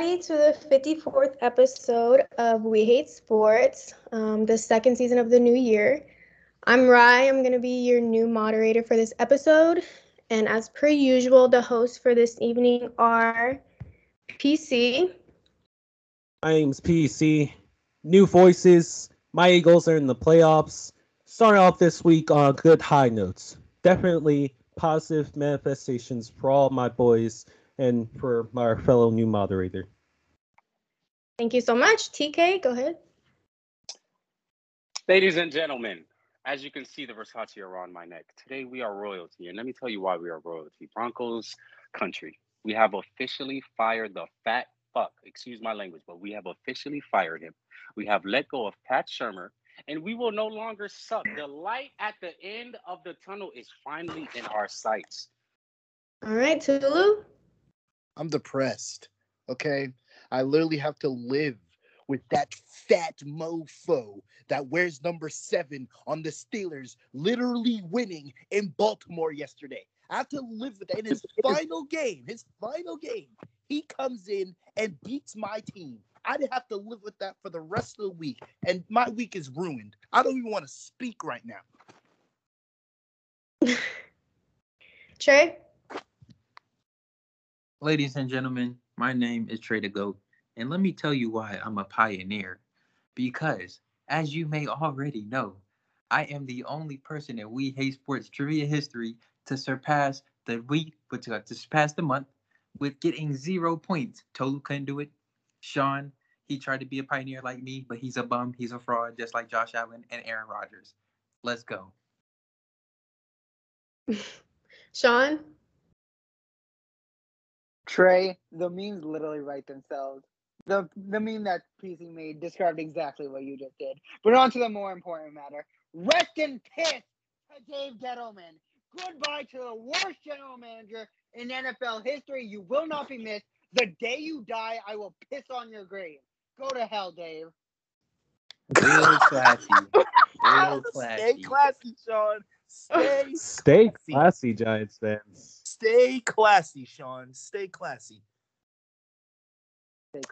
Everybody, to the 54th episode of We Hate Sports, um, the second season of the new year. I'm Ry. I'm going to be your new moderator for this episode. And as per usual, the hosts for this evening are PC. My name's PC. New voices. My Eagles are in the playoffs. Starting off this week on good high notes. Definitely positive manifestations for all my boys and for my fellow new moderator. Thank you so much. TK, go ahead. Ladies and gentlemen, as you can see the Versace around my neck, today we are royalty. And let me tell you why we are royalty. Broncos country. We have officially fired the fat fuck, excuse my language, but we have officially fired him. We have let go of Pat Shurmur, and we will no longer suck. The light at the end of the tunnel is finally in our sights. All right, Tolu. I'm depressed. Okay. I literally have to live with that fat mofo that wears number seven on the Steelers literally winning in Baltimore yesterday. I have to live with that in his final game, his final game. He comes in and beats my team. I'd have to live with that for the rest of the week. And my week is ruined. I don't even want to speak right now. Trey? Ladies and gentlemen, my name is Trader Goat, and let me tell you why I'm a pioneer. Because, as you may already know, I am the only person in We Hate Sports trivia history to surpass the week, but to, to surpass the month with getting zero points. Tolu couldn't do it. Shawn, he tried to be a pioneer like me, but he's a bum. He's a fraud, just like Josh Allen and Aaron Rodgers. Let's go. Shawn? Trey, the memes literally write themselves. The the meme that PC made described exactly what you just did. But on to the more important matter. Rest in piss to Dave Gettleman. Goodbye to the worst general manager in NFL history. You will not be missed. The day you die, I will piss on your grave. Go to hell, Dave. Real classy. Real Stay classy. classy, Shawn. Stay Stay classy. classy, Giants fans. Stay classy, Shawn. Stay classy.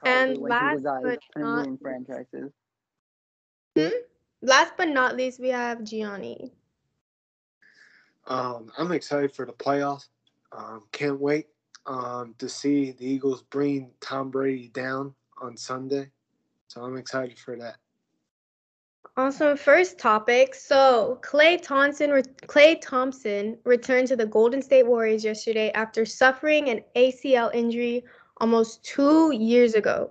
And last but not ruin franchises. Last but not least, we have Gianni. Um, I'm excited for the playoffs. Um, can't wait um, to see the Eagles bring Tom Brady down on Sunday. So I'm excited for that. Awesome. First topic. So Klay Thompson, re- Klay Thompson returned to the Golden State Warriors yesterday after suffering an ACL injury almost two years ago.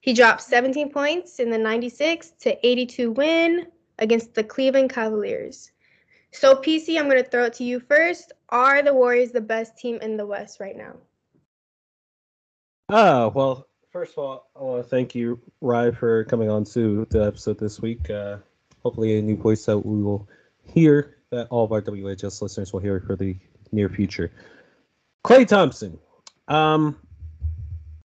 He dropped 17 points in the 96 to 82 win against the Cleveland Cavaliers. So PC, I'm going to throw it to you first. Are the Warriors the best team in the West right now? Ah, well, first of all, I want to thank you, Ry, for coming on to the episode this week. Uh, hopefully, a new voice that we will hear, that all of our WHS listeners will hear for the near future. Klay Thompson. Um,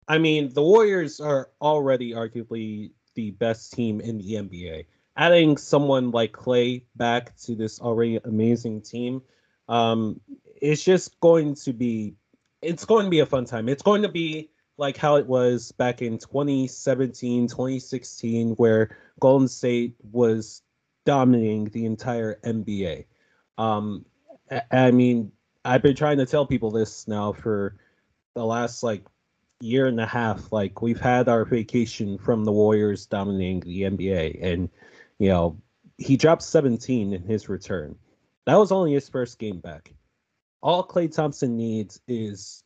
I mean, the Warriors are already arguably the best team in the NBA. Adding someone like Klay back to this already amazing team, um, it's just going to be, it's going to be a fun time. It's going to be like how it was back in 2017, 2016, where Golden State was dominating the entire NBA. Um, I, I mean, I've been trying to tell people this now for the last like year and a half. Like we've had our vacation from the Warriors dominating the NBA, and you know he dropped 17 in his return. That was only his first game back. All Klay Thompson needs is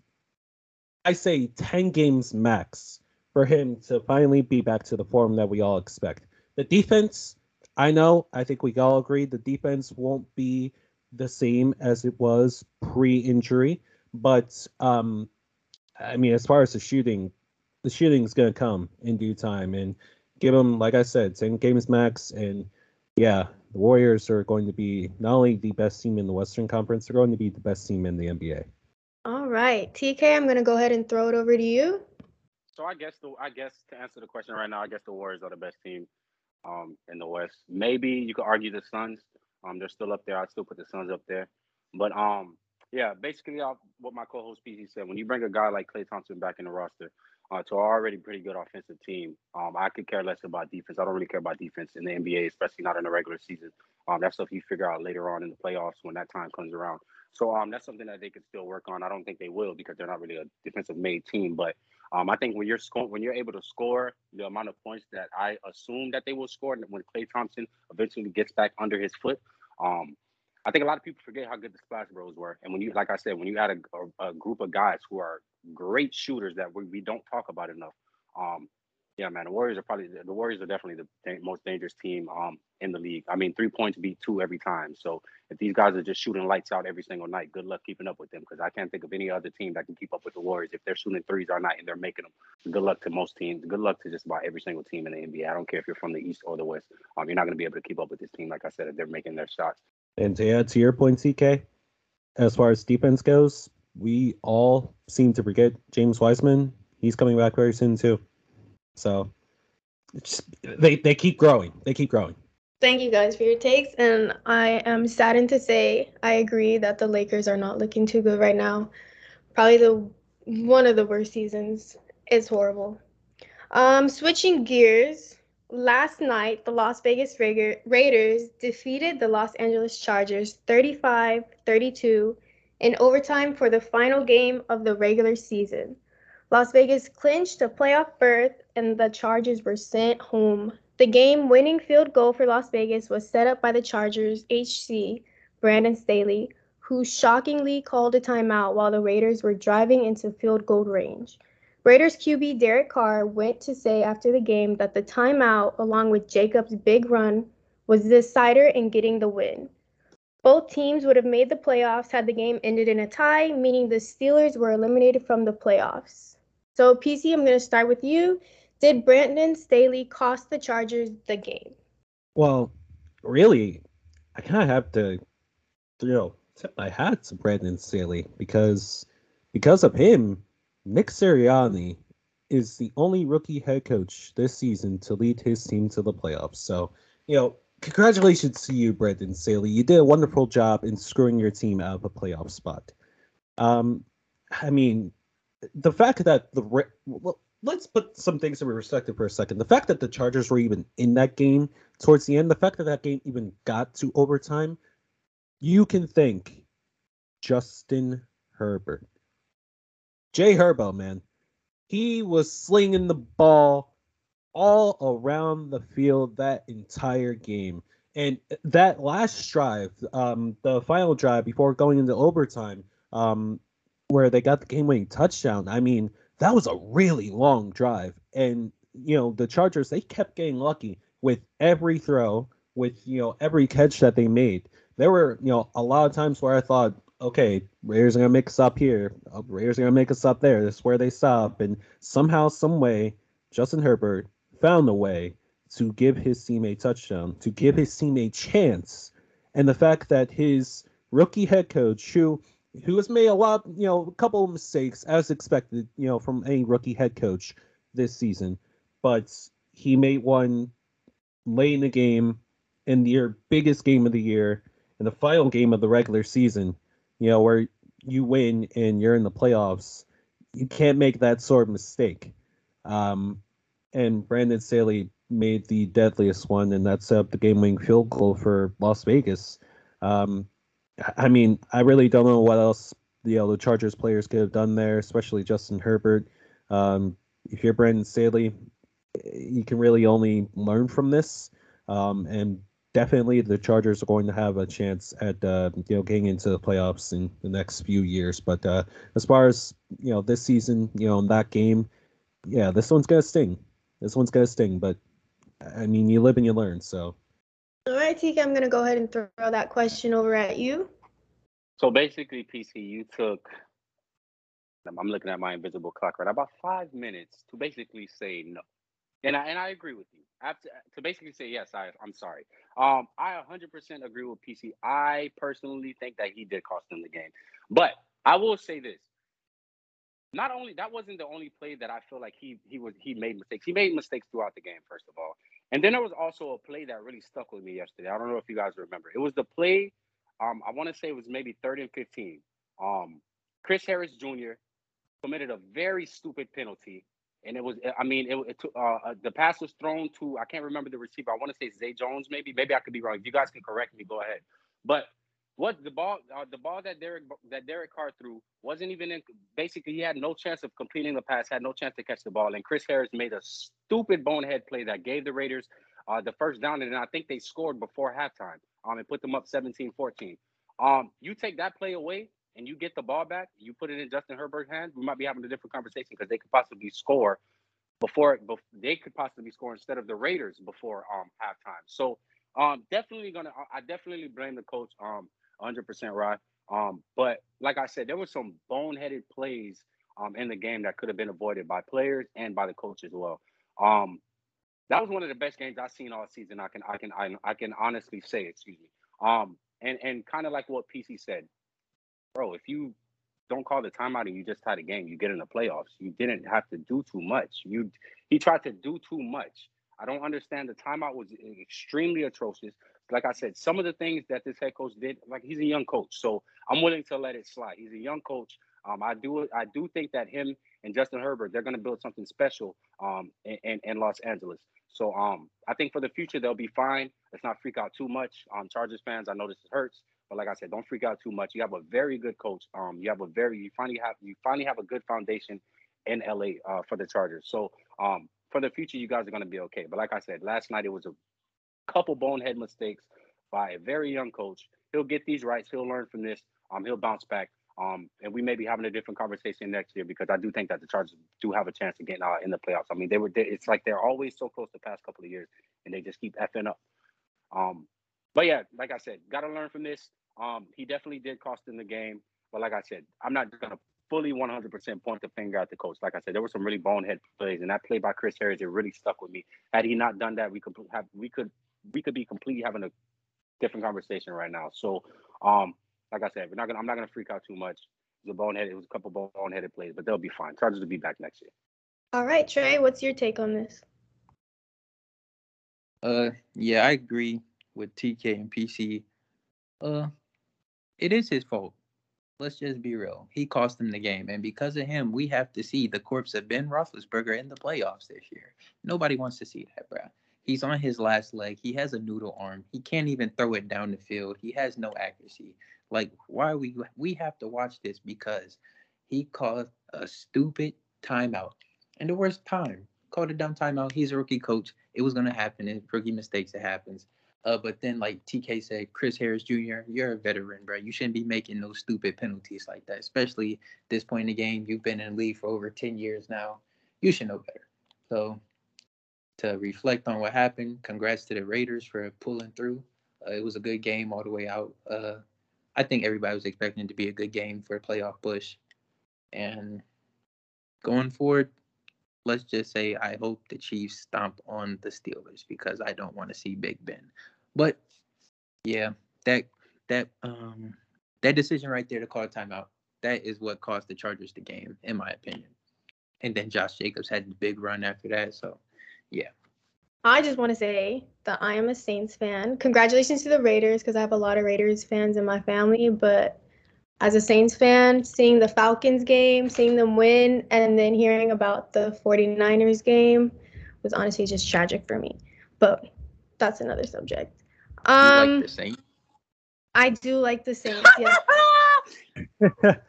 I say 10 games max for him to finally be back to the form that we all expect. The defense, I know, I think we all agree the defense won't be the same as it was pre-injury, but um I mean as far as the shooting, the shooting's going to come in due time and give him like I said, 10 games max and yeah, the Warriors are going to be not only the best team in the Western Conference, they're going to be the best team in the NBA. All right, TK, I'm going to go ahead and throw it over to you. So I guess the I guess to answer the question right now, I guess the Warriors are the best team um, in the West. Maybe you could argue the Suns. Um, they're still up there. I'd still put the Suns up there. But um, yeah, basically uh, what my co-host PC said. When you bring a guy like Klay Thompson back in the roster uh, to an already pretty good offensive team, um, I could care less about defense. I don't really care about defense in the NBA, especially not in the regular season. Um, that's stuff you figure out later on in the playoffs when that time comes around. So um, that's something that they could still work on. I don't think they will because they're not really a defensive made team. But um, I think when you're scoring, when you're able to score the amount of points that I assume that they will score, and when Klay Thompson eventually gets back under his foot, um, I think a lot of people forget how good the Splash Bros were. And when you, like I said, when you add a, a, a group of guys who are great shooters that we, we don't talk about enough, um, yeah, man, the Warriors are probably the Warriors are definitely the most dangerous team um in the league. I mean, three points beat two every time. So if these guys are just shooting lights out every single night, good luck keeping up with them because I can't think of any other team that can keep up with the Warriors if they're shooting threes all night and they're making them. Good luck to most teams. Good luck to just about every single team in the NBA. I don't care if you're from the East or the West. Um, you're not going to be able to keep up with this team, like I said, if they're making their shots. And to add to your point, TK, as far as defense goes, we all seem to forget James Wiseman. He's coming back very soon too. So they they keep growing. They keep growing. Thank you guys for your takes, and I am saddened to say I agree that the Lakers are not looking too good right now. Probably the one of the worst seasons. It's horrible. Um, switching gears. Last night, the Las Vegas Raiders defeated the Los Angeles Chargers 35 32 in overtime for the final game of the regular season. Las Vegas clinched a playoff berth and the Chargers were sent home. The game winning field goal for Las Vegas was set up by the Chargers HC, Brandon Staley, who shockingly called a timeout while the Raiders were driving into field goal range. Raiders QB Derek Carr went to say after the game that the timeout, along with Jacobs' big run, was the decider in getting the win. Both teams would have made the playoffs had the game ended in a tie, meaning the Steelers were eliminated from the playoffs. So, PC, I'm going to start with you. Did Brandon Staley cost the Chargers the game? Well, really, I kind of have to, you know, tip my hat to Brandon Staley because because of him, Nick Sirianni is the only rookie head coach this season to lead his team to the playoffs. So, you know, congratulations to you, Brandon Staley. You did a wonderful job in screwing your team out of a playoff spot. Um, I mean, the fact that the well, let's put some things in perspective for a second. The fact that the Chargers were even in that game towards the end, the fact that that game even got to overtime, you can think Justin Herbert. Jay Herbo, man, he was slinging the ball all around the field that entire game. And that last drive, um, the final drive before going into overtime, um, where they got the game winning touchdown. I mean, that was a really long drive. And, you know, the Chargers, they kept getting lucky with every throw, with, you know, every catch that they made. There were, you know, a lot of times where I thought, okay, Raiders are going to make us up here. Uh, Raiders are going to make us up there. This is where they stop. And somehow, some way, Justin Herbert found a way to give his team a touchdown, to give his team a chance. And the fact that his rookie head coach, who who has made a lot, you know, a couple of mistakes as expected, you know, from any rookie head coach this season, but he made one late in the game in your biggest game of the year, in the final game of the regular season, you know, where you win and you're in the playoffs. You can't make that sort of mistake. Um, and Brandon Staley made the deadliest one, and that set up the game-winning field goal for Las Vegas. Um, I mean, I really don't know what else you know the Chargers players could have done there, especially Justin Herbert. Um, if you're Brandon Staley, you can really only learn from this, um, and definitely the Chargers are going to have a chance at uh, you know getting into the playoffs in the next few years. But uh, as far as you know, this season, you know, in that game, yeah, this one's gonna sting. This one's gonna sting. But I mean, you live and you learn. So TK, I'm going to go ahead and throw that question over at you. So basically, PC, you took, I'm looking at my invisible clock, right? About five minutes to basically say no. And I, and I agree with you. After, to basically say yes, I, I'm sorry. Um, I 100% agree with PC. I personally think that he did cost them the game. But I will say this. Not only that wasn't the only play that I feel like he he was he made mistakes. He made mistakes throughout the game, first of all. And then there was also a play that really stuck with me yesterday. I don't know if you guys remember. It was the play. Um, I want to say it was maybe third and fifteen. Um, Chris Harris Jr. committed a very stupid penalty, and it was I mean it, it uh, uh, the pass was thrown to I can't remember the receiver. I want to say Zay Jones maybe. Maybe I could be wrong. If you guys can correct me, go ahead. But what the ball uh, the ball that Derek that Derek Carr threw wasn't even in basically he had no chance of completing the pass, had no chance to catch the ball, and Chris Harris made a stupid bonehead play that gave the Raiders uh, the first down, and I think they scored before halftime. Um, and put them up 17-14. Um, you take that play away and you get the ball back, you put it in Justin Herbert's hands, we might be having a different conversation because they could possibly score before, before they could possibly score instead of the Raiders before um halftime. So um definitely gonna I definitely blame the coach um 100% right. Um, but like I said, there were some boneheaded plays um in the game that could have been avoided by players and by the coach as well. Um, that was one of the best games I've seen all season. I can I can I, I can honestly say, excuse me. Um, and and kind of like what PC said, bro. If you don't call the timeout and you just tie the game, you get in the playoffs. You didn't have to do too much. You he tried to do too much. I don't understand. The timeout was extremely atrocious. Like I said, some of the things that this head coach did, like he's a young coach, so I'm willing to let it slide. He's a young coach. Um, I do I do think that him and Justin Herbert, they're going to build something special um, in, in, in Los Angeles. So um, I think for the future they'll be fine. Let's not freak out too much. Um, Chargers fans, I know this hurts, but like I said, don't freak out too much. You have a very good coach. Um, you have a very you finally have you finally have a good foundation in LA uh, for the Chargers. So um, for the future, you guys are going to be okay. But like I said, last night it was a couple bonehead mistakes by a very young coach. He'll get these rights. He'll learn from this. Um, he'll bounce back. Um, and we may be having a different conversation next year because I do think that the Chargers do have a chance of getting uh, in the playoffs. I mean, they were. They, it's like they're always so close the past couple of years, and they just keep effing up. Um, but yeah, like I said, got to learn from this. Um, he definitely did cost in the game, but like I said, I'm not gonna fully 100% point the finger at the coach. Like I said, there were some really bonehead plays, and that play by Chris Harris it really stuck with me. Had he not done that, we could have we could we could be completely having a different conversation right now. So, um, like I said, we're not gonna I'm not gonna freak out too much. It was a bonehead. It was a couple boneheaded plays, but they'll be fine. Chargers will be back next year. All right, Trey, what's your take on this? Uh, yeah, I agree with TK and PC. Uh, it is his fault. Let's just be real. He cost them the game, and because of him, we have to see the corpse of Ben Roethlisberger in the playoffs this year. Nobody wants to see that, bro. He's on his last leg. He has a noodle arm. He can't even throw it down the field. He has no accuracy. Like, why we we have to watch this because he called a stupid timeout. And the worst time. Called a dumb timeout. He's a rookie coach. It was gonna happen. It's rookie mistakes, it happens. Uh, but then, like TK said, Chris Harris Jr., you're a veteran, bro. You shouldn't be making those stupid penalties like that, especially this point in the game. You've been in the league for over 10 years now. You should know better. So, to reflect on what happened, congrats to the Raiders for pulling through. Uh, it was a good game all the way out. Uh, I think everybody was expecting it to be a good game for a playoff push. And going forward, let's just say I hope the Chiefs stomp on the Steelers because I don't want to see Big Ben. But yeah, that that um that decision right there to call a timeout, that is what cost the Chargers the game, in my opinion. And then Josh Jacobs had the big run after that. So yeah. I just want to say that I am a Saints fan. Congratulations to the Raiders because I have a lot of Raiders fans in my family, but as a Saints fan, seeing the Falcons game, seeing them win, and then hearing about the 49ers game was honestly just tragic for me. But that's another subject. Um, you like the Saints? I do like the Saints.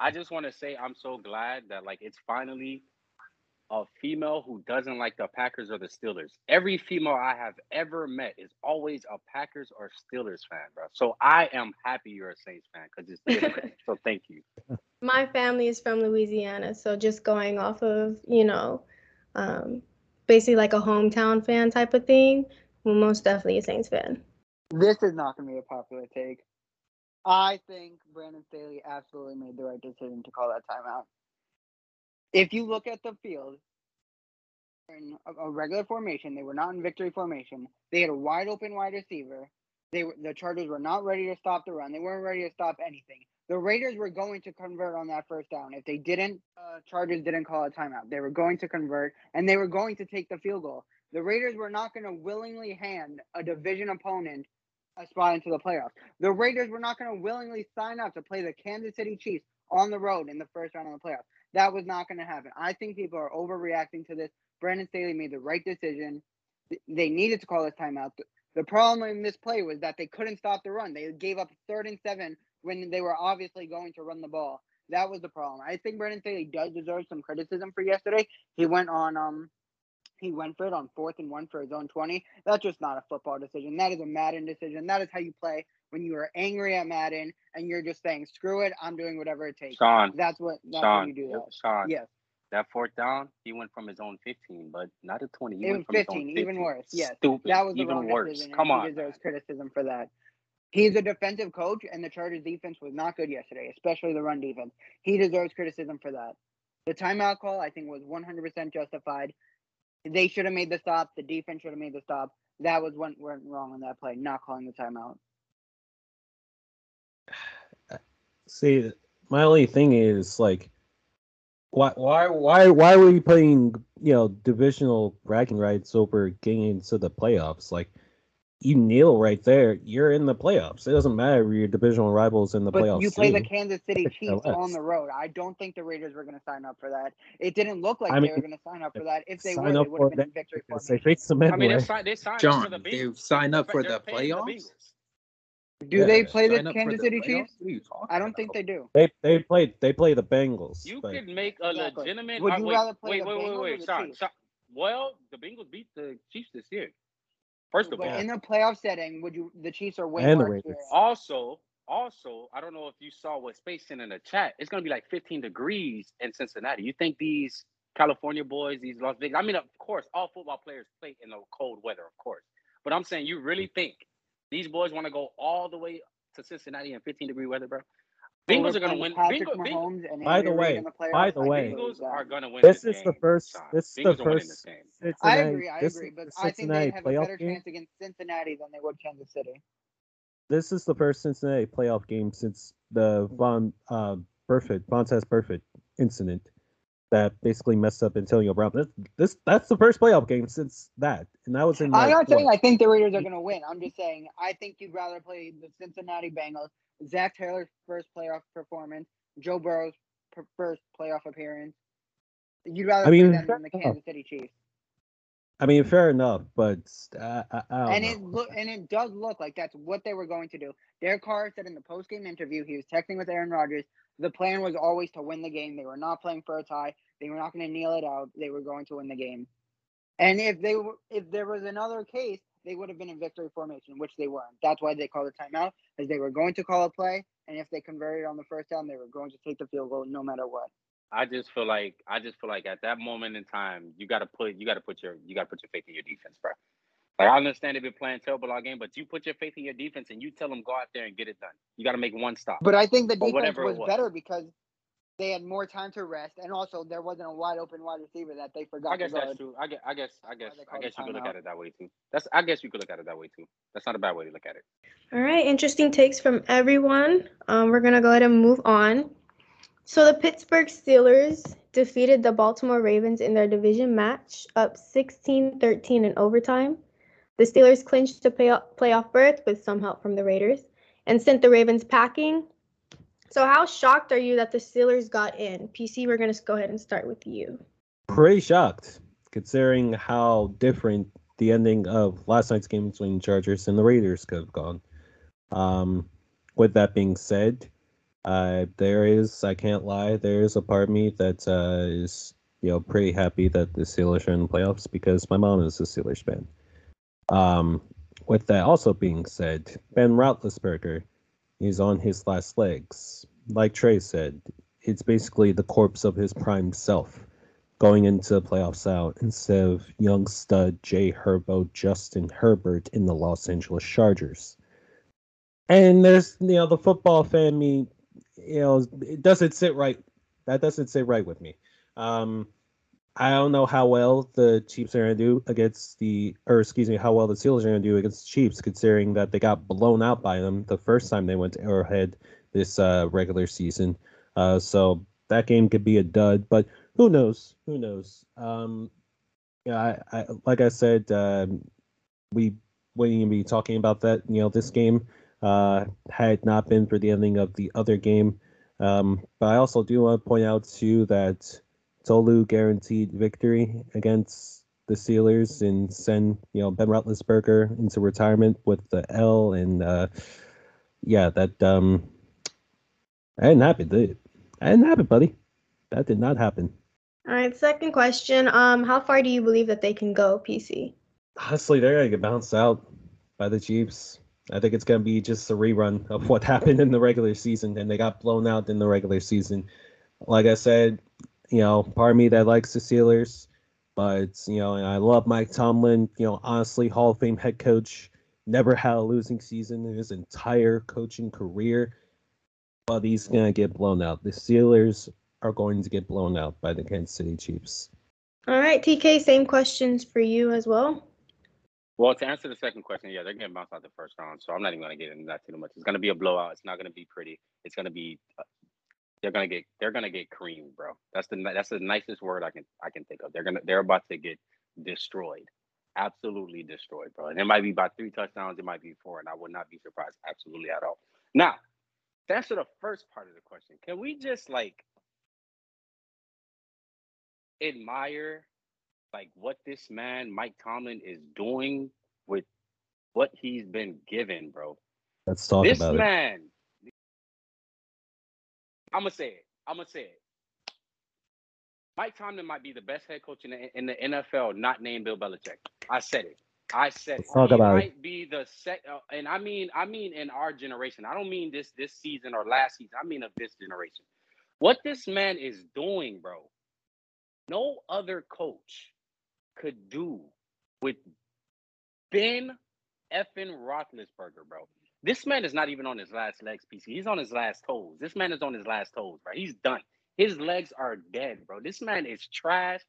I just want to say I'm so glad that like it's finally a female who doesn't like the Packers or the Steelers. Every female I have ever met is always a Packers or Steelers fan, bro. So I am happy you're a Saints fan because it's different. so thank you. My family is from Louisiana, so just going off of you know, um, basically like a hometown fan type of thing. Well, most definitely a Saints fan. This is not going to be a popular take. I think Brandon Staley absolutely made the right decision to call that timeout. If you look at the field, in a, a regular formation, they were not in victory formation. They had a wide open wide receiver. They were the Chargers were not ready to stop the run. They weren't ready to stop anything. The Raiders were going to convert on that first down. If they didn't, uh, Chargers didn't call a timeout. They were going to convert and they were going to take the field goal. The Raiders were not going to willingly hand a division opponent a spot into the playoffs. The Raiders were not going to willingly sign up to play the Kansas City Chiefs on the road in the first round of the playoffs. That was not going to happen. I think people are overreacting to this. Brandon Staley made the right decision. They needed to call this timeout. The problem in this play was that they couldn't stop the run. They gave up third and seven when they were obviously going to run the ball. That was the problem. I think Brandon Staley does deserve some criticism for yesterday. He went on um he went for it on fourth and one for his own 20. That's just not a football decision. That is a Madden decision. That is how you play when you are angry at Madden and you're just saying, screw it, I'm doing whatever it takes. Shawn, That's what that's Shawn, you do that. Shawn, Yes. that fourth down, he went from his own 15, but not a 20. He Even went from his own 15, even worse. Yes. Stupid. That was the even wrong worse. decision. Come on. He deserves criticism for that. He's a defensive coach, and the Chargers defense was not good yesterday, especially the run defense. He deserves criticism for that. The timeout call, I think, was 100% justified. They should have made the stop. The defense should have made the stop. That was what went wrong on that play, not calling the timeout. See, my only thing is like, why, why, why, why are we playing, you know, divisional bragging rights over getting into the playoffs? Like, you kneel right there, you're in the playoffs. It doesn't matter if your divisional rivals in the But playoffs. you play the. Kansas City Could care Chiefs on the road. I don't think the Raiders were going to sign up for that. It didn't look like I they were going to sign up for that. If they sign were, up they would for have been in that victory because they formation. face them I mean, they signed, they signed up John, for the they Bengals. signed up They're for the the playoffs. Bengals. Do Yeah. they play the Sign up for Kansas City playoffs? Chiefs? What are you talking I don't about? think they do. They they play they play the Bengals. You but could make a Exactly. legitimate. Would uh, you wait, rather play wait, the wait, Bengals or wait, wait, the Shawn, Chiefs? Shawn. Well, the Bengals beat the Chiefs this year. First of But all, in a playoff setting, would you? The Chiefs are way And more Raiders. also, also, I don't know if you saw what Space sent in the chat. It's gonna be like 15 degrees in Cincinnati. You think these California boys, these Las Vegas? I mean, of course, all football players play in the cold weather, of course. But I'm saying, you really think these boys want to go all the way to Cincinnati in 15 degree weather, bro? Bengals are gonna win. Patrick Bengals, Bengals, Mahomes and By Andy the Reid way, in the playoffs. by the I way- can believe Bengals are gonna win. This this is the first. Shawn. This is the Bengals are winning this first. game. I agree. I this agree. is But the I think they have a better game. chance against Cincinnati than they would Kansas City. This is the first Cincinnati playoff game since the Von uh, Burfict Vontaze Burfict incident that basically messed up Antonio Brown. This, this that's the first playoff game since that, and that was in. I'm not saying what? I think the Raiders are going to win. I'm just saying I think you'd rather play the Cincinnati Bengals, Zac Taylor's first playoff performance, Joe Burrow's per- first playoff appearance. You'd rather I mean, play them than the Kansas City Chiefs. I mean, fair enough, but uh, I, I And know. it look and it does look like that's what they were going to do. Derek Carr said in the post game interview he was texting with Aaron Rodgers. The plan was always to win the game. They were not playing for a tie. They were not going to kneel it out. They were going to win the game. And if they were, if there was another case, they would have been in victory formation, which they weren't. That's why they called a timeout, as they were going to call a play, and if they converted on the first down, they were going to take the field goal no matter what. I just feel like I just feel like at that moment in time, you gotta put you gotta put your you gotta put your faith in your defense, bro. Like I understand they've been playing terrible all game, but you put your faith in your defense and you tell them go out there and get it done. You gotta make one stop. But I think the Or defense whatever was, was. better because they had more time to rest, and also there wasn't a wide open wide receiver that they forgot I guess to that's true. I guess I guess I guess I guess you could look timeout. at it that way too. That's I guess you could look at it that way too. That's not a bad way to look at it. All right, interesting takes from everyone. Um, we're gonna go ahead and move on. So the Pittsburgh Steelers defeated the Baltimore Ravens in their division match, up 16-13 in overtime. The Steelers clinched a playoff playoff berth with some help from the Raiders and sent the Ravens packing. So how shocked are you that the Steelers got in? PC, we're gonna go ahead and start with you. pretty shocked considering how different the ending of last night's game between Chargers and the Raiders could have gone. Um, with that being said, uh, there is I can't lie, there is a part of me that uh, is you know pretty happy that the Steelers are in the playoffs because my mom is a Steelers fan. Um, with that also being said, Ben Roethlisberger is on his last legs. Like Trey said, it's basically the corpse of his prime self going into the playoffs out instead of young stud Jay Herbo, Justin Herbert in the Los Angeles Chargers. And there's you know the football fan me, you know, it doesn't sit right. That doesn't sit right with me. Um, I don't know how well the Chiefs are gonna do against the, or excuse me, how well the Steelers are gonna do against the Chiefs, considering that they got blown out by them the first time they went to Arrowhead this uh, regular season. Uh, so that game could be a dud, but who knows? Who knows? Um, yeah, I, I like I said, um, we wouldn't even be talking about that. You know, this game uh, had not been for the ending of the other game. Um, but I also do want to point out too that Tolu guaranteed victory against the Steelers and send you know Ben Roethlisberger into retirement with the L and uh, yeah that um that didn't happen did it? That didn't happen buddy that did not happen All right, second question. Um, how far do you believe that they can go, PC? honestly they're gonna get bounced out by the Chiefs I think it's gonna be just a rerun of what happened in the regular season and they got blown out in the regular season like I said you know part of me that likes the Steelers but you know, and I love Mike Tomlin. You know, honestly, Hall of Fame head coach, never had a losing season in his entire coaching career. But he's gonna get blown out. The Steelers are going to get blown out by the Kansas City Chiefs. All right, TK, same questions for you as well. Well, to answer the second question, yeah, they're going to bounced out the first round, so I'm not even gonna get into that too much. It's gonna be a blowout. It's not gonna be pretty. It's gonna be. Uh, They're gonna get. They're gonna get creamed, bro. That's the that's the nicest word I can I can think of. They're gonna. They're about to get destroyed, absolutely destroyed, bro. And it might be by three touchdowns. It might be four, and I would not be surprised absolutely at all. Now, to answer the first part of the question, can we just like admire like what this man Mike Tomlin is doing with what he's been given, bro? Let's talk this about it. I'm gonna say it. I'm gonna say it. Mike Tomlin might be the best head coach in the, in the NFL, not named Bill Belichick. I said it. I said Let's talk he about it. might be the sec, uh, and I mean, I mean, in our generation. I don't mean this this season or last season. I mean of this generation. What this man is doing, bro. No other coach could do with Ben effing Roethlisberger, bro. This man is not even on his last legs, PC. He's on his last toes. This man is on his last toes, bro. He's done. His legs are dead, bro. This man is trash,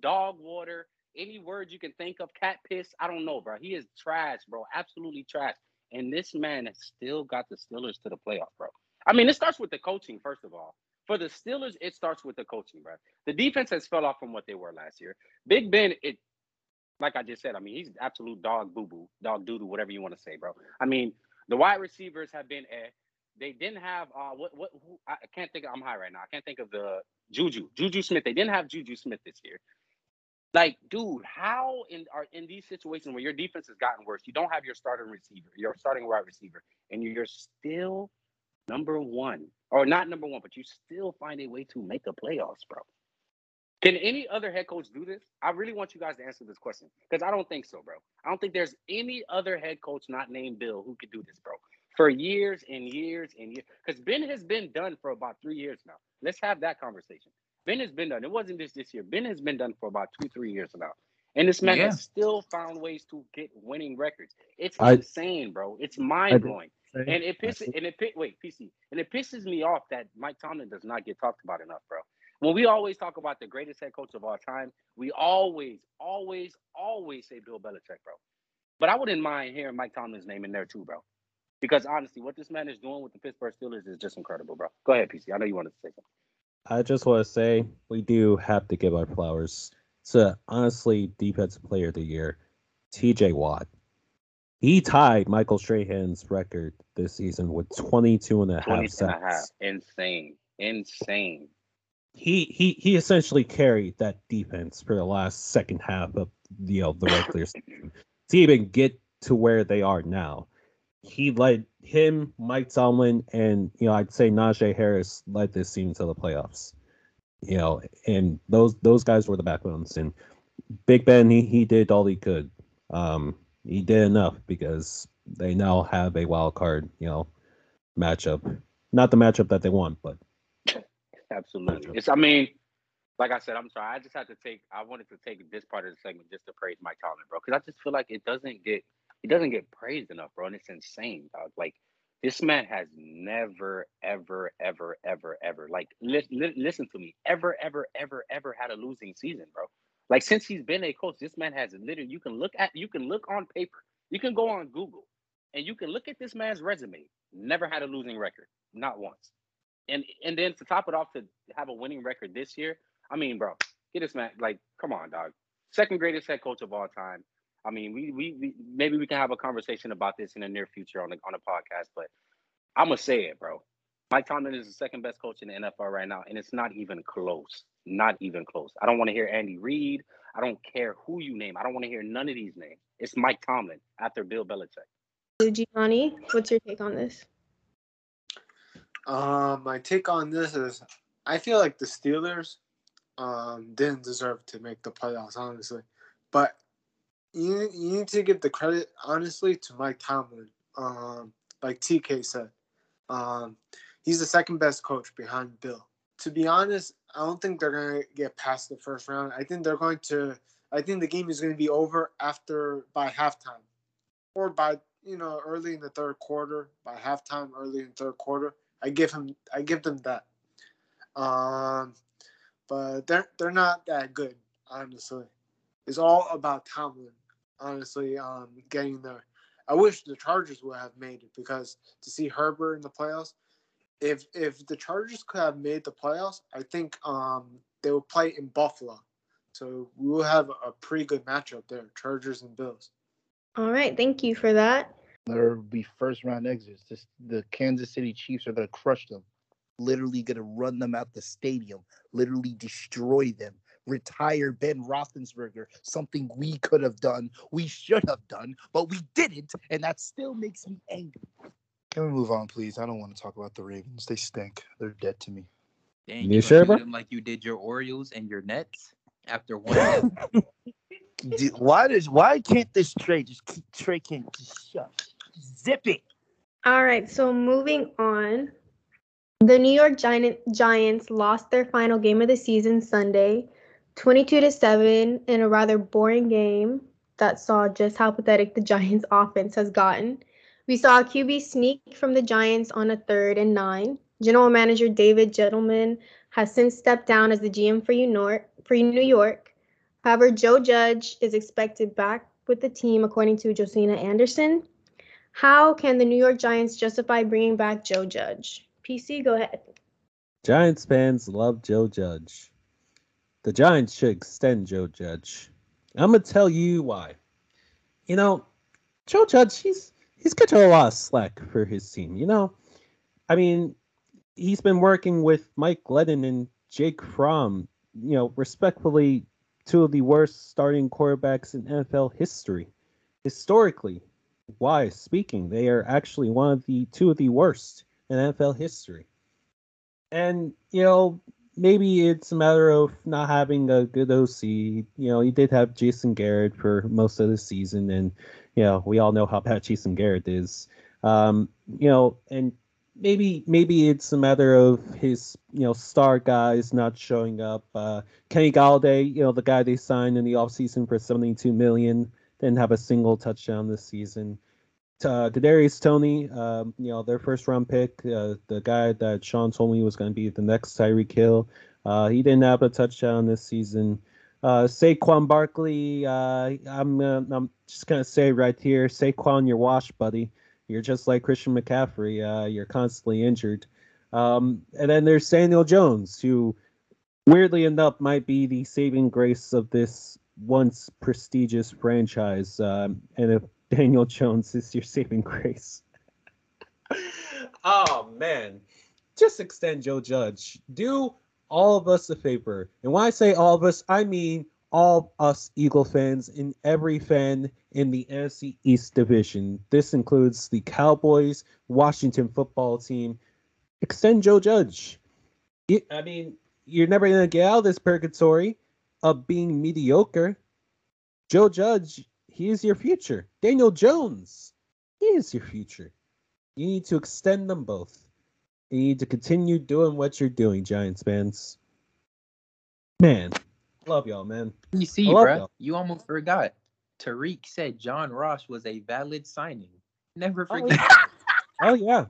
dog water, any word you can think of, cat piss. I don't know, bro. He is trash, bro. Absolutely trash. And this man has still got the Steelers to the playoff, bro. I mean, it starts with the coaching, first of all. For the Steelers, it starts with the coaching, bro. The defense has fell off from what they were last year. Big Ben, it like I just said, I mean, he's absolute dog boo boo, dog doo doo, whatever you want to say, bro. I mean, the wide receivers have been eh. They didn't have uh what what who, I can't think of, I'm high right now. I can't think of the Juju. Juju Smith. They didn't have Juju Smith this year. Like, dude, how in are in these situations where your defense has gotten worse, you don't have your starting receiver, your starting wide receiver, and you're still number one. Or not number one, but you still find a way to make the playoffs, bro. Can any other head coach do this? I really want you guys to answer this question because I don't think so, bro. I don't think there's any other head coach not named Bill who could do this, bro. For years and years and years, because Ben has been done for about three years now. Let's have that conversation. Ben has been done. It wasn't just this year. Ben has been done for about two, three years now, and this man Yeah. has still found ways to get winning records. It's I- insane, bro. It's mind blowing. And it pisses and it wait, PC. And it pisses me off that Mike Tomlin does not get talked about enough, bro. When we always talk about the greatest head coach of all time, we always, always, always say Bill Belichick, bro. But I wouldn't mind hearing Mike Tomlin's name in there too, bro. Because honestly, what this man is doing with the Pittsburgh Steelers is just incredible, bro. Go ahead, PC. I know you wanted to say something. I just want to say we do have to give our flowers to honestly defensive player of the year, TJ Watt. He tied Michael Strahan's record this season with 22 and a half 20 and a sacks. half. Insane. Insane. He he he essentially carried that defense for the last second half of you know the regular season to even get to where they are now. He led him, Mike Tomlin, and you know I'd say Najee Harris led this team to the playoffs. You know, and those those guys were the backbones. And Big Ben, he he did all he could. Um, he did enough because they now have a wild card, you know, matchup. Not the matchup that they want, but Absolutely. It's I mean, like I said, I'm sorry. I just had to take I wanted to take this part of the segment just to praise Mike Tomlin, bro. Because I just feel like it doesn't get it doesn't get praised enough, bro. And it's insane, dog. Like this man has never, ever, ever, ever, ever, like li- li- listen to me, ever, ever, ever, ever had a losing season, bro. Like since he's been a coach, this man has literally you can look at you can look on paper, you can go on Google, and you can look at this man's resume. Never had a losing record, not once and and then to top it off to have a winning record this year, I mean, bro, get this man like, come on, dog. Second greatest head coach of all time. I mean, we, we we maybe we can have a conversation about this in the near future on the on a podcast. But I'm gonna say it, bro. Mike Tomlin is the second best coach in the NFL right now, and it's not even close. Not even close. I don't want to hear Andy Reid. I don't care who you name. I don't want to hear none of these names. It's Mike Tomlin after Bill Belichick. Gianni, what's your take on this? Um, my take on this is I feel like the Steelers um didn't deserve to make the playoffs, honestly. But you you need to give the credit honestly to Mike Tomlin. Um, like TK said, um, he's the second best coach behind Bill. To be honest, I don't think they're gonna get past the first round. I think they're going to. I think the game is going to be over after by halftime, or by you know early in the third quarter. By halftime, early in the third quarter, I give him. I give them that. Um, but they're they're not that good, honestly. It's all about Tomlin, honestly. Um, getting there. I wish the Chargers would have made it because to see Herbert in the playoffs, if if the Chargers could have made the playoffs, I think um they would play in Buffalo, so we will have a pretty good matchup there, Chargers and Bills. All right, thank you for that. There will be first round exits. This, the Kansas City Chiefs are gonna crush them. Literally gonna run them out the stadium. Literally destroy them. Retire Ben Roethlisberger. Something we could have done. We should have done, but we didn't, and that still makes me angry. Can we move on, please? I don't want to talk about the Ravens. They stink. They're dead to me. Dang, You you sure, sure, bro? them like you did your Orioles and your Nets after one. Dude, why does why can't this trade just keep Trey can't just shut zip it? All right, so moving on. The New York Giant, Giants lost their final game of the season Sunday, 22 to 7 in a rather boring game that saw just how pathetic the Giants offense has gotten. We saw a QB sneak from the Giants on a third and 9. General manager David Gettleman has since stepped down as the GM for New York. However, Joe Judge is expected back with the team according to Josina Anderson. How can the New York Giants justify bringing back Joe Judge? PC, go ahead. Giants fans love Joe Judge. The Giants should extend Joe Judge. I'm gonna tell you why. You know, Joe Judge, he's he's catching a lot of slack for his team. You know, I mean, he's been working with Mike Glennon and Jake Fromm. You know, respectfully, two of the worst starting quarterbacks in NFL history. Historically, wise speaking, they are actually one of the two of the worst in NFL history. And, you know, maybe it's a matter of not having a good OC. You know, he did have Jason Garrett for most of the season, and, you know, we all know how bad Jason Garrett is. Um, you know, and maybe maybe it's a matter of his, you know, star guys not showing up. Uh, Kenny Golladay, you know, the guy they signed in the offseason for 72 million, didn't have a single touchdown this season uh, Kadarius Toney, um, you know, their first round pick, uh, the guy that Shawn told me was going to be the next Tyreek Hill. Uh, he didn't have a touchdown this season. Uh, Saquon Barkley, uh, I'm uh, I'm just gonna say right here, Saquon, you're washed, buddy. You're just like Christian McCaffrey. Uh, you're constantly injured. Um, and then there's Daniel Jones, who weirdly enough might be the saving grace of this once prestigious franchise. Um, and if Daniel Jones is your saving grace. oh man. Just extend Joe Judge. Do all of us a favor. And when I say all of us, I mean all us Eagle fans and every fan in the NFC East Division. This includes the Cowboys, Washington football team. Extend Joe Judge. It, I mean, you're never going to get out of this purgatory of being mediocre. Joe Judge he is your future. Daniel Jones, he is your future. You need to extend them both. You need to continue doing what you're doing, Giants fans. Man, love y'all, man. You see, I love bruh, y'all. you almost forgot. Tariq said John Ross was a valid signing. Never Oh, forget. yeah. Oh yeah.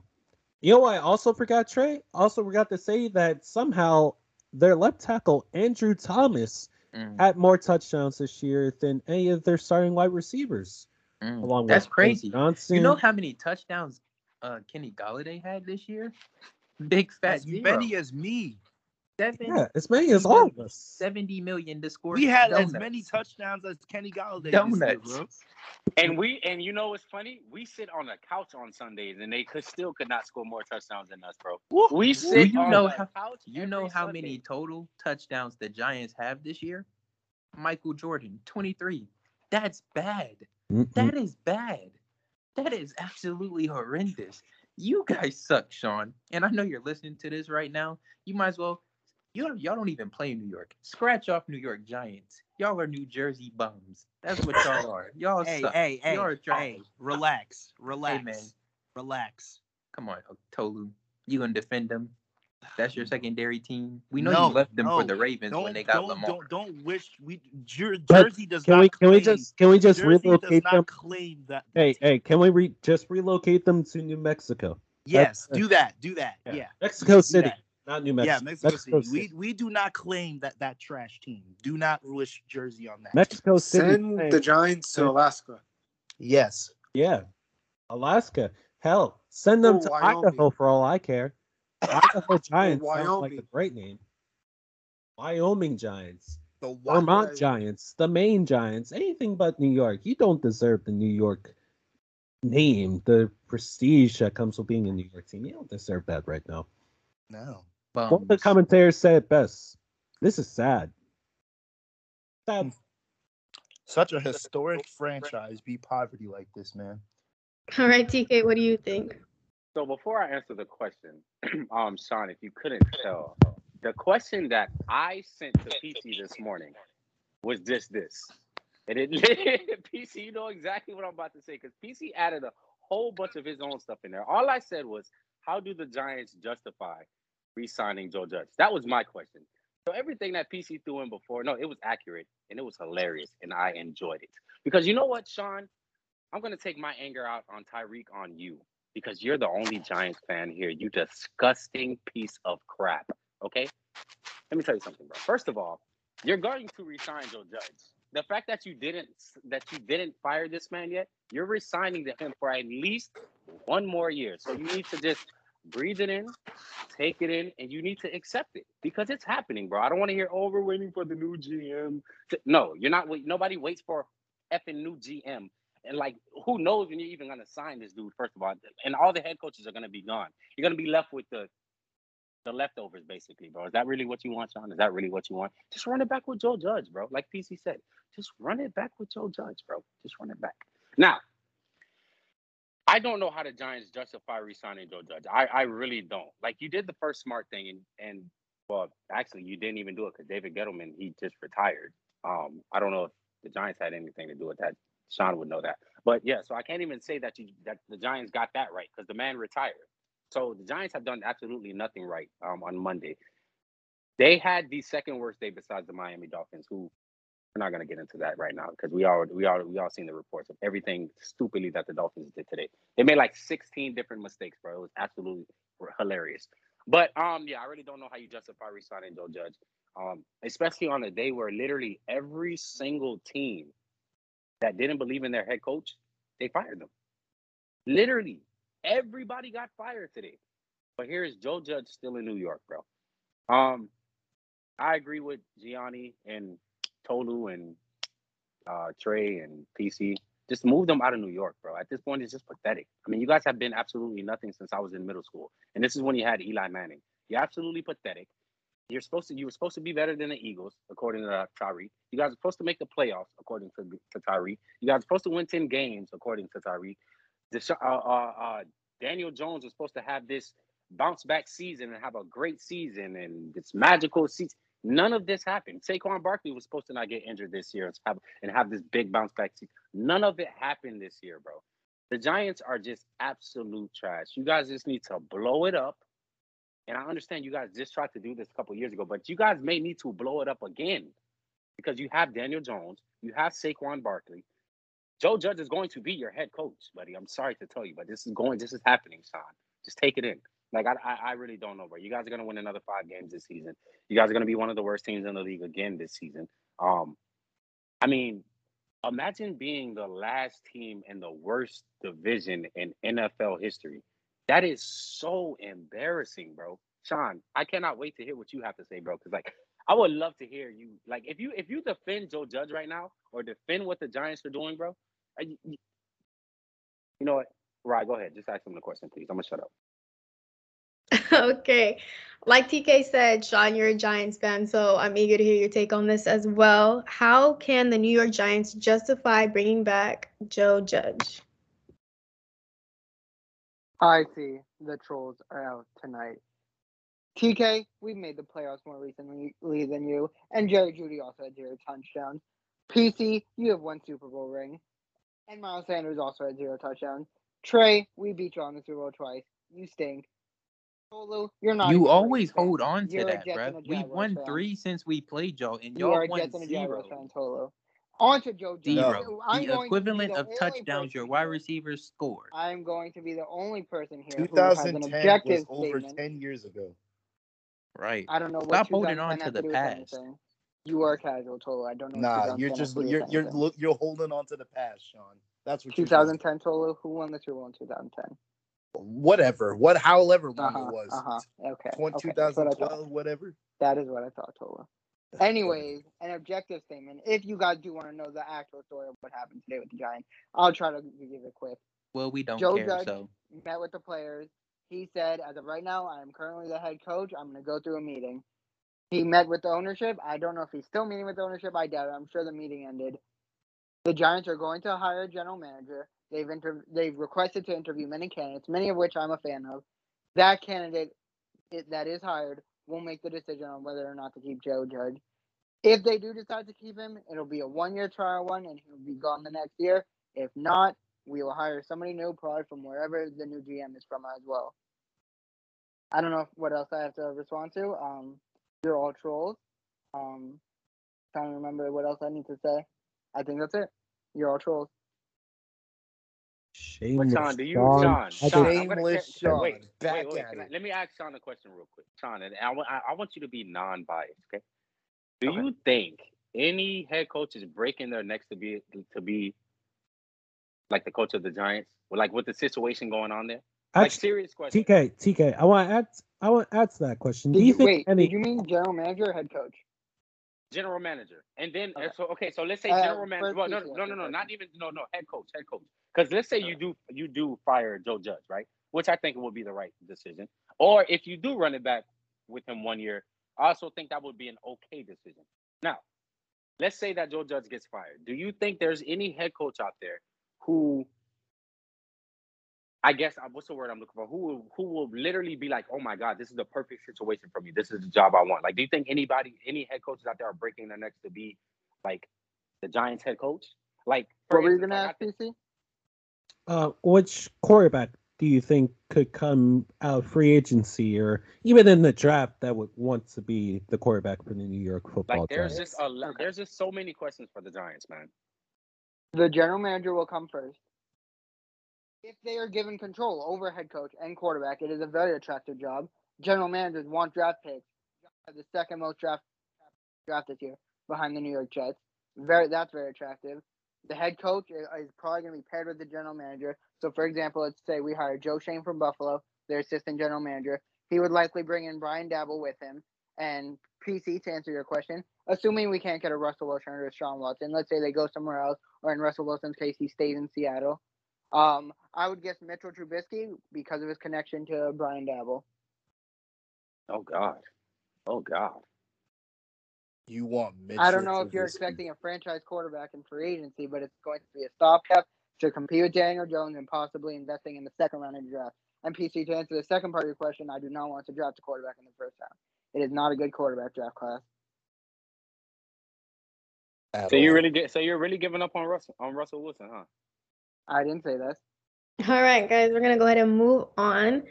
You know what I also forgot, Trey? Also forgot to say that somehow their left tackle, Andrew Thomas, Mm, had more touchdowns this year than any of their starting wide receivers. mm. Along That's with Quentin crazy. Johnson. You know how many touchdowns uh, Kenny Golladay had this year? Big fat As zero. many as me. Seven, Yeah, as many as all of us. 70 million to score. We had as many touchdowns as Kenny Golladay. this year, Donuts. bro. And we and you know what's funny? We sit on the couch on Sundays and they could still could not score more touchdowns than us, bro. We sit you on know the how- couch. You know how Sunday. many total touchdowns the Giants have this year? Michael Jordan, 23. That's bad. Mm-mm. That is bad. That is absolutely horrendous. You guys suck, Sean. And I know you're listening to this right now. You might as well. You don't, y'all don't even play New York. Scratch off New York Giants. Y'all are New Jersey bums. That's what y'all are. Y'all Hey, suck. hey, hey, Y'all are trash. hey, relax, relax, man. relax. Come on, Tolu. You gonna defend them? That's your secondary team. We know No, you left them for the Ravens Don't when they got don't, Lamar. don't don't wish we Jer- Jersey does Can not we can claim, we just can we just Jersey does relocate not them? claim that. Hey hey, can we re- just relocate them to New Mexico? yes, that's- do that, do that. Yeah, Mexico City, that. Not New Mexico. Yeah, Mexico, City. We we do not claim that that trash team. Do not wish Jersey on that. Mexico City. Send the Giants to Alaska. Yes. Yeah, Alaska. Hell, send them Or to Wyoming. Idaho for all I care. Idaho Giants sounds like a Wyoming. great name. Wyoming Giants, The Wi- Vermont Giants, the Maine Giants, anything but New York. You don't deserve the New York name, the prestige that comes with being a New York team. You don't deserve that right now. No. One of the commentators said it best. This is sad. Sad. Such a historic franchise be poverty like this, man. All right, TK, what do you think? So before I answer the question, um, Sean, if you couldn't tell, the question that I sent to PC this morning was just this. And it PC, you know exactly what I'm about to say because PC added a whole bunch of his own stuff in there. All I said was, how do the Giants justify re-signing Joe Judge? That was my question. So everything that PC threw in before, no, it was accurate and it was hilarious, and I enjoyed it because you know what, Sean, I'm gonna take my anger out on Tyreek on you because you're the only Giants fan here. You disgusting piece of crap. Okay? Let me tell you something, bro. First of all, you're going to resign Joe Judge. The fact that you didn't that you didn't fire this man yet, you're resigning to him for at least one more year. So you need to just breathe it in, take it in, and you need to accept it because it's happening, bro. I don't want to hear, oh, waiting for the new GM. No, you're not. wait- Nobody waits for effing new GM. And like, who knows when you're even gonna sign this dude? First of all, and all the head coaches are gonna be gone. You're gonna be left with the the leftovers, basically, bro. Is that really what you want, Sean? Is that really what you want? Just run it back with Joe Judge, bro. Like PC said, just run it back with Joe Judge, bro. Just run it back. Now, I don't know how the Giants justify re-signing Joe Judge. I, I really don't. Like you did the first smart thing, and and well, actually, you didn't even do it because David Gettleman he just retired. Um, I don't know if the Giants had anything to do with that. Sean would know that. But yeah, so I can't even say that you that the Giants got that right because the man retired. So the Giants have done absolutely nothing right um, on Monday. They had the second worst day besides the Miami Dolphins, who we're not going to get into that right now because we all we all we all seen the reports of everything stupidly that the Dolphins did today. They made like 16 different mistakes, bro. It was absolutely hilarious. But um, yeah, I really don't know how you justify resigning Joe Judge, um, especially on a day where literally every single team that didn't believe in their head coach, they fired them. Literally, everybody got fired today. But here's Joe Judge still in New York, bro. Um, I agree with Gianni and Tolu and uh, Trey and PC. Just move them out of New York, bro. At this point, it's just pathetic. I mean, you guys have been absolutely nothing since I was in middle school, and this is when you had Eli Manning. You're absolutely pathetic. You're supposed to. You were supposed to be better than the Eagles, according to uh, Tyree. You guys are supposed to make the playoffs, according to, to Tyree. You guys are supposed to win ten games, according to Tyree. Desha- uh, uh, uh, Daniel Jones was supposed to have this bounce back season and have a great season and this magical season. None of this happened. Saquon Barkley was supposed to not get injured this year and have, and have this big bounce back season. None of it happened this year, bro. The Giants are just absolute trash. You guys just need to blow it up. And I understand you guys just tried to do this a couple years ago, but you guys may need to blow it up again because you have Daniel Jones, you have Saquon Barkley. Joe Judge is going to be your head coach, buddy. I'm sorry to tell you, but this is going, this is happening, Sean. Just take it in. Like I, I, really don't know, bro. You guys are gonna win another five games this season. You guys are gonna be one of the worst teams in the league again this season. Um, I mean, imagine being the last team in the worst division in NFL history. That is so embarrassing, bro. Sean, I cannot wait to hear what you have to say, bro. Because like, I would love to hear you. Like, if you if you defend Joe Judge right now or defend what the Giants are doing, bro, you, you you know what? Right, go ahead. Just ask him the question, please. I'm gonna shut up. okay. Like TK said, Sean, you're a Giants fan, so I'm eager to hear your take on this as well. How can the New York Giants justify bringing back Joe Judge? I see the trolls are out tonight. TK, we've made the playoffs more recently than you, and Jerry Jeudy also had zero touchdowns. PC, you have one Super Bowl ring, and Miles Sanders also had zero touchdowns. Trey, we beat you on the Super Bowl twice. You stink. Tolu, you're not. You always fan. hold on to You're that, Jets bruh. and a We Jaguars won fan. three since we played y'all, and You y'all are won Jets and a Jaguars zero. fan, Tolu. On to Joe Judge. Zero. I'm The going to equivalent the of touchdowns your wide receivers scored. I'm going to be the only person here who has an 2010 objective was over statement. 10 years ago. Right. I don't know what Stop holding on to the do with past. You are casual, Tolu. I don't know. Nah, you're just you're you're look you're holding on to the past, Sean. That's what you're 2010 Tolu. Who won the Super Bowl in 2010? Whatever, what, however long Uh huh. it was, Uh huh. Okay. Twen- okay. That's what 2012, whatever. That is what I thought, Tolu. Anyways, an objective statement. If you guys do want to know the actual story of what happened today with the Giants, I'll try to give it quick. Well, we don't Joe care, Judge so met with the players. He said, as of right now, I am currently the head coach. I'm going to go through a meeting. He met with the ownership. I don't know if he's still meeting with the ownership. I doubt it. I'm sure the meeting ended. The Giants are going to hire a general manager. They've inter- they've requested to interview many candidates, many of which I'm a fan of. That candidate i- that is hired will make the decision on whether or not to keep Joe Judge. If they do decide to keep him, it'll be a one-year trial one, and he'll be gone the next year. If not, we will hire somebody new, probably from wherever the new GM is from as well. I don't know what else I have to respond to. Um, you're all trolls. Um, trying to remember what else I need to say. I think that's it. You're all trolls. But Shameless. Sean, do you, Sean. Sean, Sean, just- gonna, Shameless can- Sean, wait, back wait, wait. at can I- let me ask Sean a question real quick. Sean, and I, wa- I, I want you to be non-biased, okay? Do Okay. you think any head coach is breaking their necks to be to be like the coach of the Giants, like with the situation going on there? Like Actually, serious question. TK, TK, I want to add. I want to add to that question. Do Did you you, think wait, any? did you mean general manager or head coach? General manager, and then Okay. so okay, so let's say Uh, general manager. Well, no, no, no, no, no, not even no, no, head coach, head coach. Because let's say you do you do fire Joe Judge, right? Which I think would be the right decision. Or if you do run it back with him one year, I also think that would be an okay decision. Now, let's say that Joe Judge gets fired. Do you think there's any head coach out there who I guess uh, what's the word I'm looking for? Who will, who will literally be like, "Oh my God, this is the perfect situation for me. This is the job I want." Like, do you think anybody, any head coaches out there, are breaking their necks to be like the Giants head coach? Like, for What were you gonna ask, PC? Uh, which quarterback do you think could come out of free agency or even in the draft that would want to be the quarterback for the New York Football like there's Giants? just a there's just so many questions for the Giants, man. The general manager will come first. If they are given control over head coach and quarterback, it is a very attractive job. General managers want draft picks. The second most draft draft this year behind the New York Jets. Very that's very attractive. The head coach is probably going to be paired with the general manager. So, for example, let's say we hire Joe Schoen from Buffalo, their assistant general manager. He would likely bring in Brian Daboll with him. And PC, to answer your question, assuming we can't get a Russell Wilson or a Sean Watson, let's say they go somewhere else, or in Russell Wilson's case, he stays in Seattle. Um, I would guess Mitchell Trubisky because of his connection to Brian Daboll. Oh God, oh God. You want Mitchell I don't know if you're Trubisky. expecting a franchise quarterback in free agency, but it's going to be a stopgap to compete with Daniel Jones and possibly investing in the second round of the draft. And PC, to answer the second part of your question, I do not want to draft a quarterback in the first round. It is not a good quarterback draft class. At So you all. really get so you're really giving up on Russell on Russell Wilson, huh? I didn't say that. All right, guys, we're gonna go ahead and move on.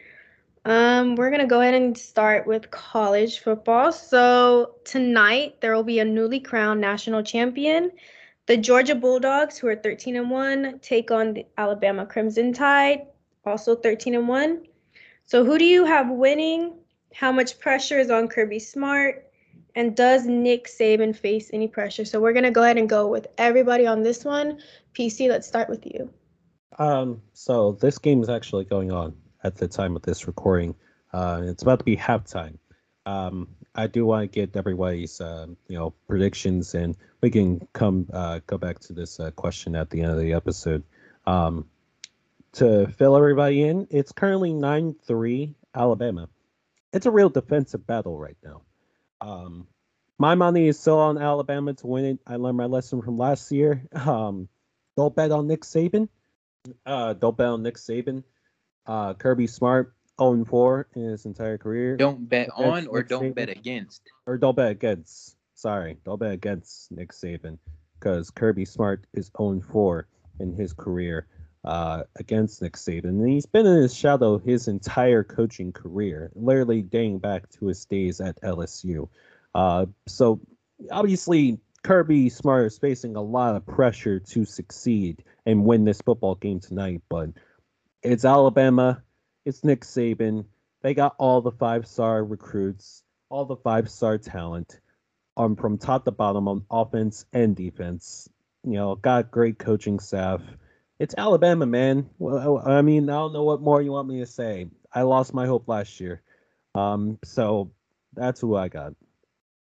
Um, we're gonna go ahead and start with college football. So tonight there will be a newly crowned national champion. The Georgia Bulldogs, who are 13 and 1, take on the Alabama Crimson Tide, also 13 and 1. So who do you have winning? How much pressure is on Kirby Smart? And does Nick Saban face any pressure? So we're gonna go ahead and go with everybody on this one. PC, let's start with you. Um, so this game is actually going on at the time of this recording. Uh, it's about to be halftime. Um, I do want to get everybody's uh, you know predictions, and we can come uh, go back to this uh, question at the end of the episode. Um, to fill everybody in, it's currently nine three Alabama. It's a real defensive battle right now. Um, my money is still on Alabama to win it. I learned my lesson from last year. Um, don't bet on Nick Saban. Uh, don't bet on Nick Saban. Uh, Kirby Smart 0 4 in his entire career. Don't bet on or Nick don't Saban. bet against. Or don't bet against. Sorry, don't bet against Nick Saban because Kirby Smart is 0 4 in his career uh, against Nick Saban. And he's been in his shadow his entire coaching career, literally dating back to his days at LSU. Uh, so obviously, Kirby Smart is facing a lot of pressure to succeed and win this football game tonight, but it's Alabama, it's Nick Saban. They got all the five star recruits, all the five star talent, um, from top to bottom on offense and defense. You know, got great coaching staff. It's Alabama, man. Well, I mean, I don't know what more you want me to say. I lost my hope last year, um, so that's who I got.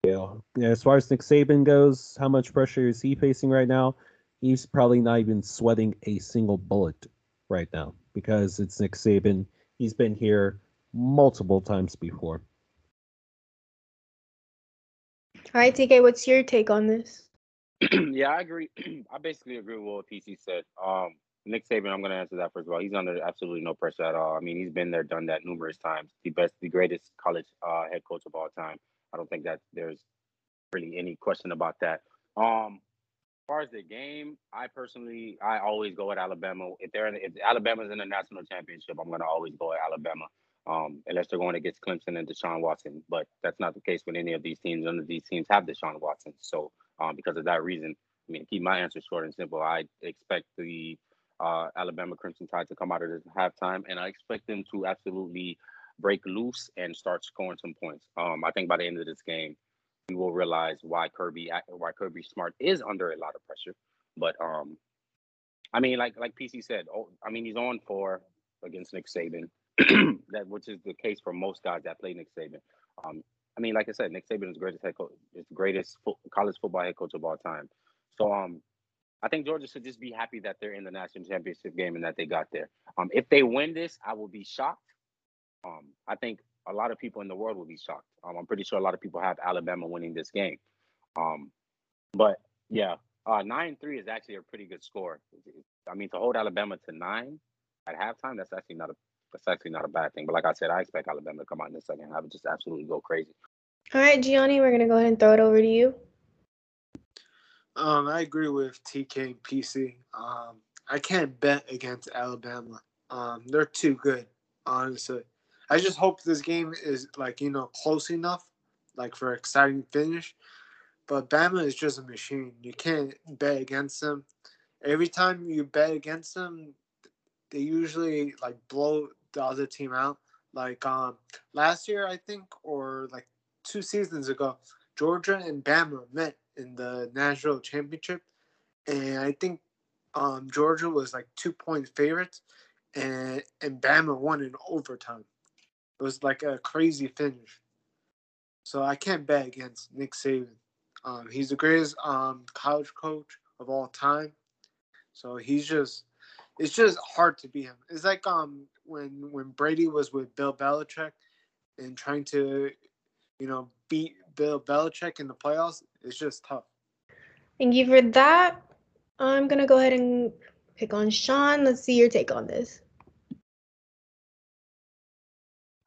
You know, as far as Nick Saban goes, how much pressure is he facing right now? He's probably not even sweating a single bullet right now because it's Nick Saban. He's been here multiple times before. All right, TK, what's your take on this? yeah, I agree. I basically agree with what PC said. Um, Nick Saban, I'm going to answer that first of all. He's under absolutely no pressure at all. I mean, he's been there, done that numerous times. The best, the greatest college uh, head coach of all time. I don't think that there's really any question about that. Um, as far as the game, I personally, I always go at Alabama. If they're in, if Alabama's in the national championship, I'm to always go at Alabama. Um, unless they're going against Clemson and Deshaun Watson, but that's not the case with any of these teams. None of these teams have Deshaun Watson, so um, because of that reason, I mean, keep my answer short and simple, I expect the uh, Alabama Crimson Tide to come out of this halftime, and I expect them to absolutely break loose and start scoring some points. Um, I think by the end of this game, we will realize why Kirby why Kirby Smart is under a lot of pressure. But um, I mean, like like PC said, oh, I mean, he's on for against Nick Saban, that which is the case for most guys that play Nick Saban. Um, I mean, like I said, Nick Saban is greatest head coach, is greatest fo- college football head coach of all time. So um, I think Georgia should just be happy that they're in the national championship game and that they got there. Um, if they win this, I will be shocked. Um, I think a lot of people in the world will be shocked. Um, I'm pretty sure a lot of people have Alabama winning this game. Um, but yeah, uh, nine three is actually a pretty good score. I mean, to hold Alabama to nine at halftime, that's actually not a that's actually not a bad thing. But like I said, I expect Alabama to come out in the second half and just absolutely go crazy. All right, Gianni, we're gonna go ahead and throw it over to you. Um, I agree with TK and PC. Um, I can't bet against Alabama. Um, they're too good, honestly. I just hope this game is like you know close enough, like for exciting finish. But Bama is just a machine. You can't bet against them. Every time you bet against them, they usually like blow the other team out. Like um last year, I think, or like two seasons ago, Georgia and Bama met in the national championship, and I think um Georgia was like two point favorites, and and Bama won in overtime. It was like a crazy finish. So I can't bet against Nick Saban. Um, he's the greatest um, college coach of all time. So he's just, it's just hard to beat him. It's like um when when Brady was with Bill Belichick and trying to, you know, beat Bill Belichick in the playoffs. It's just tough. Thank you for that. I'm gonna go ahead and pick on Sean. Let's see your take on this.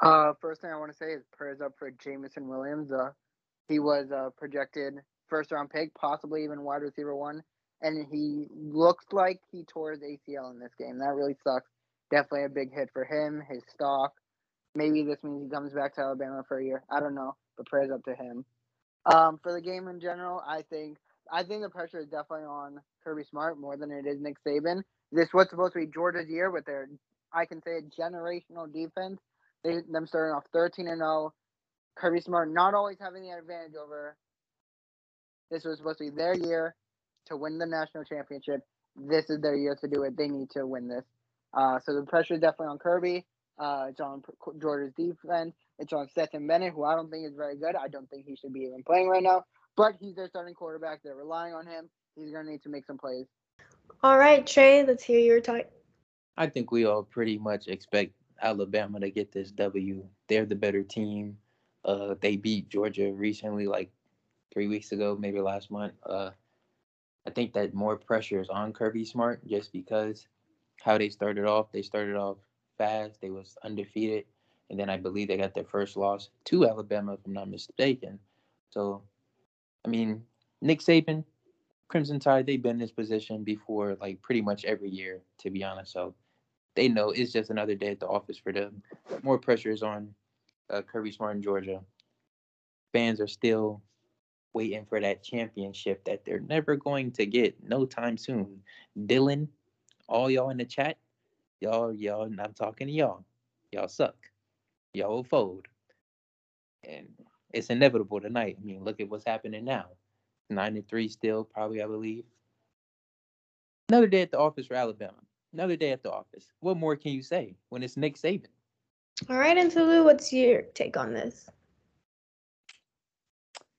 Uh, first thing I want to say is prayers up for Jameson Williams. Uh, he was uh, projected first round pick, possibly even wide receiver one, and he looks like he tore his ACL in this game. That really sucks. Definitely a big hit for him, his stock. Maybe this means he comes back to Alabama for a year. I don't know, but prayers up to him. Um, for the game in general, I think I think the pressure is definitely on Kirby Smart more than it is Nick Saban. This was supposed to be Georgia's year with their, I can say, generational defense. They them starting off 13 and 0. Kirby Smart not always having the advantage over. This was supposed to be their year to win the national championship. This is their year to do it. They need to win this. Uh, so the pressure is definitely on Kirby. Uh, it's on Georgia's defense. It's on Stetson Bennett, who I don't think is very good. I don't think he should be even playing right now. But he's their starting quarterback. They're relying on him. He's gonna need to make some plays. All right, Trey, let's hear your talk. I think we all pretty much expect Alabama to get this W. They're the better team. Uh, they beat Georgia recently, like three weeks ago, maybe last month. Uh, I think that more pressure is on Kirby Smart just because how they started off. They started off fast. They was undefeated, and then I believe they got their first loss to Alabama, if I'm not mistaken. So, I mean, Nick Saban, Crimson Tide, they've been in this position before, like pretty much every year, to be honest. So they know it's just another day at the office for them. More pressure is on uh, Kirby Smart in Georgia. Fans are still waiting for that championship that they're never going to get no time soon. Dylan, all y'all in the chat, y'all, y'all, and I'm talking to y'all. Y'all suck. Y'all will fold. And it's inevitable tonight. I mean, look at what's happening now. 93 still, probably, I believe. Another day at the office for Alabama. Another day at the office. What more can you say when it's Nick Saban? All right, and Tolu, what's your take on this?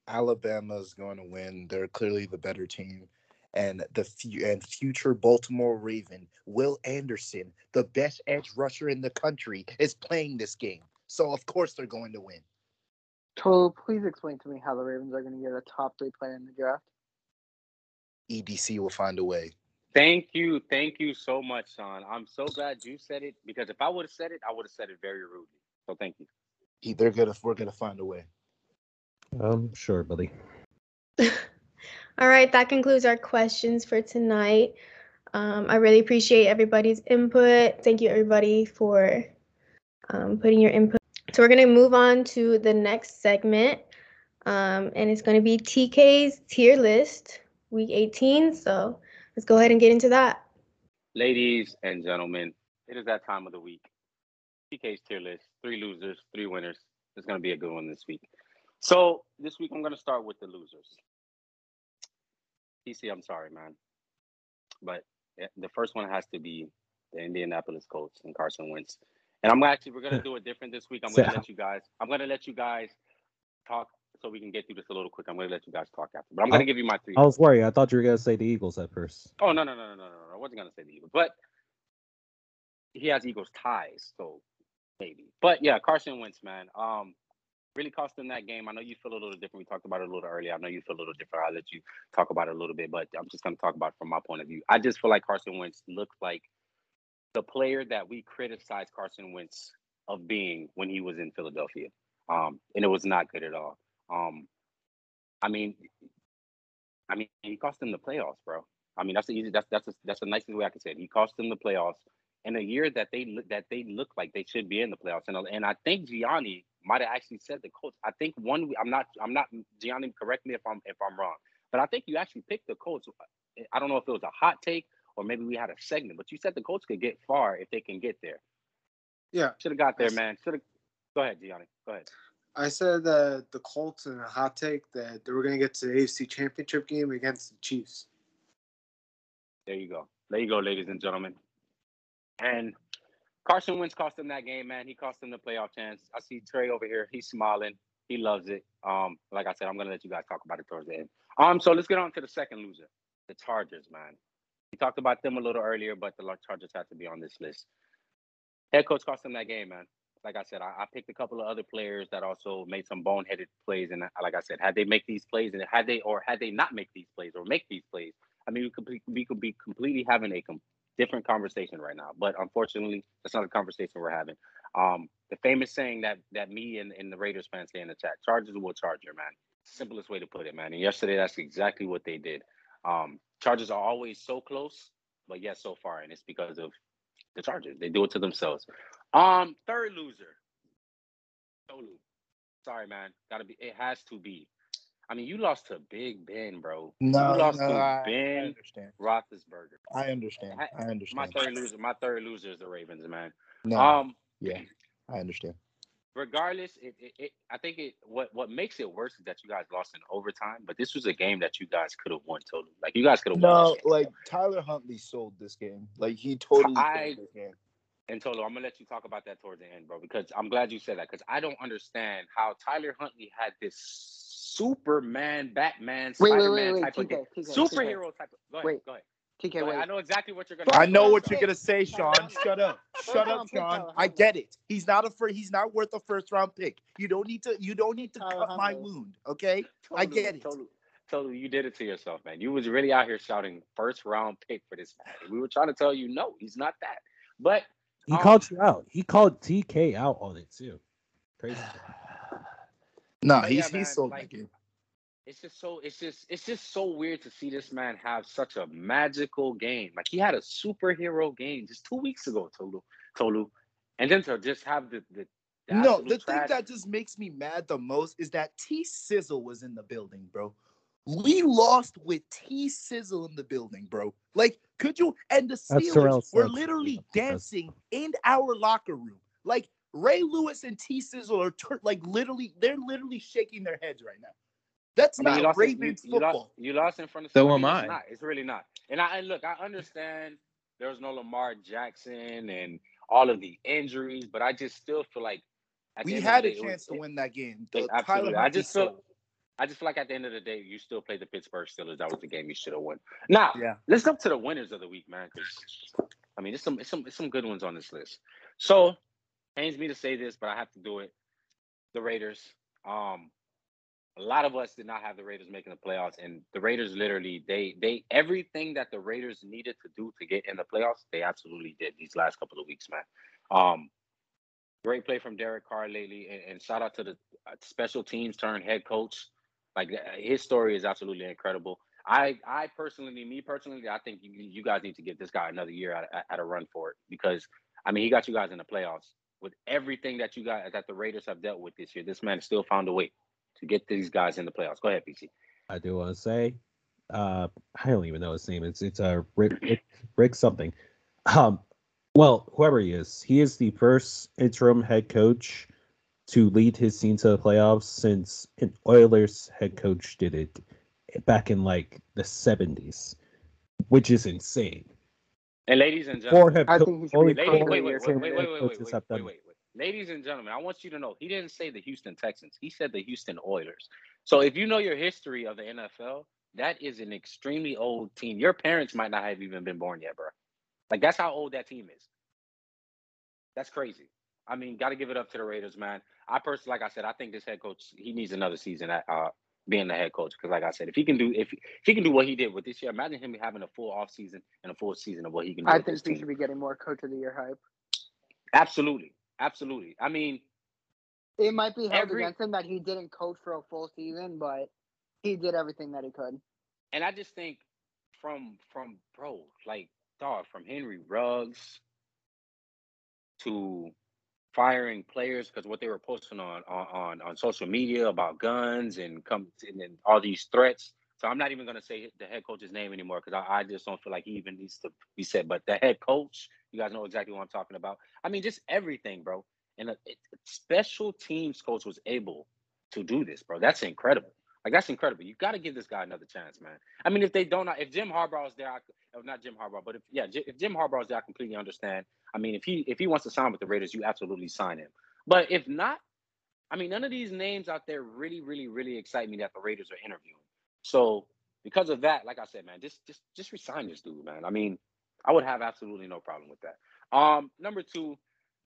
Alabama's going to win. They're clearly the better team. And the fu- and future Baltimore Raven, Will Anderson, the best edge rusher in the country, is playing this game. So of course they're going to win. Tolu, please explain to me how the Ravens are going to get a top three player in the draft. EDC will find a way. Thank you, thank you so much, Sean. I'm so glad you said it because if I would have said it, I would have said it very rudely. So thank you. He- They're gonna we're gonna find a way. Um, sure, buddy. All right, that concludes our questions for tonight. Um, I really appreciate everybody's input. Thank you, everybody, for um, putting your input. So we're gonna move on to the next segment, um, and it's gonna be TK's tier list, week 18. So let's go ahead and get into that. Ladies and gentlemen, it is that time of the week. TK's tier list, three losers, three winners. It's going to be a good one this week. So this week I'm going to start with the losers. PC, I'm sorry, man, but the first one has to be the Indianapolis Colts and Carson Wentz. And I'm actually we're going to do it different this week. I'm going to let you guys. I'm going to let you guys talk so we can get through this a little quick. I'm going to let you guys talk after, but I'm going to give you my three. I was worried. I thought you were gonna say the Eagles at first. Oh no no no no no no! I wasn't gonna say the Eagles, but he has Eagles ties, so maybe. But yeah, Carson Wentz, man, um, really cost him that game. I know you feel a little different. We talked about it a little earlier. I know you feel a little different. I'll let you talk about it a little bit, but I'm just gonna talk about it from my point of view. I just feel like Carson Wentz looked like the player that we criticized Carson Wentz of being when he was in Philadelphia, um, and it was not good at all. Um, I mean, I mean, he cost them the playoffs, bro. I mean, that's the easy. That's that's a, that's the nicest way I can say it. He cost them the playoffs in a year that they look that they look like they should be in the playoffs. And and I think Gianni might have actually said the Colts. I think one. I'm not. I'm not. Gianni, correct me if I'm if I'm wrong. But I think you actually picked the Colts. I don't know if it was a hot take or maybe we had a segment, but you said the Colts could get far if they can get there. Yeah, Should have got there, man. Should have. Go ahead, Gianni. Go ahead. I said that the Colts in a hot take that they were going to get to the AFC Championship game against the Chiefs. There you go. There you go, ladies and gentlemen. And Carson Wentz cost him that game, man. He cost him the playoff chance. I see Trey over here. He's smiling. He loves it. Um, like I said, I'm gonna let you guys talk about it towards the end. Um, so let's get on to the second loser, the Chargers, man. We talked about them a little earlier, but the Chargers had to be on this list. Head coach cost him that game, man. Like I said, I, I picked a couple of other players that also made some boneheaded plays, and like I said, had they make these plays, and had they or had they not make these plays or make these plays, I mean, we could be, we could be completely having a com- different conversation right now. But unfortunately, that's not a conversation we're having. Um, the famous saying that that me and, and the Raiders fans say in the chat: "Chargers will charge you, man." Simplest way to put it, man. And yesterday, that's exactly what they did. Um, Chargers are always so close, but yet so far, and it's because of the Chargers. They do it to themselves. Um, third loser, Tolu. Sorry, man. Gotta be. It has to be. I mean, you lost to Big Ben, bro. No, you lost no, to I, I Ben understand. Roethlisberger. I understand. I understand. My third loser. My third loser is the Ravens, man. No, Um, yeah, I understand. regardless, it, it, it I think it what what makes it worse is that you guys lost in overtime. But this was a game that you guys could have won totally. Like you guys could have won. No, like Tyler Huntley sold this game. Like he totally I- sold this game. And Tolu, I'm gonna let you talk about that towards the end, bro, because I'm glad you said that because I don't understand how Tyler Huntley had this Superman, Batman, Wait, wait, Spider-Man wait, wait, type of TK, game. TK, superhero type of. Go ahead, Wait. go ahead. TK, Go ahead. wait. I know exactly what you're gonna. I say. know what you're gonna say, Sean. Shut up. Shut up, Sean. I get it. He's not a fir- he's not worth a first round pick. You don't need to you don't need to Tyler cut my wound, okay? I get it. Tolu, Tolu, you did it to yourself, man. You was really out here shouting first round pick for this man. We were trying to tell you, no, he's not that. But He Um, called you out. He called TK out on it too. Crazy. No, But he's yeah, he's man, sold like- that it's just so it's just it's just so weird to see this man have such a magical game. Like he had a superhero game just two weeks ago, Tolu, Tolu, and then to just have the the, the No, absolute the thing that just makes me mad the most is that T Sizzle was in the building, bro. We lost with T Sizzle in the building, bro. Like, could you? And the Steelers were Suggs. literally That's- dancing in our locker room. Like Ray Lewis and T Sizzle are tur- like literally, they're literally shaking their heads right now. That's I mean, you not lost, in, you, Ravens you, lost, football. you lost in front of. So am I. It's, not, it's really not. And I and look, I understand there was no Lamar Jackson and all of the injuries, but I just still feel like We had a day, it was- chance to it- win that game. The absolutely. Tyler I just Huntley feel I just feel like at the end of the day, you still played the Pittsburgh Steelers. That was the game you should have won. Now, Yeah. let's jump to the winners of the week, man. Because I mean, there's some, there's some, there's some good ones on this list. So, pains me to say this, but I have to do it. The Raiders. Um, a lot of us did not have the Raiders making the playoffs, and the Raiders literally they they everything that the Raiders needed to do to get in the playoffs, they absolutely did these last couple of weeks, man. Um, great play from Derek Carr lately, and, and shout out to the uh, special teams turned head coach. Like uh, his story is absolutely incredible. I I personally, me personally, I think you, you guys need to give this guy another year at, at, a run for it because I mean he got you guys in the playoffs with everything that you got that the Raiders have dealt with this year. This man still found a way to get these guys in the playoffs. Go ahead, PC. I do want to say, uh, I don't even know his name. It's it's a uh, Rick Rick something. Um, well, whoever he is, he is the first interim head coach to lead his team to the playoffs since an Oilers head coach did it back in like the seventies, which is insane. And ladies and gentlemen, head I co- think he only be ladies, four wait, wait, wait, wait, head wait, wait, wait, coaches wait, have done wait, wait. Ladies and gentlemen, I want you to know he didn't say the Houston Texans. He said the Houston Oilers. So if you know your history of the NFL, that is an extremely old team. Your parents might not have even been born yet, bro. Like that's how old that team is. That's crazy. I mean, got to give it up to the Raiders, man. I personally, like I said, I think this head coach he needs another season at uh, being the head coach because, like I said, if he can do if, if he can do what he did with this year, imagine him having a full off season and a full season of what he can do. I think he team. should be getting more coach of the year hype. Absolutely, absolutely. I mean, It might be held Every- against him that he didn't coach for a full season, but he did everything that he could. and I just think from from bro, like dog, from Henry Ruggs to firing players because what they were posting on on on, social media about guns and come and, then all these threats. So I'm not even gonna say the head coach's name anymore because I, I just don't feel like he even needs to be said. But the head coach, you guys know exactly what I'm talking about. I mean, just everything, bro. And a, it, special teams coach was able to do this, bro. That's incredible. Like that's incredible. You got to give this guy another chance, man. I mean, if they don't, if Jim Harbaugh is there, I, oh, not Jim Harbaugh, but if yeah, if Jim Harbaugh is there, I completely understand. I mean, if he if he wants to sign with the Raiders, you absolutely sign him. But if not, I mean, none of these names out there really, really, really excite me that the Raiders are interviewing. So because of that, like I said, man, just just just resign this dude, man. I mean, I would have absolutely no problem with that. Um, number two,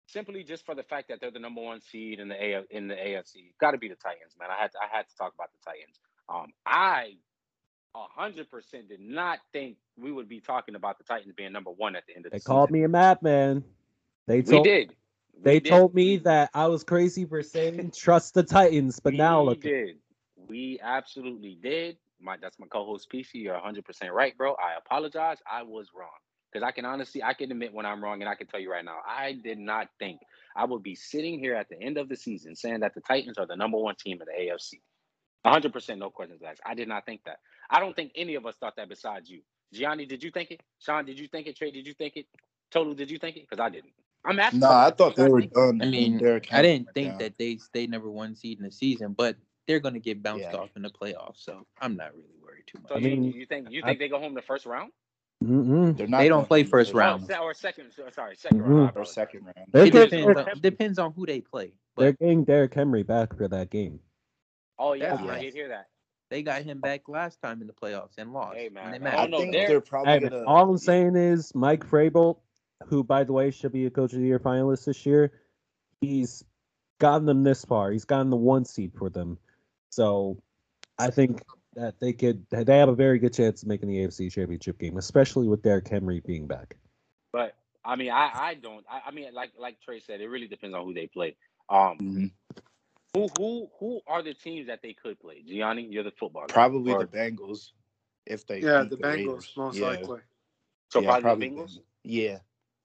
simply just for the fact that they're the number one seed in the A in the AFC, got to be the Titans, man. I had to, I had to talk about the Titans. Um, I a hundred percent did not think we would be talking about the Titans being number one at the end of the season. They season. called me a madman. They We did. We they did. told me that I was crazy for saying trust the Titans, but now we look. did. We absolutely did. My that's my co-host PC. You're 100 percent right, bro. I apologize. I was wrong because I can honestly, I can admit when I'm wrong, and I can tell you right now, I did not think I would be sitting here at the end of the season saying that the Titans are the number one team in the AFC. 100 percent, no questions asked. I did not think that. I don't think any of us thought that besides you. Gianni, did you think it? Sean, did you think it? Trey, did you think it? Tolu, did you think it? Because I didn't. I'm asking. Nah, I thought they guys were think done. I mean, Derrick I didn't think down. that they stayed number one seed in the season, but they're gonna get bounced Yeah. off in the playoffs, so I'm not really worried too much. So I you, mean, you think you I- think they go home the first round? Mm-mm. They're not They don't play first the Oh, round. or second. Sorry, 2nd Mhm. round. Or second round. They're It depends on, depends on who they play. They're getting Derrick Henry back for that game. Oh yeah, That's I nice. did hear that. they got him back last time in the playoffs and lost. Hey, and man, they I. I don't know, think they're- they're probably Hey, gonna. all I'm saying is Mike Vrabel, who by the way should be a Coach of the Year finalist this year, he's gotten them this far. He's gotten the one seed for them. So I think that they could they have a very good chance of making the AFC Championship game, especially with Derrick Henry being back. But I mean, I I don't. I, I mean, like like Trey said, it really depends on who they play. Um, Mhm. Who who who are the teams that they could play? Gianni, you're the football. guy. Probably Or- the Bengals, if they Yeah, beat the Raiders. Bengals most yeah. likely. So yeah, probably, the Bengals. Yeah,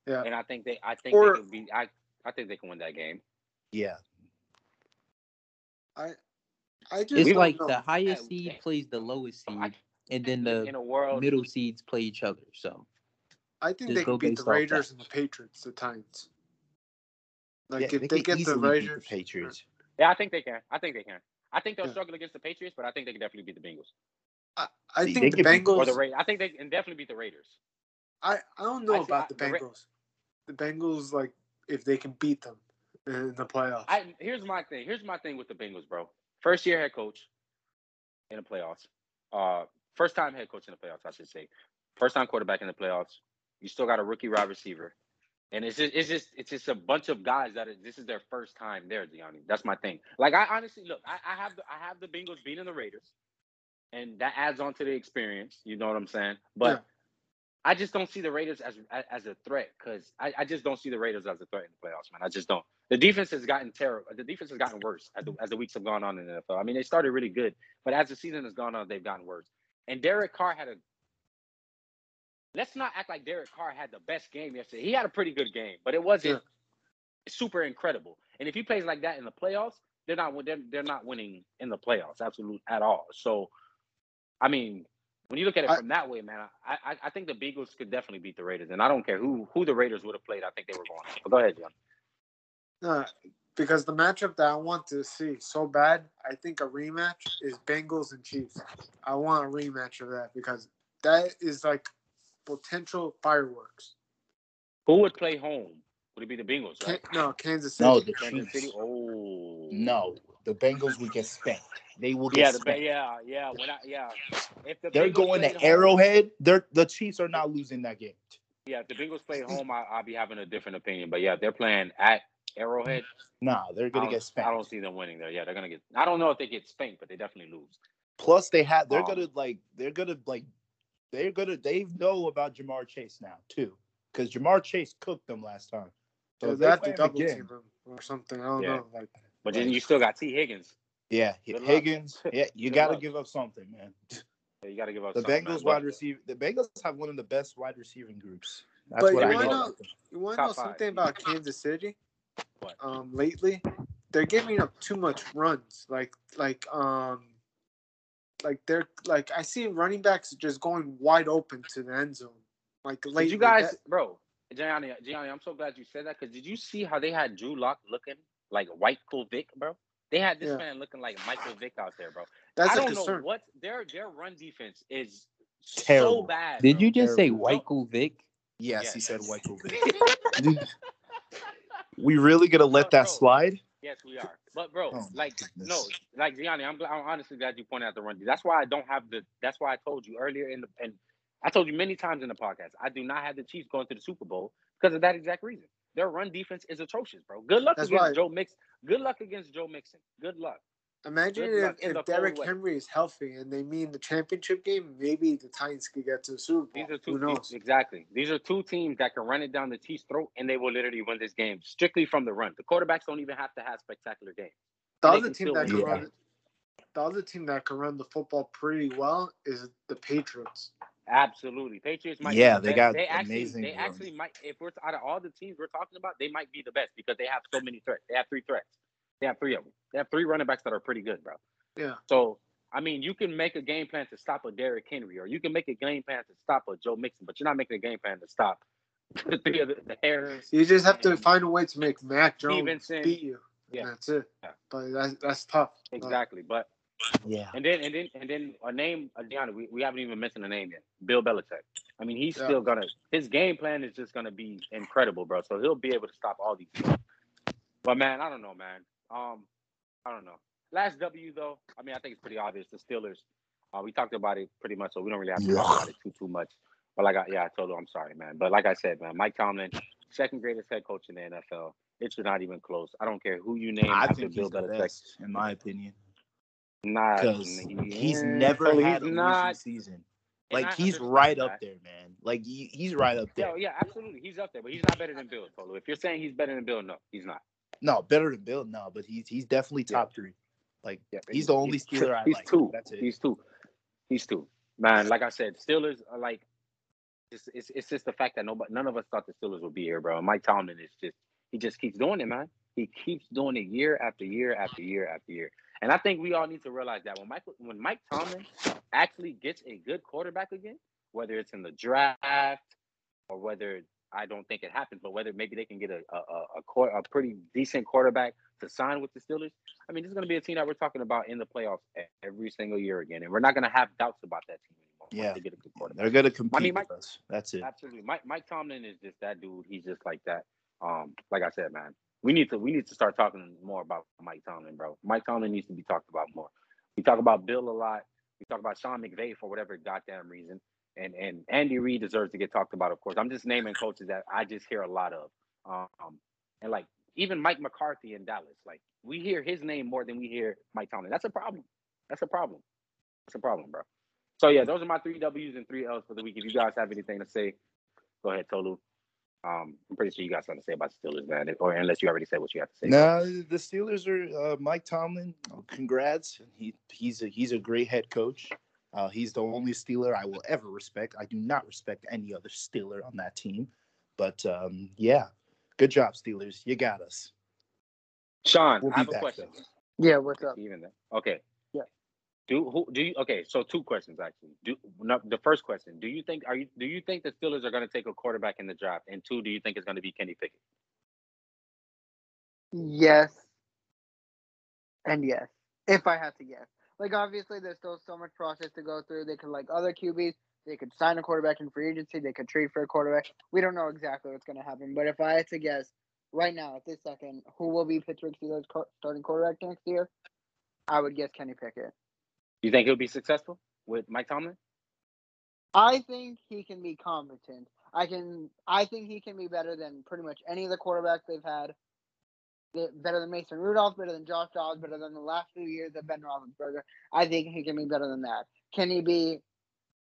Yeah. And I think they I think Or- they can be. I I think they can win that game. yeah. I I just It's like know. the highest seed yeah. plays the lowest So I- seed, and then in the a world middle seeds play each other. So I think just they go can beat the Raiders and the Patriots, the Titans. Like yeah, if they, could get the easily beat Raiders, Patriots. Yeah, I think they can. I think they can. I think they'll Yeah. struggle against the Patriots, but I think they can definitely beat the Bengals I, I They- think they the Bengals. or the Raiders. I think they can definitely beat the Raiders. I I don't know I about I- the the Ra- Bengals. The Bengals, like if they can beat them in the playoffs. I here's my thing. Here's my thing with the Bengals, bro. First year head coach in the playoffs. Uh, first time head coach in the playoffs, I should say. First time quarterback in the playoffs. You still got a rookie wide receiver, and it's just it's just it's just a bunch of guys that are, this is their first time there, Gianni. That's my thing. Like I honestly look, I, I have the I have the Bengals beating the Raiders, and that adds on to the experience. You know what I'm saying? But Yeah. I just don't see the Raiders as as a threat because I, I just don't see the Raiders as a threat in the playoffs, man. I just don't. The defense has gotten terrible. The defense has gotten worse as the, as the weeks have gone on in the NFL. I mean, they started really good, but as the season has gone on, they've gotten worse. And Derek Carr had a. Let's not act like Derek Carr had the best game yesterday. He had a pretty good game, but it wasn't super incredible. And if he plays like that in the playoffs, they're not they're, they're not winning in the playoffs, absolutely at all. So, I mean, when you look at it I- from that way, man, I, I I think the Bengals could definitely beat the Raiders, and I don't care who who the Raiders would have played. I think they were going. But go ahead, John. Uh, because the matchup that I want to see so bad, I think a rematch is Bengals and Chiefs. I want a rematch of that because that is like potential fireworks. Who would play home? Would it be the Bengals, Can, no, Kansas City. No, the Kansas City. Chiefs. Oh No, the Bengals would get spanked. They will get Yeah, the spanked. Ba- yeah, yeah. When I, yeah, if the They're Bengals going to home- Arrowhead. They're the Chiefs are not losing that game. Yeah, if the Bengals play home, I, I'll be having a different opinion. But yeah, they're playing at Arrowhead. Nah, they're gonna don't, get I don't see them winning there. Yeah, they're gonna get. I don't know if they get spanked, but they definitely lose. Plus, they have. they're Um, gonna like they're gonna like they're gonna they know about Ja'Marr Chase now too because Ja'Marr Chase cooked them last time. So So if they have to double again- team them or something. I don't Yeah. know. Like But then Right. you still got Tee Higgins. Yeah, Good luck. Higgins. Yeah, you got to give up something, man. So you got to give up The something. Bengals But- wide receiver. The Bengals have one of the best wide receiving groups. That's But what you I wanna know. know- you want to know five. something about Kansas City? What? Um, lately, they're giving up too much runs. Like like um, like they're like I see running backs just going wide open to the end zone. Like lately, Did you guys, that- bro? Gianni, Gianni, I'm so glad you said that because did you see how they had Drew Lock looking like White Michael Vick, bro? They had this Yeah. man looking like Michael Vick out there, bro. that's I a don't concern. know what their their run defense is so Terrible. bad. did bro. you just say Terrible. Michael Vick? Yes, Yeah, he said yes. White We really gonna let Bro, that bro. slide? Yes, we are. But bro, Oh, like goodness. no, like Gianni, I'm, I'm honestly glad you pointed out the run. That's why I don't have the. That's why I told you earlier in the and I told you many times in the podcast. I do not have the Chiefs going to the Super Bowl because of that exact reason. Their run defense is atrocious, bro. Good luck That's against why- Joe Mix. Good luck against Joe Mixon. Good luck. Imagine if, in if Derrick. Henry is healthy and they mean the championship game, maybe the Titans could get to the Super Bowl. These are Who two Teams, exactly. These are two teams that can run it down the Chiefs' throat, and they will literally win this game strictly from the run. The quarterbacks don't even have to have spectacular games. The They other team that can the run, the other team that can run the football pretty well is the Patriots. Absolutely, Patriots might. Yeah, be the they best. got they actually, amazing They run. actually might. If we're out of all the teams we're talking about, they might be the best because they have so many threats. They have three threats. They have three of them. They have three running backs that are pretty good, bro. Yeah. So I mean, you can make a game plan to stop a Derrick Henry, or you can make a game plan to stop a Joe Mixon, but you're not making a game plan to stop the three of the, the Harris. You just have to find a way to make Mac Jones Stevenson. beat you. Yeah. That's it. Yeah. But that's that's tough. Exactly, but Yeah. and then and then and then a name, Deanna, we, we haven't even mentioned a name yet. Bill Belichick. I mean, he's Yeah. still gonna. His game plan is just gonna be incredible, bro. So he'll be able to stop all these. People. But man, I don't know, man. Um, I don't know. Last W though, I mean, I think it's pretty obvious. The Steelers. Uh, we talked about it pretty much, so we don't really have to talk about it too too much. But like, I, yeah, I told you, I'm sorry, man. But like I said, man, Mike Tomlin, second greatest head coach in the NFL. It's not even close. I don't care who you name I think Bill he's the Belichick. best, in my opinion, Not because he's never so had a he's not. season. Like he's right that. up there, man. Like he, he's right up there. Yeah, yeah, absolutely. He's up there, but he's not better than Bill. Tolu. If you're saying he's better than Bill, no, he's not. No, better than Bill, no, but he's he's definitely Yeah. top three. Like Yeah, he's the only he's, Steeler I he's like. two. That's it. He's two. He's two. Man, like I said, Steelers are like it's, it's it's just the fact that nobody none of us thought the Steelers would be here, bro. And Mike Tomlin is just he just keeps doing it, man. He keeps doing it year after year after year after year. And I think we all need to realize that when Mike when Mike Tomlin actually gets a good quarterback again, whether it's in the draft or whether I don't think it happens, but whether maybe they can get a a a, a, quar- a pretty decent quarterback to sign with the Steelers. I mean, this is going to be a team that we're talking about in the playoffs every single year again, and we're not going to have doubts about that team anymore. Yeah. they get a good quarterback. They're gonna compete Mike- with us. That's it. Absolutely, Mike Mike Tomlin is just that dude. He's just like that. Um, like I said, man, we need to we need to start talking more about Mike Tomlin, bro. Mike Tomlin needs to be talked about more. We talk about Bill a lot. We talk about Sean McVay for whatever goddamn reason, and and Andy Reid deserves to get talked about. Of course, I'm just naming coaches that I just hear a lot of. Um, and like even Mike McCarthy in Dallas, like we hear his name more than we hear Mike Tomlin. That's a problem. That's a problem. That's a problem, bro. So yeah, those are my three W's and three L's for the week. If you guys have anything to say, go ahead, Tolu. Um, I'm pretty sure you got something to say about the Steelers, man. Or unless you already said what you have to say. No, the Steelers are uh, Mike Tomlin. Congrats. He he's a he's a great head coach. Uh, he's the only Steeler I will ever respect. I do not respect any other Steeler on that team. But um, yeah, good job, Steelers. You got us. Sean, We'll I be have a back, question. Yeah, what's up? Even then, okay. Yeah. Do who do you? Okay, so two questions actually. Do no, the first question: Do you think are you do you think the Steelers are going to take a quarterback in the draft? And two, do you think it's going to be Kenny Pickett? Yes. And yes. If I had to guess. Like obviously there's still so much process to go through. They could like other QBs, they could sign a quarterback in free agency, they could trade for a quarterback. We don't know exactly what's gonna happen. But if I had to guess right now at this second, who will be Pittsburgh Steelers starting quarterback next year? I would guess Kenny Pickett. You think he'll be successful with Mike Tomlin? I think he can be competent. I can. I think he can be better than pretty much any of the quarterbacks they've had. Be- Better than Mason Rudolph, better than Josh Dobbs, better than the last few years of Ben Roethlisberger. I think he can be better than that. Can he be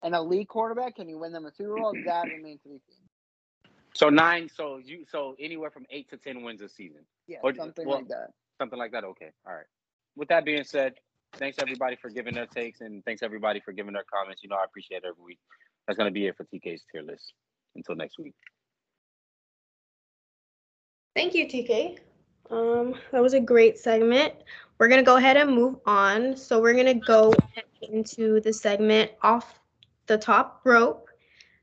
an elite quarterback? Can he win them a Super Bowl? That remains to be seen. So nine. So you so anywhere from eight to ten wins a season, Yeah, Or- something well- like that. something like that. Okay, all right. With that being said, thanks everybody for giving their takes and thanks everybody for giving their comments. You know I appreciate it every week. That's gonna be it for TK's tier list. Until next week. Thank you, TK. Um, that was a great segment. We're gonna go ahead and move on. So we're gonna go into the segment off the top rope,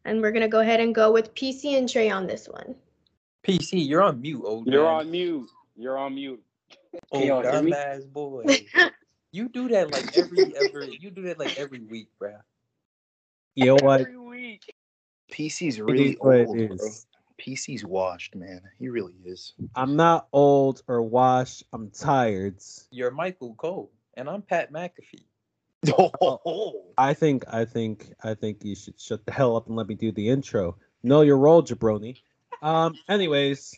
and we're gonna go ahead and go with PC and Trey on this one. PC, you're on mute, old You're man. on mute. You're on mute. Oh, Can y'all hear me? dumbass boy. You do that like every ever. You do that like every week, bruh. You know what? Every week. PC's really is what it old, bro. Is. PC's washed, man. He really is. I'm not old or washed. I'm tired. You're Michael Cole, and I'm Pat McAfee. Oh, I think, I think, I think you should shut the hell up and let me do the intro. Know your role, jabroni. Um. Anyways,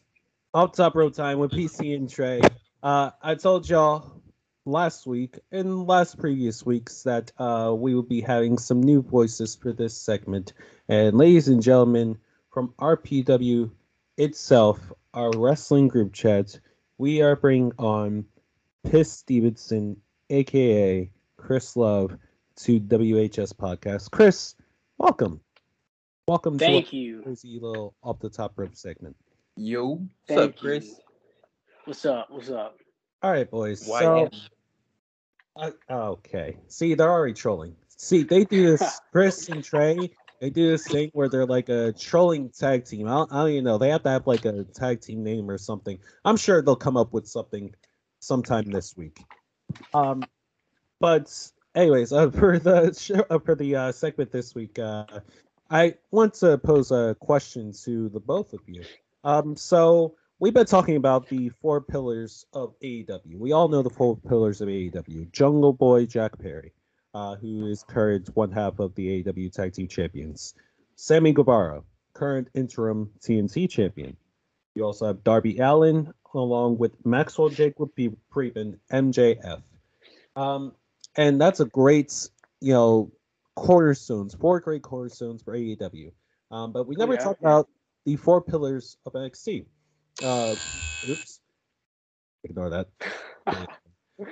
up top row time with PC and Trey. Uh, I told y'all last week and last previous weeks that uh we would be having some new voices for this segment. And ladies and gentlemen, from RPW itself, our wrestling group chat, we are bringing on Piss Stevenson, aka Chris Love, to WHS podcast. Chris, welcome. Welcome Thank to you. a crazy little off the top rope segment. Yo, what's Thank up, Chris? you. What's up? What's up? All right, boys. Why So, uh, okay. See, they're already trolling. See, they do this. Chris and Trey, they do this thing where they're like a trolling tag team. I don't, I don't even know. They have to have like a tag team name or something. I'm sure they'll come up with something sometime this week. Um, but anyways, uh, for the show, uh, for the uh, segment this week, uh, I want to pose a question to the both of you. Um, so we've been talking about the four pillars of AEW. We all know the four pillars of AEW. Jungle Boy Jack Perry, uh, who is current one half of the AEW Tag Team Champions. Sammy Guevara, current interim TNT champion. You also have Darby Allin, along with Maxwell Jacob Friedman, MJF. Um, and that's a great, you know, cornerstones, four great cornerstones for AEW. Um, but we never Yeah. talked about the four pillars of NXT. Uh, oops, ignore that.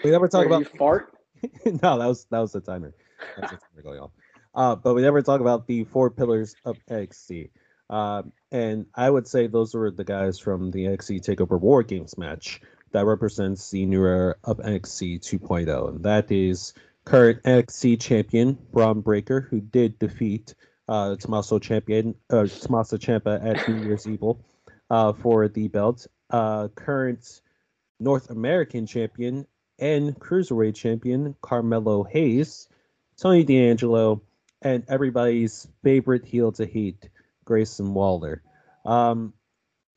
We never talk Wait, about fart. no, that was that was the timer. That's the timer going off. Uh, but we never talk about the four pillars of NXT. Um, and I would say those were the guys from the NXT Takeover War Games match that represents the new era of NXT 2.0, and that is current NXT champion Bron Breakker, who did defeat uh, Tommaso champion uh, Tommaso at New Year's Evil uh, for the belt. Uh, current North American champion and cruiserweight champion Carmelo Hayes, Tony D'Angelo, and everybody's favorite heel to hate, Grayson Waller. Um,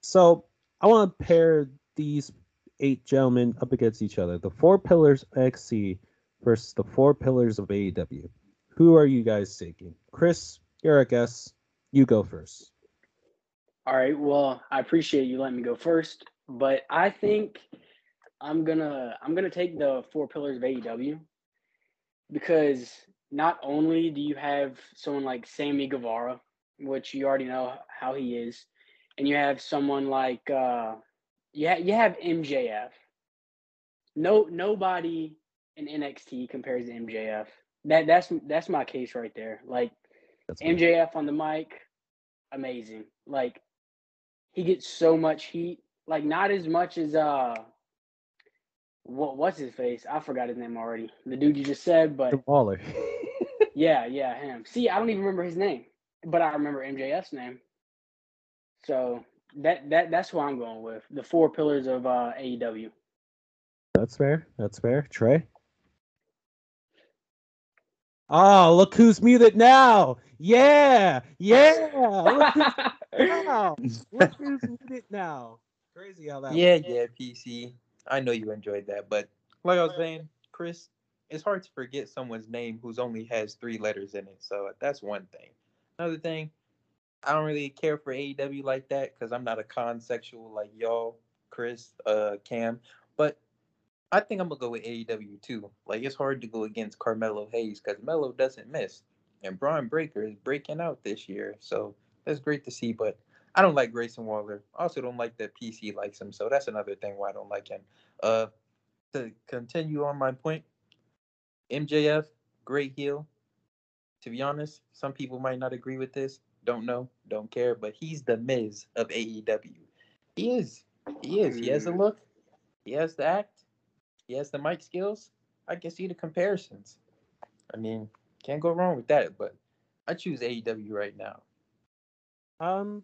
so I want to pair these eight gentlemen up against each other. The four pillars of XC versus the four pillars of AEW. Who are you guys taking? Chris, you're a guest. You go first. All right. Well, I appreciate you letting me go first, but I think I'm gonna I'm gonna take the four pillars of AEW because not only do you have someone like Sammy Guevara, which you already know how he is, and you have someone like uh, you ha- you have MJF. No, nobody in NXT compares to MJF. That that's that's my case right there. Like That's. MJF on the mic, amazing. Like he gets so much heat. Like not as much as uh what what's his face? I forgot his name already. The dude you just said, but Waller. yeah, yeah, him. See, I don't even remember his name, but I remember MJF's name. So that that that's who I'm going with. The four pillars of uh AEW. That's fair. That's fair. Trey. Oh, look who's muted now. Yeah. Yeah. Look who's now. Look who's muted now. Crazy how that Yeah, yeah, PC. I know you enjoyed that, but like I was saying, Chris, it's hard to forget someone's name who's only has three letters in it. So that's one thing. Another thing, I don't really care for AEW like that because I'm not a consexual like y'all, Chris, uh, Cam. But I think I'm gonna go with AEW too. Like it's hard to go against Carmelo Hayes because Melo doesn't miss, and Bron Breakker is breaking out this year. So that's great to see. But I don't like Grayson Waller. I also don't like that PC likes him. So that's another thing why I don't like him. Uh, to continue on my point, MJF, great heel. To be honest, some people might not agree with this. Don't know, don't care, but he's the Miz of AEW. He is. He is. He has the look. He has the act. He has the mic skills. I can see the comparisons. I mean, can't go wrong with that. But I choose AEW right now. Um,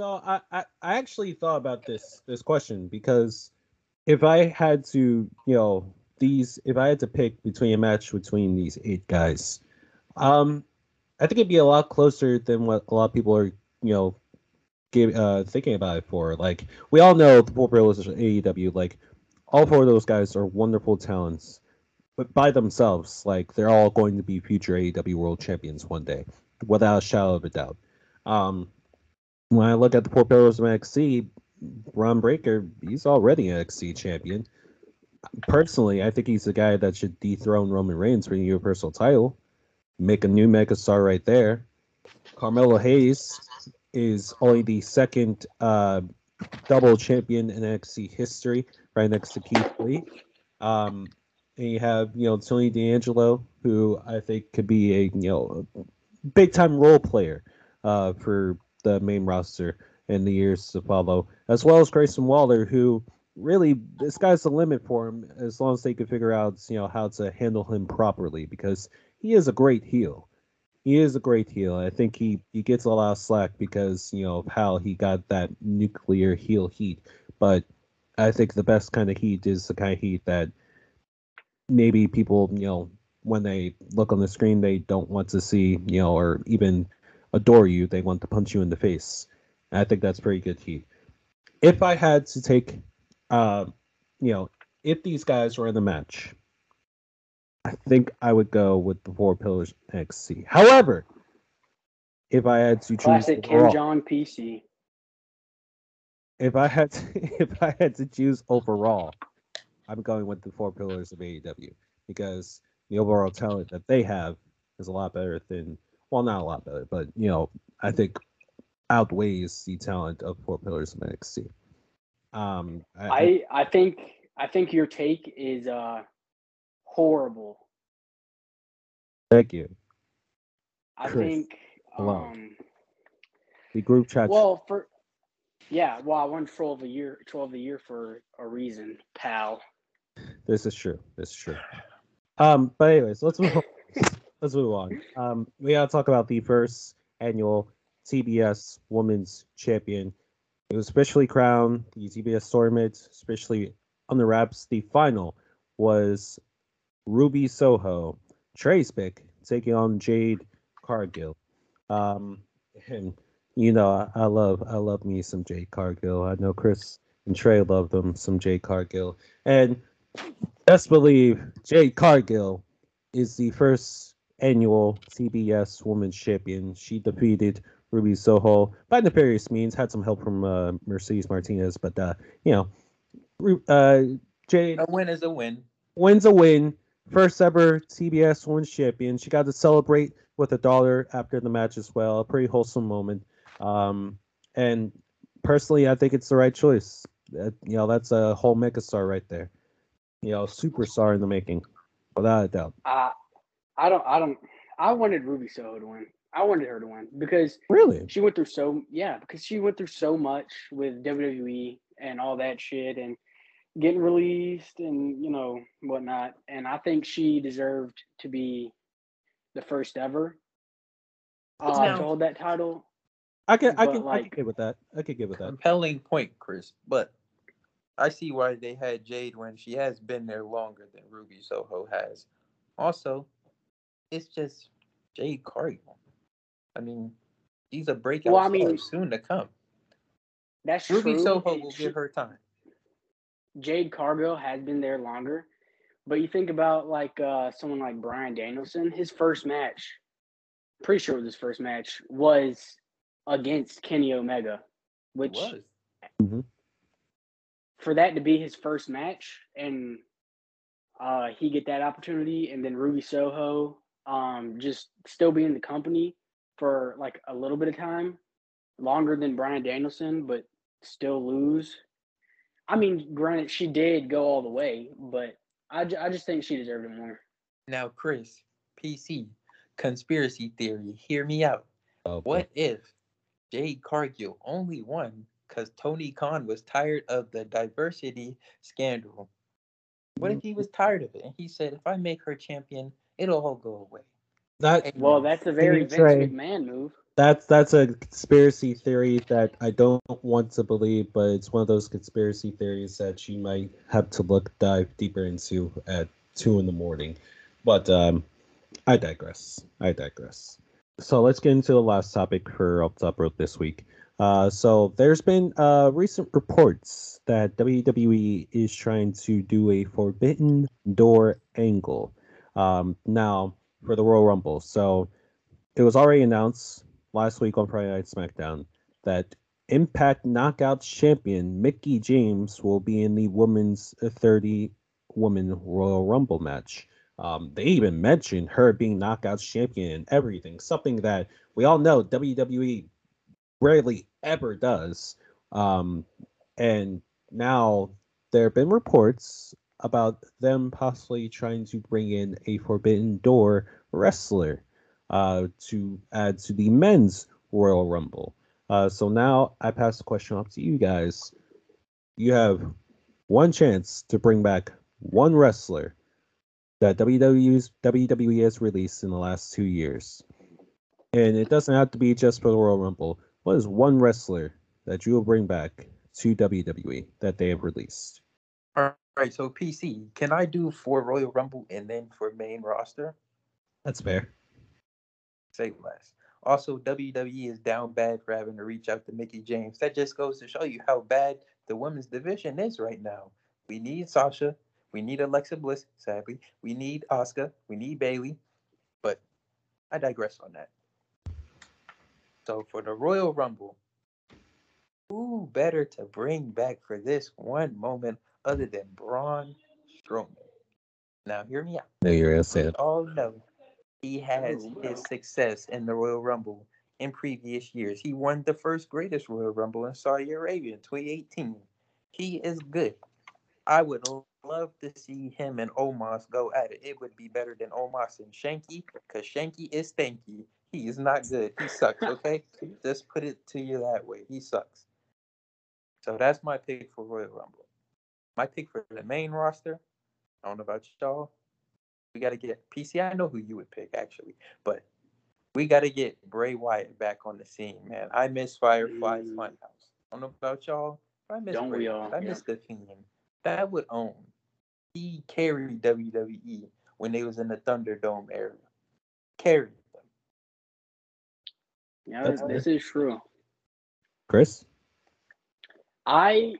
so I, I, I actually thought about this this question because if I had to, you know, these if I had to pick between a match between these eight guys, um, I think it'd be a lot closer than what a lot of people are, you know, give, uh, thinking about it for. Like we all know the four pillars of AEW, like all four of those guys are wonderful talents, but by themselves, like they're all going to be future AEW World Champions one day, without a shadow of a doubt. Um, when I look at the pillars of NXT, Bron Breakker, he's already an NXT champion. Personally, I think he's the guy that should dethrone Roman Reigns for the Universal title. Make a new megastar right there. Carmelo Hayes is only the second uh, double champion in NXT history, right next to Keith Lee. Um, and you have, you know, Tony D'Angelo, who I think could be a, you know, big time role player uh, for the main roster in the years to follow, as well as Grayson Waller, who really the sky's the limit for him as long as they can figure out, you know, how to handle him properly because he is a great heel. He is a great heel. I think he, he gets a lot of slack because, you know, of how he got that nuclear heel heat. But I think the best kind of heat is the kind of heat that maybe people, you know, when they look on the screen, they don't want to see, you know, or even adore you. They want to punch you in the face. And I think that's pretty good heat. If I had to take, uh, you know, if these guys were in the match, I think I would go with the four pillars XC. However, if I had to choose Classic Kim overall- Jong PC. if I had to, if I had to choose overall, I'm going with the four pillars of AEW because the overall talent that they have is a lot better than well, not a lot better, but you know, I think outweighs the talent of four pillars of NXT. Um, I, I- I think I think your take is uh horrible. thank you. I Chris, think hello. um The group chat. well for yeah, well I won troll of the year troll of the year for a reason, pal. This is true. This is true. Um, but anyways, let's move on. Let's move on. Um, we gotta talk about the first annual TBS Women's Champion. It was officially crowned the TBS tournament, especially on the wraps. The final was Ruby Soho, Trace Pick taking on Jade Cargill. Um, and you know, I, I love I love me some Jade Cargill. I know Chris and Trey love them some Jade Cargill. And best believe Jade Cargill is the first annual TBS Women's Champion. She defeated Ruby Soho by nefarious means. Had some help from uh, Mercedes Martinez, but uh, you know, uh, Jade A win is a win. wins a win. First ever TBS Women's Champion. She got to celebrate with a daughter after the match as well. A pretty wholesome moment. Um, and personally, I think it's the right choice. Uh, you know, that's a whole megastar right there. You know, superstar in the making, without a doubt. I I don't I don't I wanted Ruby Soho to win. I wanted her to win because Really? she went through so yeah because she went through so much with WWE and all that shit and getting released and you know whatnot and I think she deserved to be the first ever uh, No. to hold that title. I can, I But, can, I like- can get with that. I could get with that. Compelling point, Chris. But I see why they had Jade when she has been there longer than Ruby Soho has. Also, it's just Jade Cargill. I mean, he's a breakout Well, I star mean, soon to come. That's Ruby true. Soho will she- give her time. Jade Cargill has been there longer, but you think about like uh, someone like Bryan Danielson. His first match, pretty sure it was his first match, was against Kenny Omega, It which was. for that to be his first match and uh, he get that opportunity, and then Ruby Soho um, just still be in the company for like a little bit of time, longer than Bryan Danielson, but still lose. I mean, granted, she did go all the way, but I, I just think she deserved it more. Now, Chris, PC, conspiracy theory, hear me out. Oh, What if Jade Cargill only won because Tony Khan was tired of the diversity scandal? What if he was tired of it and he said, if I make her champion, it'll all go away? That Well, that's a very Vince Trey. McMahon move. that's that's a conspiracy theory that I don't want to believe, but it's one of those conspiracy theories that you might have to look dive deeper into at two in the morning. But um, I digress. I digress. So let's get into the last topic for Up Top Rope this week. Uh, so there's been uh, recent reports that WWE is trying to do a Forbidden Door angle. Um, now for the Royal Rumble. So it was already announced last week on Friday Night SmackDown that Impact Knockout champion Mickie James will be in the women's 30 woman Royal Rumble match. Um, they even mentioned her being Knockouts champion and everything, something that we all know WWE rarely ever does. Um, and now there have been reports about them possibly trying to bring in a Forbidden Door wrestler uh, to add to the men's Royal Rumble. Uh, so now I pass the question off to you guys. You have one chance to bring back one wrestler that WWE's, WWE has released in the last two years. And it doesn't have to be just for the Royal Rumble. What is one wrestler that you will bring back to WWE that they have released? All right, so PC, can I do for Royal Rumble and then for main roster? That's fair. Say less. Also, WWE is down bad for having to reach out to Mickie James. That just goes to show you how bad the women's division is right now. We need Sasha. We need Alexa Bliss, sadly. We need Asuka. We need Bayley. But I digress on that. So for the Royal Rumble, who better to bring back for this one moment other than Braun Strowman? Now, hear me out. No, you're gonna say it. all know he has Oh, his success in the Royal Rumble in previous years. He won the first greatest Royal Rumble in Saudi Arabia in 2018. He is good. I would love to see him and Omos go at it. It would be better than Omos and Shanky because Shanky is stanky. He is not good. He sucks, okay? Just put it to you that way. He sucks. So that's my pick for Royal Rumble. My pick for the main roster, I don't know about y'all. We got to get PC. I know who you would pick actually, but we got to get Bray Wyatt back on the scene, man. I miss Firefly Mm. Funhouse. I don't know about y'all, but I miss Don't Bray we all? I Yeah. miss the Fiend. That would own. He carried WWE when they was in the Thunderdome era. Carried them. Yeah, That's this is true. Chris? I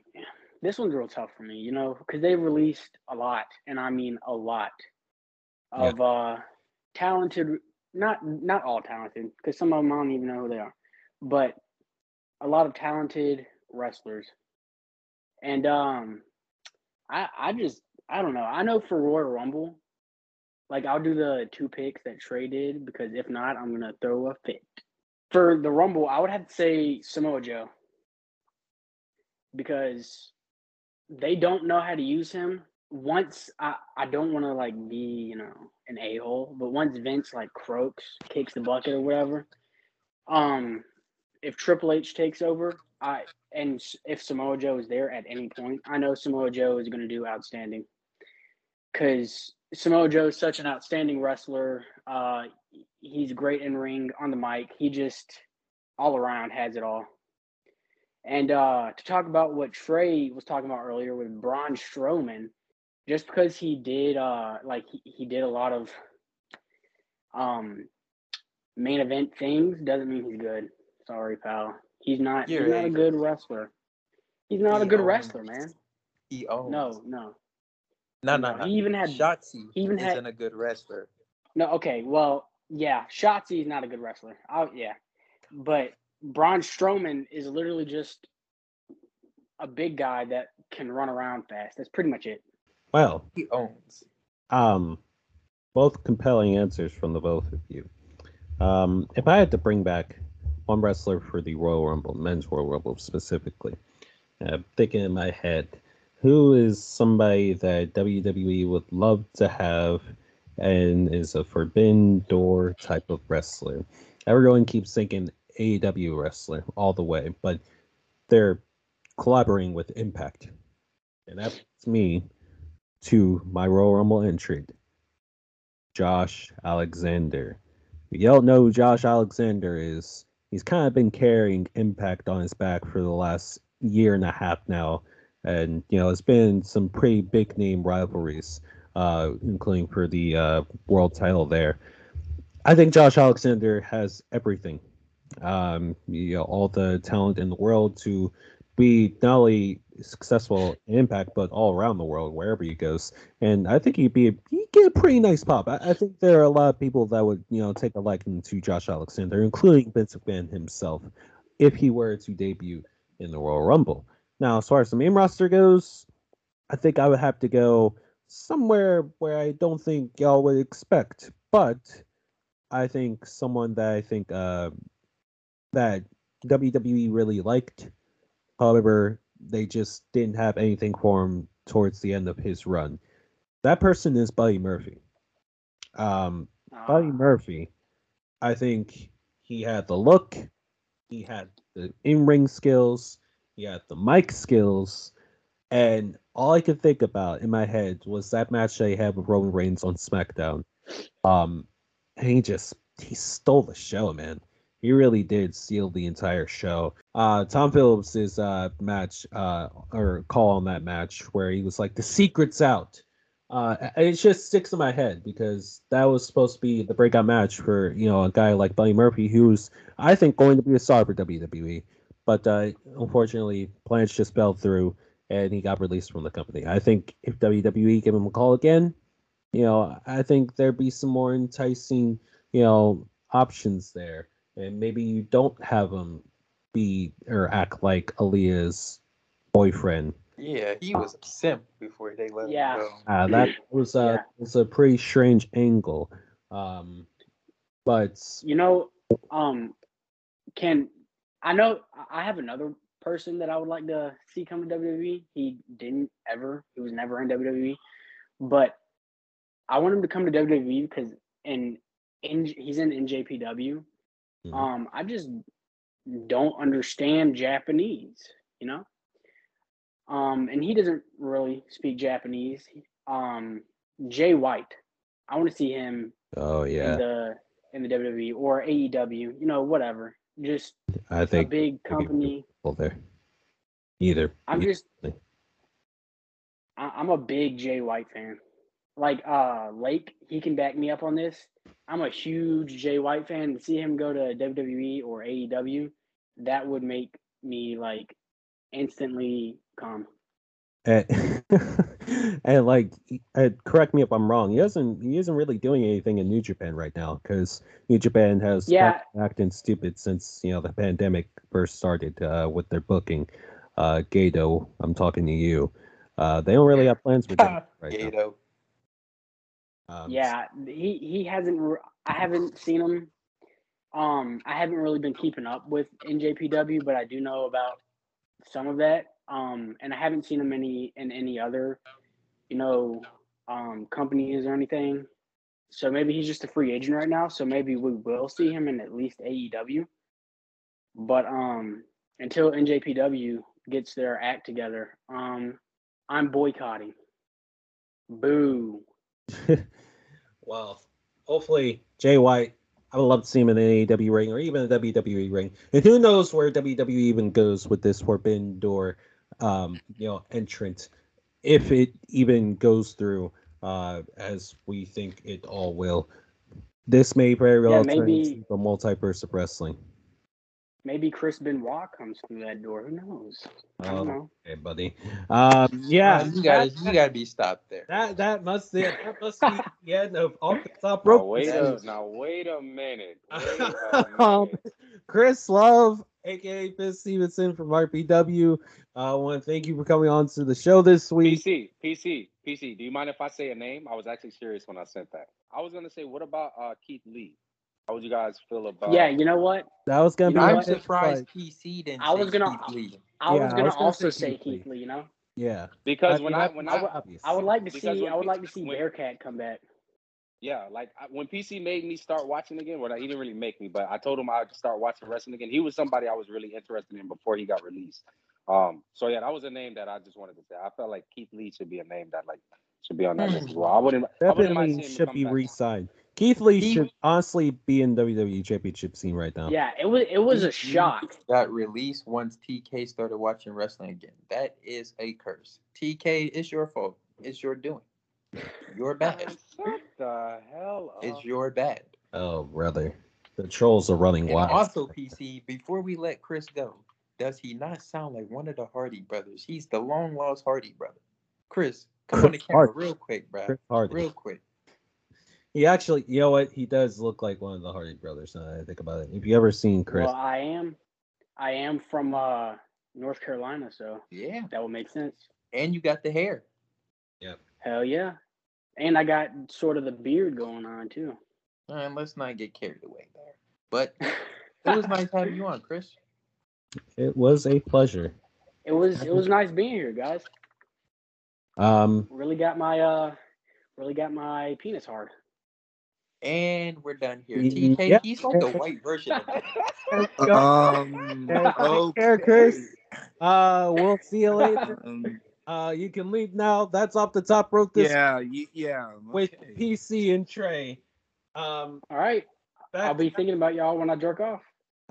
this one's real tough for me, you know, because they released a lot, and I mean a lot Yeah. of uh talented. Not not all talented, because some of them I don't even know who they are, but a lot of talented wrestlers. And um, I I just I don't know. I know for Royal Rumble, like I'll do the two picks that Trey did because if not, I'm gonna throw a fit. For the Rumble, I would have to say Samoa Joe because they don't know how to use him. Once I, I don't want to like be you know an a hole, but once Vince like croaks, kicks the bucket or whatever, um, if Triple H takes over, I and if Samoa Joe is there at any point, I know Samoa Joe is going to do outstanding because Samoa Joe is such an outstanding wrestler. Uh, he's great in ring on the mic. He just all around has it all. And uh, to talk about what Trey was talking about earlier with Braun Strowman, just because he did uh, like he, he did a lot of um, main event things doesn't mean he's good. Sorry, pal. He's not. You're he's not a good wrestler. He's not a good owns- wrestler, man. He owns. No, no, no, no, no, he even had- Shotzi. he even isn't a good wrestler. no. Okay, well, yeah, Shotzi is not a good wrestler. Oh, yeah, but Braun Strowman is literally just a big guy that can run around fast. That's pretty much it. Well, He owns. um, both compelling answers from the both of you. Um, if I had to bring back one wrestler for the Royal Rumble, men's Royal Rumble specifically, I'm thinking in my head, who is somebody that WWE would love to have and is a forbidden door type of wrestler? Everyone keeps thinking AEW wrestler all the way, but they're collaborating with Impact. And that's me to my Royal Rumble entry. Josh Alexander. You all know who Josh Alexander is. He's kind of been carrying Impact on his back for the last year and a half now. And, you know, it's been some pretty big name rivalries, uh, including for the uh, world title there. I think Josh Alexander has everything. Um, you know, all the talent in the world to be not only successful in Impact, but all around the world, wherever he goes. And I think he'd be a, he'd get a pretty nice pop. I, I think there are a lot of people that would, you know, take a liking to Josh Alexander, including Vince McMahon himself, if he were to debut in the Royal Rumble. Now, as far as the main roster goes, I think I would have to go somewhere where I don't think y'all would expect, but I think someone that I think uh, that WWE really liked. However, they just didn't have anything for him towards the end of his run. That person is Buddy Murphy. Um, Buddy Uh, Murphy, I think he had the look, he had the in ring skills, he had the mic skills, and all I could think about in my head was that match they had with Roman Reigns on SmackDown. Um, and he just he stole the show, man. He really did seal the entire show. Uh, Tom Phillips' uh, match uh, or call on that match where he was like, "The secret's out." uh, it just sticks in my head because that was supposed to be the breakout match for you know a guy like Buddy Murphy, who's I think going to be a star for WWE. But uh, unfortunately, plans just fell through, and he got released from the company. I think if WWE gave him a call again, you know, I think there'd be some more enticing, you know, options there, and maybe you don't have him be or act like Aalyah's boyfriend. Yeah, he was a simp before they let Yeah. him go. Uh, that was a Yeah. was a pretty strange angle. Um, but You know, um, can I know I have another person that I would like to see come to WWE. He didn't ever. He was never in WWE, but I want him to come to WWE because in in he's in NJPW. Mhm. Um, I just don't understand Japanese. You know. Um, and he doesn't really speak Japanese. Um, Jay White. I want to see him oh yeah, in the in the WWE or AEW, you know, whatever. Just I think big company. well there. Either. I'm either. just I- I'm a big Jay White fan. Like uh Lake, he can back me up on this. I'm a huge Jay White fan. To see him go to WWE or AEW, that would make me like instantly calm. and, and like and correct me if I'm wrong. He doesn't he isn't really doing anything in New Japan right now because New Japan has Yeah. acting stupid since you know the pandemic first started uh, with their booking. Uh, Gedo, I'm talking to you. Uh, they don't really have plans for that right now. Um, Yeah, he he hasn't. I haven't seen him. Um, I haven't really been keeping up with NJPW, but I do know about some of that. Um, and I haven't seen him any in any other, you know, um, companies or anything. So maybe he's just a free agent right now. So maybe we will see him in at least AEW. But um, until NJPW gets their act together, um, I'm boycotting. Boo. well, hopefully Jay White. I would love to see him in an AEW ring or even a WWE ring. And who knows where WWE even goes with this Forbidden Door, um, you know, entrance, if it even goes through, uh, as we think it all will. This may very well turn maybe- into the multiverse of wrestling. Maybe Chris Benoit comes through that door. Who knows? I don't Oh, know. okay, buddy. Um, yeah, Uh, you gotta you gotta be stopped there. that that must be that must be the end of off the top Now wait a now wait a minute. Wait a um, minute. Chris Love, aka Fitz Stevenson from RPW. Uh, I want to thank you for coming on to the show this week. PC, PC, PC. Do you mind if I say a name? I was actually serious when I sent that. I was gonna say, what about uh, Keith Lee? How would you guys feel about? yeah, you know what? That was gonna You be. I'm what? surprised fight. PC didn't I was gonna- Keith Lee. I Yeah, was I gonna was gonna also say say Keith Lee. Keith Lee. You know, Yeah, because I when I when that's I obvious. I would like to see. I would like to see when- Bearcat come back. yeah, like I, when PC made me start watching again. Well, he didn't really make me, but I told him I'd start watching wrestling again. He was somebody I was really interested in before he got released. Um, so yeah, that was a name that I just wanted to say. I felt like Keith Lee should be a name that like should be on that list as well. I wouldn't. I wouldn't mind Definitely should be back. re-signed. Keith Lee He- should honestly be in WWE Championship scene right now. Yeah, it was. It was a shock. Got released once TK started watching wrestling again. That is a curse. TK, it's your fault. It's your doing. You're bad. What the hell? It's your bad. Oh brother, the trolls are running And wild. also, PC, before we let Chris go, does he not sound like one of the Hardy brothers? He's the long lost Hardy brother. Chris, come on the camera Hardy. real quick, bro. Real quick. He actually, you know what? He does look like one of the Hardy brothers. Now that I think about it. If you ever seen Chris, Well, I am. I am from uh, North Carolina, so Yeah. that would make sense. And you got the hair. Yep. Hell yeah, and I got sort of the beard going on too. And let's not get carried away there. But it was nice having you on, Chris. it was a pleasure. It was. It was nice being here, guys. Um, Really got my uh, really got my penis hard. And we're done here. Y- TK, yeah. he's like a white version of that. Um, Take care, Chris. Uh, we'll see you later. Um, Uh, you can leave now. That's off the top rope this yeah, y- yeah. with. PC and Trey. Um, All right, back- I'll be thinking about y'all when I jerk off.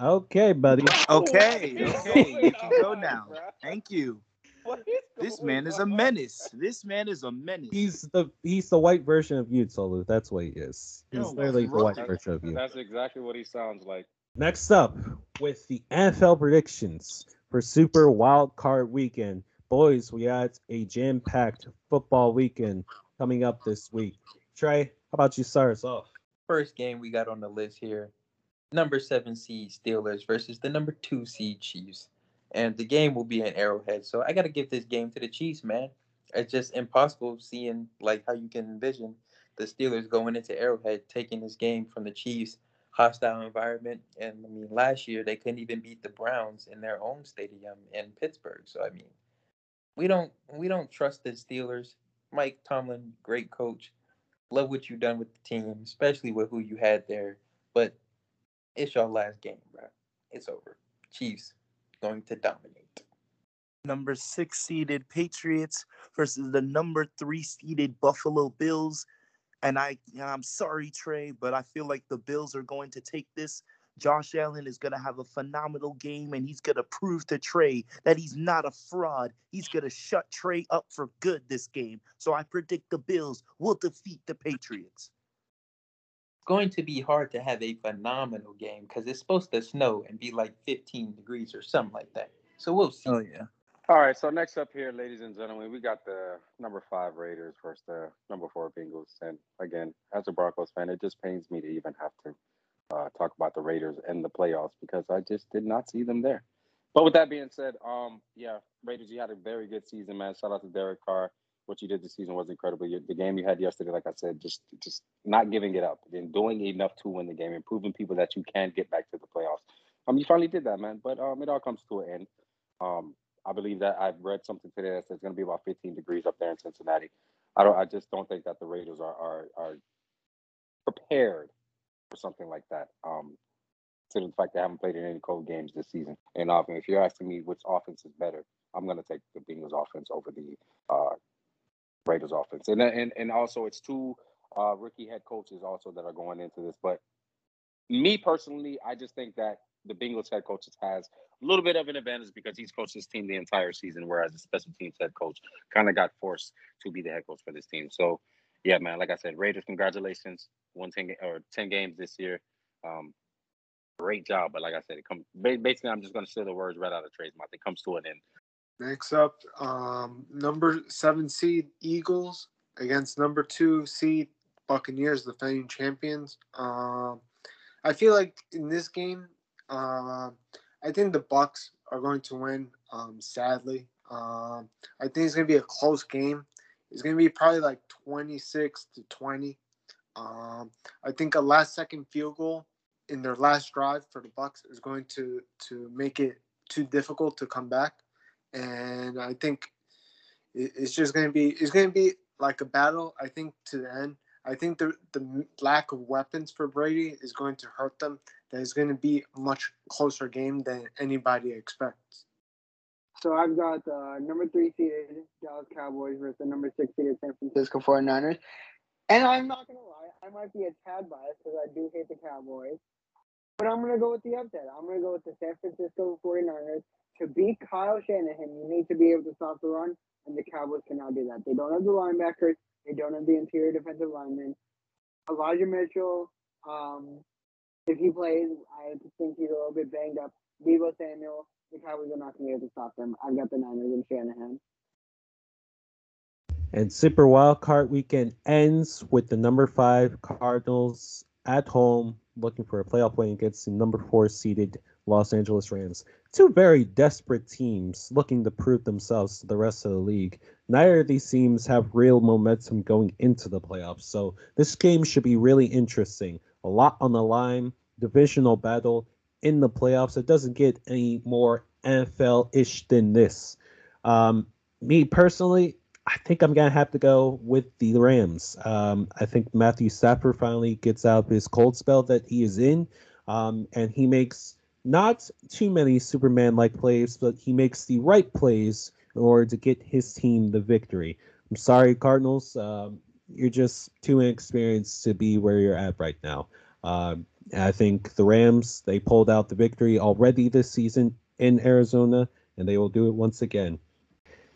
okay, buddy. Okay, okay. You can go now. Thank you. What is This going man is a menace. This man is a menace. He's the he's the white version of you, Tolu. That's what he is. He's Yo, literally the white version of you. That's exactly what he sounds like. Next up, with the NFL predictions for Super Wild Card Weekend, boys, we had a jam-packed football weekend coming up this week. Trey, how about you start us off? First game we got on the list here number seven seed Steelers versus the number two seed Chiefs. And the game will be in Arrowhead. So I got to give this game to the Chiefs, man. It's just impossible seeing like how you can envision the Steelers going into Arrowhead, taking this game from the Chiefs, hostile environment. And I mean, last year they couldn't even beat the Browns in their own stadium in Pittsburgh. So I mean, we don't we don't trust the Steelers. Mike Tomlin, great coach. Love what you've done with the team, especially with who you had there. But it's your last game, bro. It's over. Chiefs going to dominate. number six seeded Patriots versus the number three seeded Buffalo Bills. And I, I'm sorry, Trey, but I feel like the Bills are going to take this. Josh Allen is going to have a phenomenal game, and he's going to prove to Trey that he's not a fraud. He's going to shut Trey up for good this game. So I predict the Bills will defeat the Patriots. It's going to be hard to have a phenomenal game because it's supposed to snow and be like 15 degrees or something like that. So we'll see. Oh yeah. All right, so next up here, ladies and gentlemen, we got the number five Raiders versus the number four Bengals. And again, as a Broncos fan, it just pains me to even have to uh, talk about the Raiders and the playoffs because I just did not see them there. But with that being said, um, yeah, Raiders, you had a very good season, man. Shout out to Derek Carr. What you did this season was incredible. You- The game you had yesterday, like I said, just just not giving it up and doing enough to win the game and proving people that you can get back to the playoffs. Um, you finally did that, man. But um, it all comes to an end. Um, I believe that I've read something today that says it's going to be about 15 degrees up there in Cincinnati. I don't. I just don't think that the Raiders are are, are prepared for something like that. Um, to the fact they haven't played in any cold games this season. And often, if you're asking me which offense is better, I'm going to take the Bengals offense over the uh, Raiders offense. And and and also it's two uh, rookie head coaches also that are going into this. But me personally, I just think that the Bengals head coach has a little bit of an advantage because he's coached this team the entire season, whereas the special teams head coach kind of got forced to be the head coach for this team. So, yeah, man, like I said, Raiders, congratulations, won ten or ten games this year. Um, great job, but like I said, it comes basically. I'm just going to steal the words right out of Trey's mouth. It comes to an end. Next up, um, number seven seed Eagles against number two seed Buccaneers, defending champions. Um, I feel like in this game, uh, I think the Bucks are going to win. Um, sadly, um, I think it's going to be a close game. It's going to be probably like twenty six to twenty. Um, I think a last second field goal in their last drive for the Bucks is going to to make it too difficult to come back and I think it's just going to be it's going to be like a battle. I think to the end. I think the the lack of weapons for Brady is going to hurt them. That is going to be a much closer game than anybody expects. So I've got uh, number three seeded Dallas Cowboys versus the number six seeded San Francisco 49ers. And I'm not going to lie, I might be a tad biased because I do hate the Cowboys. But I'm going to go with the upset. I'm going to go with the San Francisco 49ers. To beat Kyle Shanahan, you need to be able to stop the run, and the Cowboys cannot do that. They don't have the linebackers, they don't have the interior defensive linemen. Elijah Mitchell, um, if he plays, I think he's a little bit banged up. Deebo Samuel, the Cowboys are not going to be able to stop them. I've got the Niners and Shanahan. And Super Wild Card Weekend ends with the number five Cardinals at home looking for a playoff win against the number four seeded Los Angeles Rams. Two very desperate teams looking to prove themselves to the rest of the league. Neither of these teams have real momentum going into the playoffs, so this game should be really interesting. A lot on the line, divisional battle in the playoffs. It doesn't get any more NFL ish than this. Um, me personally, I think I'm gonna have to go with the Rams. Um, I think Matthew Stafford finally gets out of his cold spell that he is in, um, and he makes not too many Superman-like plays, but he makes the right plays in order to get his team the victory. I'm sorry, Cardinals. Um, you're just too inexperienced to be where you're at right now. Um, I think the Rams they pulled out the victory already this season in Arizona, and they will do it once again.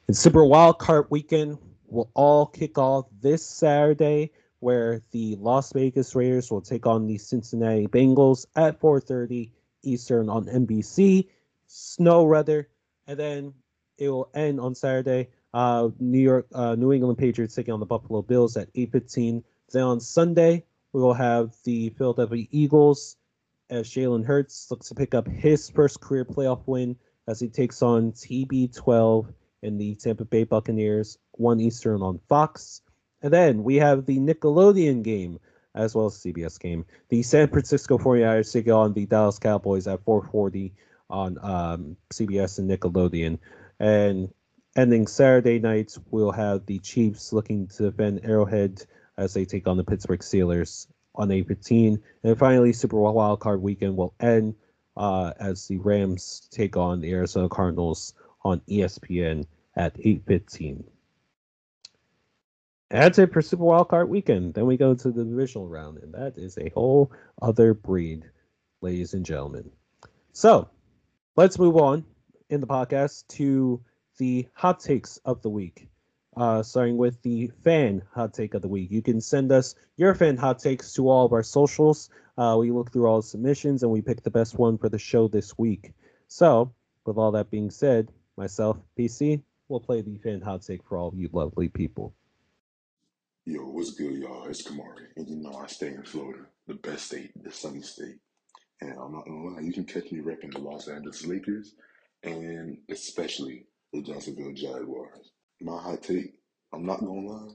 And Super Wild Card Weekend will all kick off this Saturday, where the Las Vegas Raiders will take on the Cincinnati Bengals at 4:30 Eastern on NBC. Snow weather, and then it will end on Saturday. Uh, New York, uh, New England Patriots taking on the Buffalo Bills at 8:15. Then on Sunday, we will have the Philadelphia Eagles as Jalen Hurts looks to pick up his first career playoff win as he takes on TB12 and the Tampa Bay Buccaneers, 1 Eastern on Fox. And then we have the Nickelodeon game as well as CBS game. The San Francisco 49ers take on the Dallas Cowboys at 440 on um, CBS and Nickelodeon. And ending Saturday night, we'll have the Chiefs looking to defend Arrowhead as they take on the Pittsburgh Steelers on 8:15. And finally, Super Wild Card Weekend will end uh, as the Rams take on the Arizona Cardinals on ESPN at 8:15. That's it for Super Wild Card Weekend. Then we go to the divisional round, and that is a whole other breed, ladies and gentlemen. So let's move on in the podcast to the hot takes of the week. Uh, starting with the fan hot take of the week. You can send us your fan hot takes to all of our socials. Uh, we look through all the submissions and we pick the best one for the show this week. So, with all that being said, myself, PC, will play the fan hot take for all you lovely people. Yo, what's good, y'all? It's Kamari, and you know I stay in Florida, the best state, the sunny state. And I'm not gonna lie, you can catch me repping the Los Angeles Lakers, and especially the Jacksonville Jaguars. My hot take, I'm not gonna lie,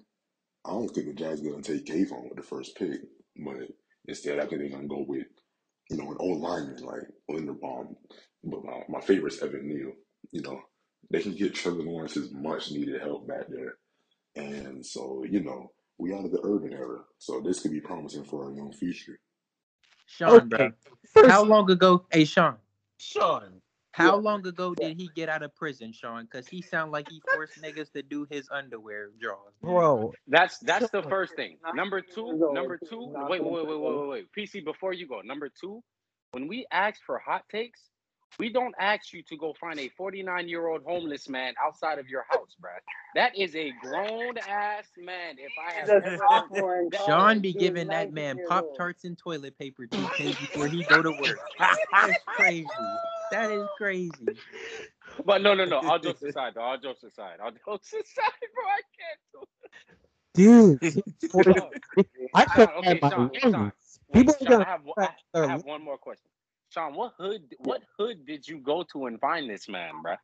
I don't think the Jags gonna take Kayvon with the first pick, but instead I think they're gonna go with, you know, an old lineman like Linderbaum. But my, my is Evan Neal. You know, they can get Trevor Lawrence's much needed help back there. And so, you know, we out of the Urban era. So this could be promising for our young future. Sean, bro. How long ago? Hey, Sean. Sean. How long ago did he get out of prison, Sean? Because he sound like he forced niggas to do his underwear drawers. Bro, That's that's the first thing. Number two, number two. Wait, wait, wait, wait, wait, wait, wait. PC, before you go, number two. When we ask for hot takes, we don't ask you to go find a 49 year old homeless man outside of your house, bruh. That is a grown ass man. If I have ever Sean be giving that man Pop Tarts and toilet paper two days before he go to work. That's crazy. That is crazy. But no, no, no. All jokes aside, though. All jokes aside. All jokes aside, bro. I can't do it. Dude, I could okay, Sean, Sean. People are Sean, gonna I have, I, I have one more question. Sean, what hood? What hood did you go to and find this man, bruh?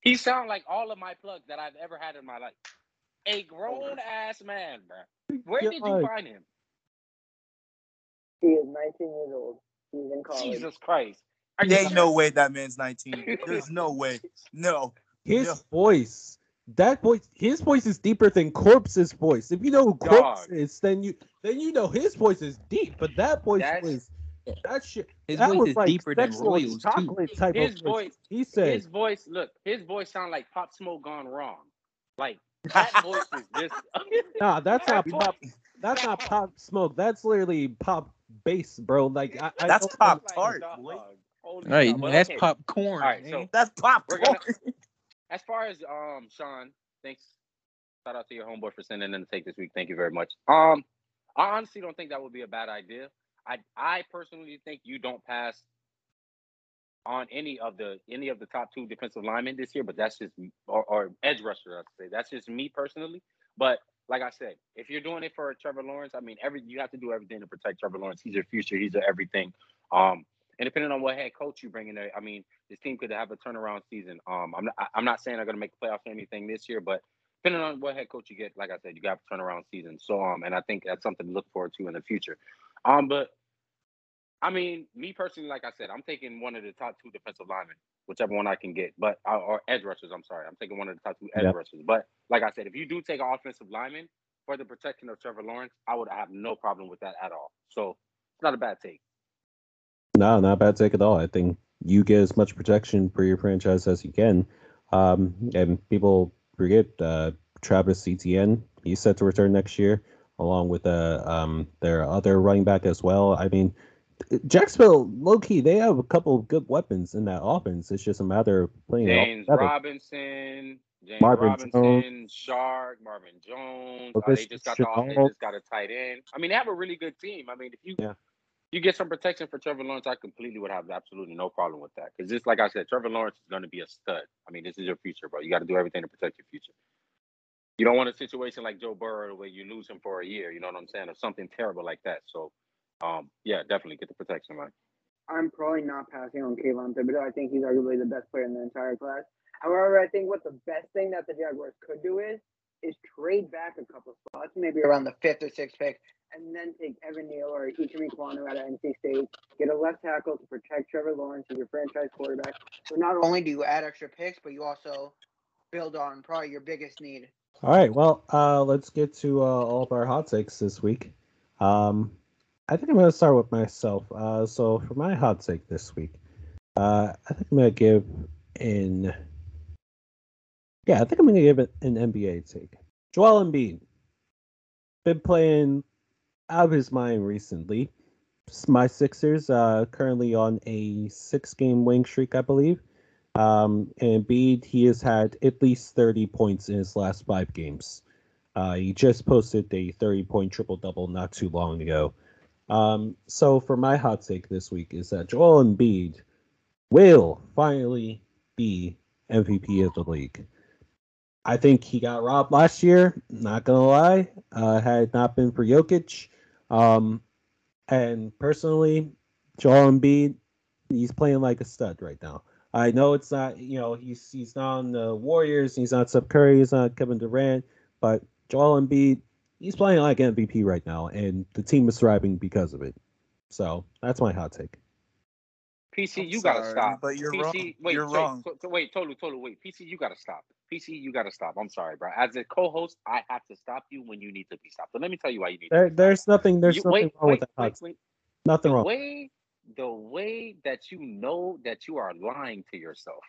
He sound like all of my plugs that I've ever had in my life. A grown ass man, bruh. Where did you find him? He is 19 years old. He's in college. Jesus Christ. Are There ain't no way that man's 19. There's no way. No. His Yeah. voice, that voice, his voice is deeper than Corpse's voice. If you know who Corpse Dog. is, then you then you know his voice is deep. But that voice That's- was that shit. His that voice was is like deeper than sexual Royals too. type His of voice, He said, his voice, look, his voice sound like Pop Smoke gone wrong. Like that voice is just. "Nah, that's that not voice- pop. That's not pop smoke. That's literally pop bass, bro. Like I, I That's pop like, tart, dog, boy. holy Right, cow. That's okay, popcorn. All right, so That's pop gonna- as far as um Sean, thanks. Shout out to your homeboy for sending in the take this week. Thank you very much. Um, I honestly don't think that would be a bad idea. I I personally think you don't pass on any of the any of the top two defensive linemen this year, but that's just or, or edge rusher, I should say. That's just me personally. But like I said, if you're doing it for Trevor Lawrence, I mean, every you have to do everything to protect Trevor Lawrence. He's your future. He's your everything. Um, and depending on what head coach you bring in there, I mean, this team could have a turnaround season. Um, I'm not, I'm not saying they're going to make the playoffs or anything this year, but depending on what head coach you get, like I said, you got a turnaround season. So, um, and I think that's something to look forward to in the future. Um, but I mean, me personally, like I said, I'm taking one of the top two defensive linemen, whichever one I can get, but uh, or edge rushers. I'm sorry, I'm taking one of the top two edge Yep. rushers. But like I said, if you do take an offensive lineman for the protection of Trevor Lawrence, I would have no problem with that at all. So it's not a bad take. No, not a bad take at all. I think you get as much protection for your franchise as you can. Um, and people forget uh, Travis Etienne. He's set to return next year, along with uh, um, their other running back as well. I mean, Jacksonville, low key, they have a couple of good weapons in that offense. It's just a matter of playing James. Robinson, James Marvin Robinson, Shark, Marvin Jones. They just got the Shenault. just got a tight end. I mean, they have a really good team. I mean, if you Yeah. you get some protection for Trevor Lawrence, I completely would have absolutely no problem with that. Because just like I said, Trevor Lawrence is going to be a stud. I mean, this is your future, bro. You got to do everything to protect your future. You don't want a situation like Joe Burrow where you lose him for a year. You know what I'm saying, or something terrible like that. So, um, yeah, definitely get the protection, man. I'm probably not passing on Kayvon Thibodeaux. I think he's arguably the best player in the entire class. However, I think what the best thing that the Jaguars could do is is trade back a couple of spots, maybe around the fifth or sixth pick, and then take Evan Neal or Ikem Ekwonu out of NC State, get a left tackle to protect Trevor Lawrence as your franchise quarterback. So not only do you add extra picks, but you also build on probably your biggest need. All right, well, uh, let's get to uh, all of our hot takes this week. Um, I think I'm going to start with myself. Uh, so for my hot take this week, uh, I think I'm going to give in. Yeah, I think I'm going to give it an NBA take. Joel Embiid been playing out of his mind recently. My Sixers uh, currently on a six-game winning streak, I believe. Um, and Embiid, he has had at least 30 points in his last five games. Uh, he just posted a 30 point triple double not too long ago. Um, so for my hot take this week is that Joel Embiid will finally be MVP of the league. I think he got robbed last year. Not gonna lie, uh, had not been for Jokic. Um, and personally, Joel Embiid, he's playing like a stud right now. I know it's not, you know, he's he's not on the Warriors, he's not Steph Curry, he's not Kevin Durant, but Joel Embiid, he's playing like MVP right now, and the team is thriving because of it. So that's my hot take. PC, I'm you gotta stop. but you're PC, wrong. Wait, You're wait, wrong. to- to- wait, Tolu, Tolu, wait. PC, you gotta stop. PC, you gotta stop. I'm sorry, bro. As a co-host, I have to stop you when you need to be stopped. So let me tell you why you need There, to be there's nothing, there's You- nothing wait, wrong with that hot wait, take. wait. Nothing The wrong. way, the way that you know that you are lying to yourself.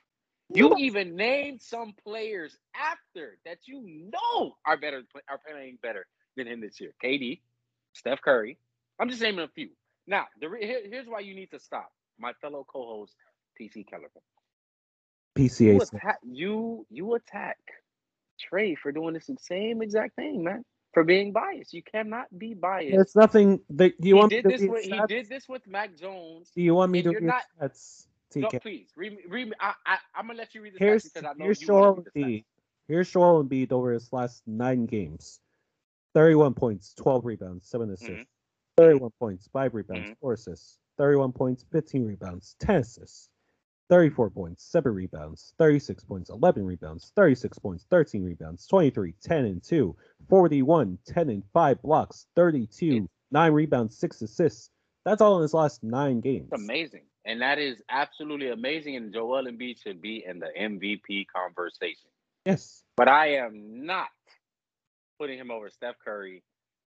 You even named some players after that you know are better, are playing better than him this year. KD, Steph Curry. I'm just naming a few. Now, the here- here's why you need to stop. My fellow co-host, PC Kellerman. PCA. You attack you you attack Trey for doing this same exact thing, man. For being biased. You cannot be biased. There's nothing. That, you he want did to this with he did this with Mac Jones. Do you want me to you're not- stats? No, please read, read. I, I, I'm gonna let you read the Here's because I know here's you Joel want to read the Embiid. Here's Joel Embiid over his last nine games: thirty-one points, twelve rebounds, seven assists. Mhm. Thirty-one points, five rebounds, Mhm. four assists. Thirty-one points, fifteen rebounds, ten assists. Thirty-four points, seven rebounds, thirty-six points, eleven rebounds, thirty-six points, thirteen rebounds, 23, 10 and two, 41, 10 and five blocks, thirty-two, nine rebounds, six assists. That's all in his last nine games. Amazing, and that is absolutely amazing. And Joel Embiid should be in the MVP conversation. Yes. But I am not putting him over Steph Curry.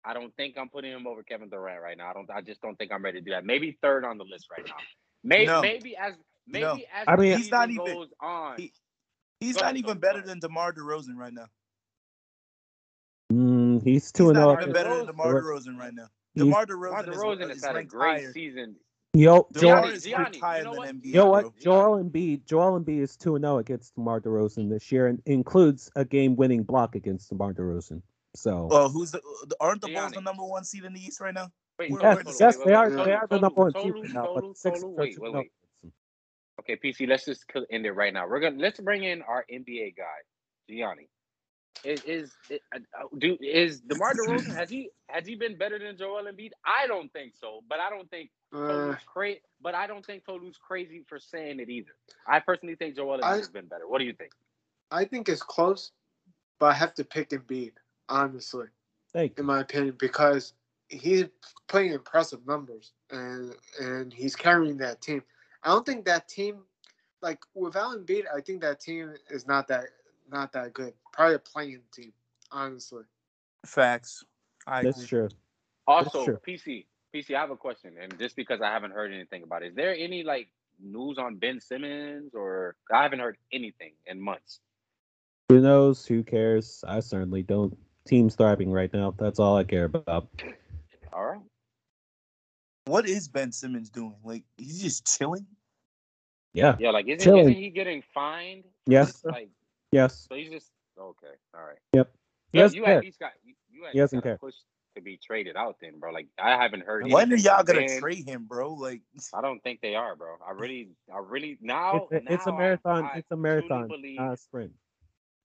I don't think I'm putting him over Kevin Durant right now. I don't. I just don't think I'm ready to do that. Maybe third on the list right now. Maybe No. maybe as maybe No. as I mean- He's not even- goes on. he- He's Go not ahead, even go better ahead. than DeMar DeRozan right now. Mm, he's He's two and not oh. even better than DeRozan- DeMar DeRozan right now. He's- DeMar DeMar DeRozan, DeRozan is, has is had a great higher. season. Yo, DeMar Joel, Gianni, is Gianni, ranked you higher know what? Embiid, you know what? Joel Embiid, Joel Embiid is two and zero against DeMar DeRozan this year, and includes a game-winning block against DeMar DeRozan. So Well, who's the? Aren't the Bulls the number one seed in the East right now? Wait, We're- yes, the yes, wait, they wait, are. wait, They Tolu, are the number one team Tolu, right now. Tolu, But six Tolu, wait, wait, oh wait. Against them. Okay, PC, let's just end it right now. We're gonna let's bring in our NBA guy, Gianni. Is is is, uh, do is DeMar DeRozan has he has he been better than Joel Embiid? I don't think so, but I don't think Uh, Tolu's crazy. But I don't think Tolu's crazy for saying it either. I personally think Joel Embiid I- has been better. What do you think? I think it's close, but I have to pick Embiid, honestly, Thank you. in my opinion, because he's playing impressive numbers and and he's carrying that team. I don't think that team, like without Embiid, I think that team is not that not that good. Probably a playing team, honestly. Facts. I That's agree. true. Also, true. PC, PC, I have a question, and just because I haven't heard anything about it, is there any like news on Ben Simmons or I haven't heard anything in months. Who knows? Who cares? I certainly don't. Team's thriving right now. That's all I care about. All right. What is Ben Simmons doing? Like he's just chilling. Yeah. Yeah, like isn't, isn't he getting fined? Yes. Like Yes. so he's just okay. All right. Yep. He Yeah, you care. at least got you, you at He least doesn't got care. a push to be traded out then, bro. Like I haven't heard. When are y'all gonna Ben. trade him, bro? Like I don't think they are, bro. I really, I really now. It's a, it's a now I- marathon. I it's a marathon, believe- not a sprint.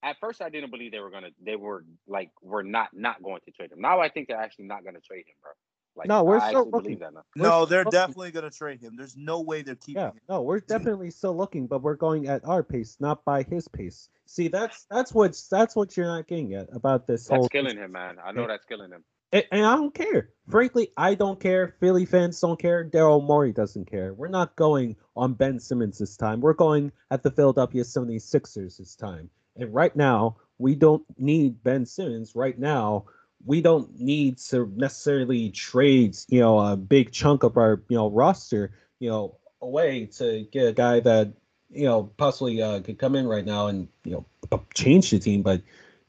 At first, I didn't believe they were gonna. They were like, we're not not going to trade him. Now I think they're actually not gonna trade him, bro. Like, No, we're I still looking. that now. We're no, still they're looking. definitely gonna trade him. There's no way they're keeping Yeah, him. no, we're mm-hmm. definitely still looking, but we're going at our pace, not by his pace. See, that's that's what's that's what you're not getting at about this That's whole. killing him, man. I know that's killing him. And, and I don't care. Frankly, I don't care. Philly fans don't care. Daryl Morey doesn't care. We're not going on Ben Simmons this time. We're going at the Philadelphia 76ers this time. And right now, we don't need Ben Simmons. Right now, we don't need to necessarily trade, you know, a big chunk of our, you know, roster, you know, away to get a guy that, you know, possibly uh, could come in right now and, you know, change the team. But,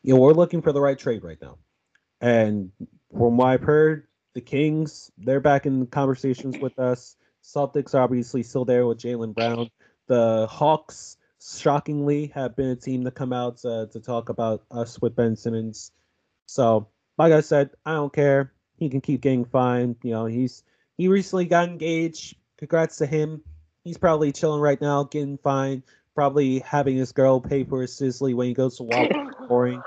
you know, we're looking for the right trade right now. And from what I've heard, the Kings, they're back in conversations with us. Celtics are obviously still there with Jaylen Brown. The Hawks, shockingly, have been a team to come out uh, to talk about us with Ben Simmons. So, like I said, I don't care. He can keep getting fined. You know, he's he recently got engaged. Congrats to him. He's probably chilling right now, getting fined. Probably having his girl pay for his sizzly when he goes to Walmart. Boring.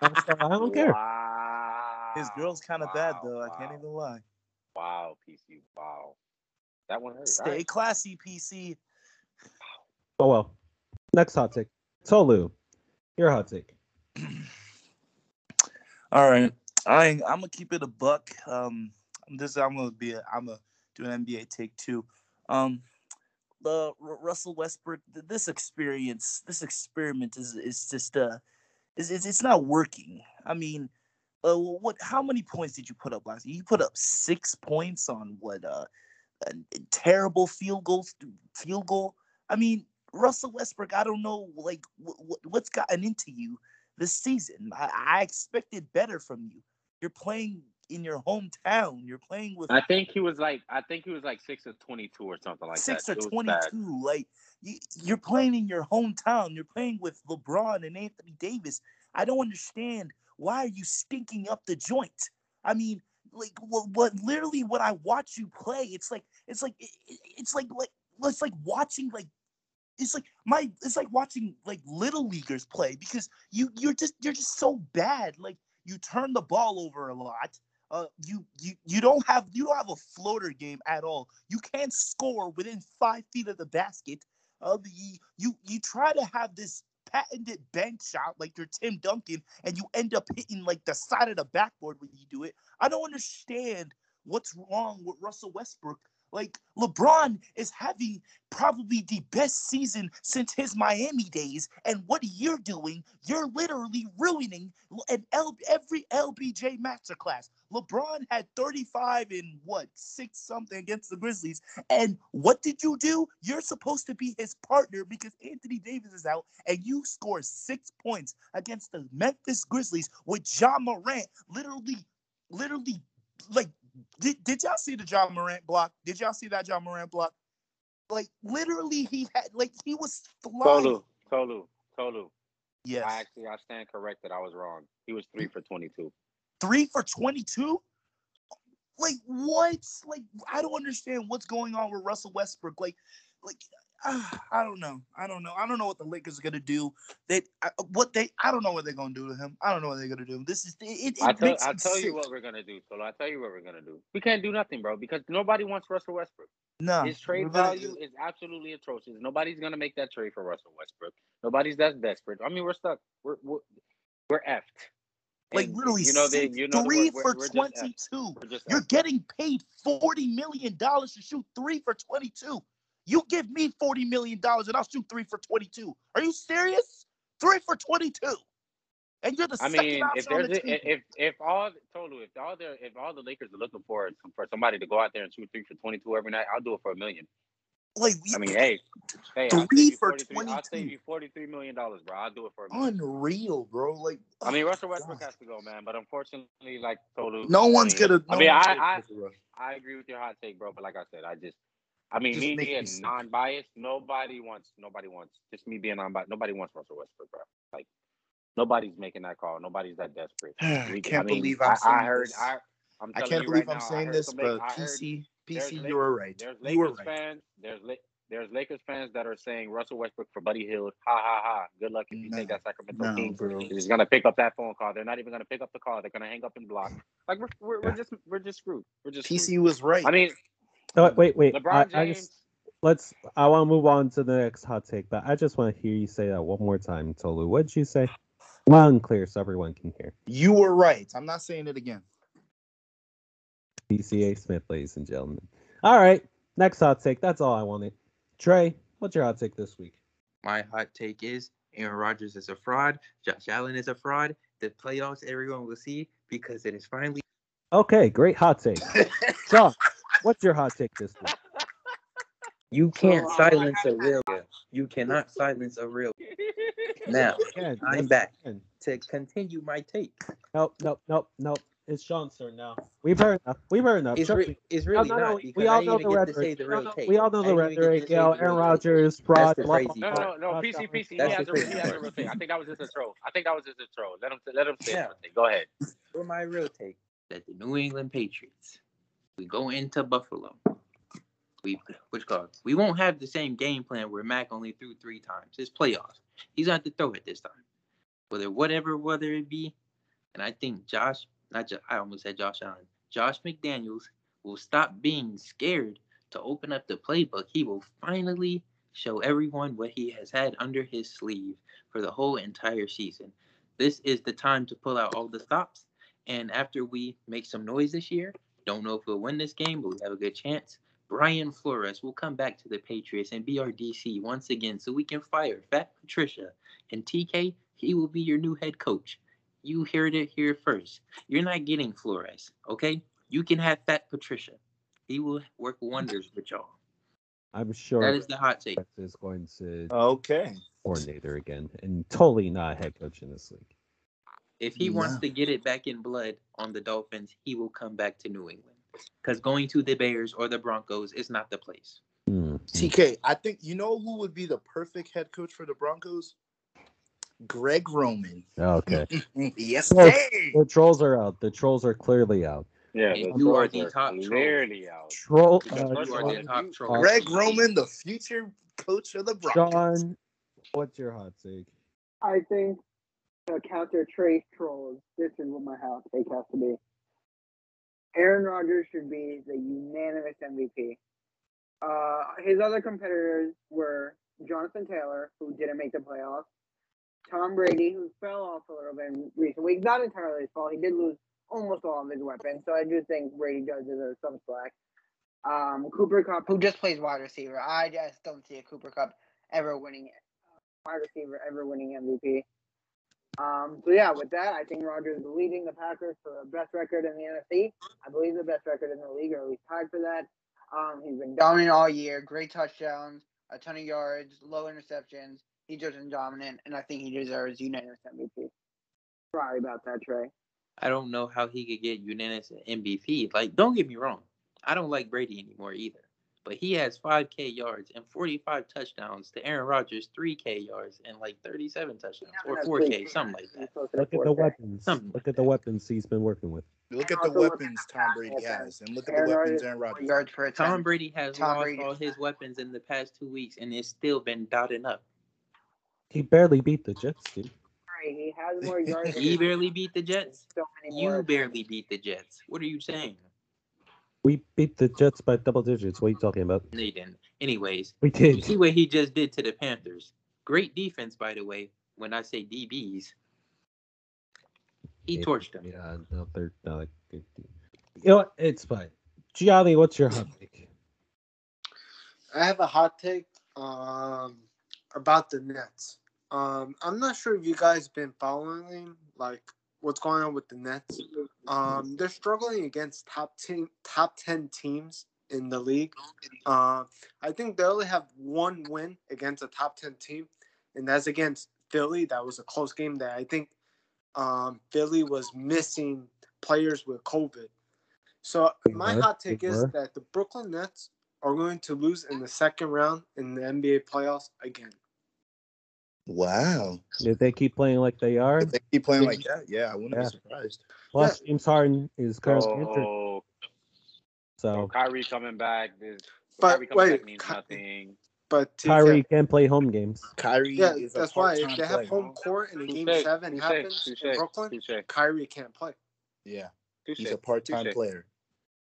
So I don't care. Wow. His girl's kind of bad Wow, though. I can't even lie. Wow, PC. Wow. That one hurt. Stay Alright. classy, PC. Oh well. Next hot take. Tolu, your hot take. All right, I I'm gonna keep it a buck. Um, this I'm gonna be a, I'm gonna do an NBA take two. Um, the Russell Westbrook this experience this experiment is is just uh is it's, it's not working. I mean, uh, what how many points did you put up last? year? You put up six points on what uh a, terrible field goal field goal. I mean, Russell Westbrook. I don't know like what what's gotten into you this season. I, I expected better from you. You're playing in your hometown. You're playing with I think he was like I think he was like six or twenty two or something like six that. or was bad. 22. Like you, you're playing in your hometown. You're playing with LeBron and Anthony Davis. I don't understand why are you stinking up the joint. I mean, like what, what literally when I watch you play, it's like it's like it- it- it's like like it's like watching like it's like my it's like watching like little leaguers play because you you're just you're just so bad. Like you turn the ball over a lot. Uh, you you you don't have you don't have a floater game at all. You can't score within five feet of the basket. Uh, you you you try to have this patented bank shot like you're Tim Duncan, and you end up hitting like the side of the backboard when you do it. I don't understand what's wrong with Russell Westbrook. Like LeBron is having probably the best season since his Miami days, and what you're doing, you're literally ruining an L- every LBJ masterclass. LeBron had 35 and what six something against the Grizzlies, and what did you do? You're supposed to be his partner because Anthony Davis is out, and you score six points against the Memphis Grizzlies with Ja Morant literally, literally like did, did y'all see the Ja Morant block? Did y'all see that Ja Morant block? Like literally, he had like he was flying. Tolu, Tolu, Tolu. Yes, I actually I stand corrected. I was wrong. He was three for twenty two. three for twenty-two. Like what? Like I don't understand what's going on with Russell Westbrook. Like, like ah, I don't know. I don't know. I don't know what the Lakers are gonna do. They I, what they I don't know what they're gonna do to him. I don't know what they're gonna do. This is it. it, I tell I tell you what we're gonna do, Tolu. I tell you what we're gonna do. We can't do nothing, bro, because nobody wants Russell Westbrook. No, His trade value is absolutely atrocious. Nobody's gonna make that trade for Russell Westbrook. Nobody's that desperate. I mean, we're stuck. We're we're, we're effed. like And literally you know they you know the three word- for we're, we're twenty-two. You're effed. getting paid forty million dollars to shoot three for twenty-two. You give me forty million dollars and I'll shoot three for twenty-two. Are you serious? Three for twenty-two, and you're the I second mean, if option on there's the a, if if all totally if all the if all the Lakers are looking for for somebody to go out there and shoot three for twenty two every night, I'll do it for a million. Like I mean, hey, hey, I'll Three save you for 43 I'll save you forty-three million dollars, bro. I'll do it for a million. unreal, bro. Like I mean, oh, Russell Westbrook God. has to go, man. But unfortunately, like Tolu, no one's gonna. I mean, I, I. I agree with your hot take, bro. But like I said, I just, I mean, Just me being non-biased, nobody wants, nobody wants, just me being non-biased, nobody wants Russell Westbrook, bro. Like, nobody's making that call. Nobody's that desperate. I can't mean, believe I, I'm saying I heard, this. I, I'm I can't believe right I'm now, saying this, but PC, PC, you Lakers, were right. there's You were right. fans, there's La- there's Lakers fans that are saying Russell Westbrook for Buddy Hield. Ha ha ha. Good luck if you take No, that Sacramento no, Kings. bro. He's gonna pick up that phone call. They're not even gonna pick up the call. They're gonna hang up and block. Like we're we're, we're just we're just screwed. We're just screwed. PC was right. I mean, Oh, wait, wait. I, LeBron I James. just let's. I want to move on to the next hot take, but I just want to hear you say that one more time, Tolu. What did you say? Loud and clear, so everyone can hear. You were right. I'm not saying it again. DCA Smith, ladies and gentlemen. All right, next hot take. That's all I wanted. Trey, what's your hot take this week? My hot take is Aaron Rodgers is a fraud. Josh Allen is a fraud. The playoffs everyone will see because it is finally. Okay, great hot take. John, what's your hot take this week? You can't So, silence a real. You cannot silence a real. Now Again, I'm back again. to continue my take. Nope, nope, nope, nope. It's Sean's turn now. We've heard enough. We've heard enough. It's, re- it's really no, no, not we- we all know the even get to say rhetoric. the We real all know- take. we all know the didn't even get to rhetoric. say You know, the Aaron real take. Rodgers, fraud. crazy No, no, no. PC. PC. He has a he has a real thing. I think that was just a troll. I think that was just a troll. Let him let him say Yeah. something. Go ahead. For my real take, that the New England Patriots, we go into Buffalo. We which called we won't have the same game plan where Mac only threw three times. It's playoffs. He's to have to throw it this time. Whether whatever whether it be, and I think Josh, not just I almost said Josh Allen, Josh McDaniels will stop being scared to open up the playbook. He will finally show everyone what he has had under his sleeve for the whole entire season. This is the time to pull out all the stops. And after we make some noise this year, don't know if we'll win this game, but we have a good chance. Brian Flores will come back to the Patriots and be our DC once again so we can fire Fat Patricia. And TK, he will be your new head coach. You heard it here first. You're not getting Flores, okay? You can have Fat Patricia. He will work wonders with y'all. I'm sure That is the hot take. is going to Okay. coordinator again, and totally not a head coach in this league. If he wants to get it back in blood on the Dolphins, he will come back to New England. Because going to the Bears or the Broncos is not the place. Hmm. TK, I think you know who would be the perfect head coach for the Broncos? Greg Roman. Okay. yes, Well. The trolls are out. The trolls are clearly out. Yeah, you are the top troll. clearly out. Troll. Uh, You of are the top troll. Greg Roman, the future coach of the Broncos. Sean, what's your hot take? I think counter Trace trolls, this is what my house take has to be. Aaron Rodgers should be the unanimous MVP. Uh, his other competitors were Jonathan Taylor, who didn't make the playoffs, Tom Brady, who fell off a little bit in recent weeks. Not entirely his fault. He did lose almost all of his weapons, so I do think Brady does deserve some slack. Um, Cooper Kupp, who just plays wide receiver. I just don't see a Cooper Kupp ever winning wide receiver ever winning MVP. Um, so yeah, with that, I think Rodgers is leading the Packers for the best record in the NFC. I believe the best record in the league, or at least tied for that. Um, he's been dominant all year, great touchdowns, a ton of yards, low interceptions. He's just been dominant, and I think he deserves unanimous MVP. Sorry about that, Trey. I don't know how he could get unanimous MVP. Like, don't get me wrong. I don't like Brady anymore either. But he has 5K yards and 45 touchdowns to Aaron Rodgers' 3K yards and like 37 touchdowns or 4K, something like that. Look at the weapons. Something Look at the weapons he's been working with. Look at the Also look at weapons Tom Brady has, and look at the weapons Aaron Rodgers. has. yards per. Tom Brady has Tom lost Brady all his weapons in the past two weeks and it's still been dotted up. He barely beat the Jets, dude. He has more yards. He barely beat the Jets. so You barely beat the Jets. What are you saying? We beat the Jets by double digits. What are you talking about? No, you didn't. Anyways, We you did. see what he just did to the Panthers. Great defense, by the way. When I say DBs, he Yeah, torched them. Yeah, no, they're not a good team. You know what? It's fine. Gianni, what's your hot take? I have a hot take um about the Nets. Um, I'm not sure if you guys been following like what's going on with the Nets. Um, they're struggling against top team, top ten teams in the league. Uh, I think they only have one win against a top ten team, and that's against Philly. That was a close game. That I think um, Philly was missing players with COVID. So my hot take is that the Brooklyn Nets are going to lose in the second round in the NBA playoffs again. Wow. If they keep playing like they are, If they keep playing like that, yeah, I wouldn't Yeah. be surprised. plus James Harden is currently oh. injured, So, so so Kyrie coming back. This But Kyrie coming wait, back means Ky- nothing. But TK, Kyrie can play home games. Kyrie yeah, is a that's why if they have player. home court and a game Touche, seven touche, happens touche, in Brooklyn, touche, Kyrie can't play. Yeah, touche, he's a part-time player.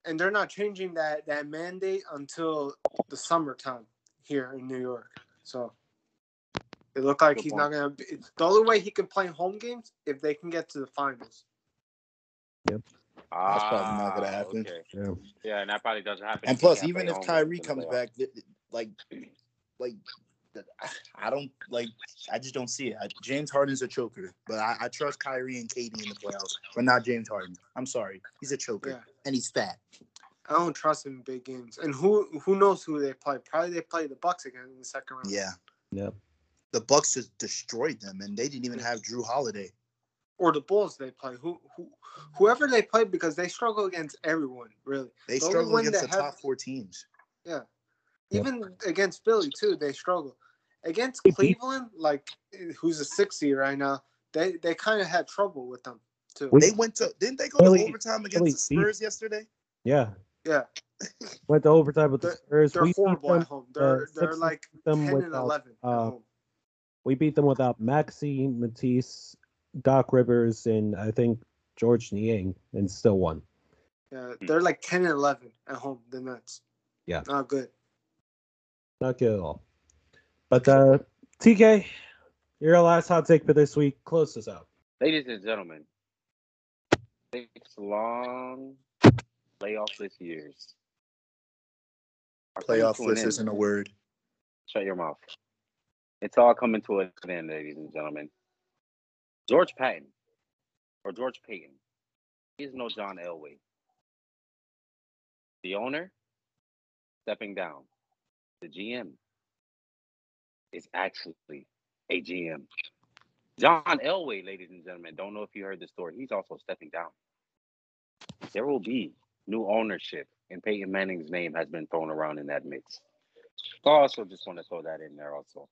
and they're not changing that that mandate until the summertime here in New York. So it looked like Good he's point. not gonna. Be, the only way he can play home games if they can get to the finals. Yep. Ah, That's probably not gonna happen. Okay. Yeah. Yeah, and that probably doesn't happen. And plus, even if home Kyrie comes back, th- th- like, like, I don't like. I just don't see it. I, James Harden's a choker, but I, I trust Kyrie and KD in the playoffs, but not James Harden. I'm sorry, he's a choker Yeah, and he's fat. I don't trust him in big games. And who who knows who they play? Probably they play the Bucks again in the second round. Yeah, Yep. The Bucks just destroyed them, and they didn't even have Jrue Holiday. Or the Bulls they play. Who who whoever they play because they struggle against everyone really. They The struggle against that the top four teams. Yeah. Yep. Even against Philly too, they struggle. Against Cleveland, like who's a six seed right now, they they kind of had trouble with them too. They went to didn't they go Philly- to overtime Philly against the beat- Spurs yesterday? Yeah. Yeah, Went to overtime with the They're- Spurs. they're we beat horrible them. at home. They're uh, they're like beat them ten and without, eleven at uh, home. We beat them without Maxey, Matisse, Doc Rivers, and I think Georges Niang, and still won. Yeah, they're like ten and eleven at home. The Nets. Yeah. not good. Not good at all. But uh, TK, your last hot take for this week. Close this out. Ladies and gentlemen, six long playoffless years. are coming Playoffless isn't a word. Shut your mouth. It's all coming to an end, ladies and gentlemen. George Patton, or George Paton, is no John Elway. The owner stepping down. The GM is actually a GM. John Elway, ladies and gentlemen, don't know if you heard the story. He's also stepping down. There will be new ownership, and Peyton Manning's name has been thrown around in that mix. So I also just want to throw that in there also.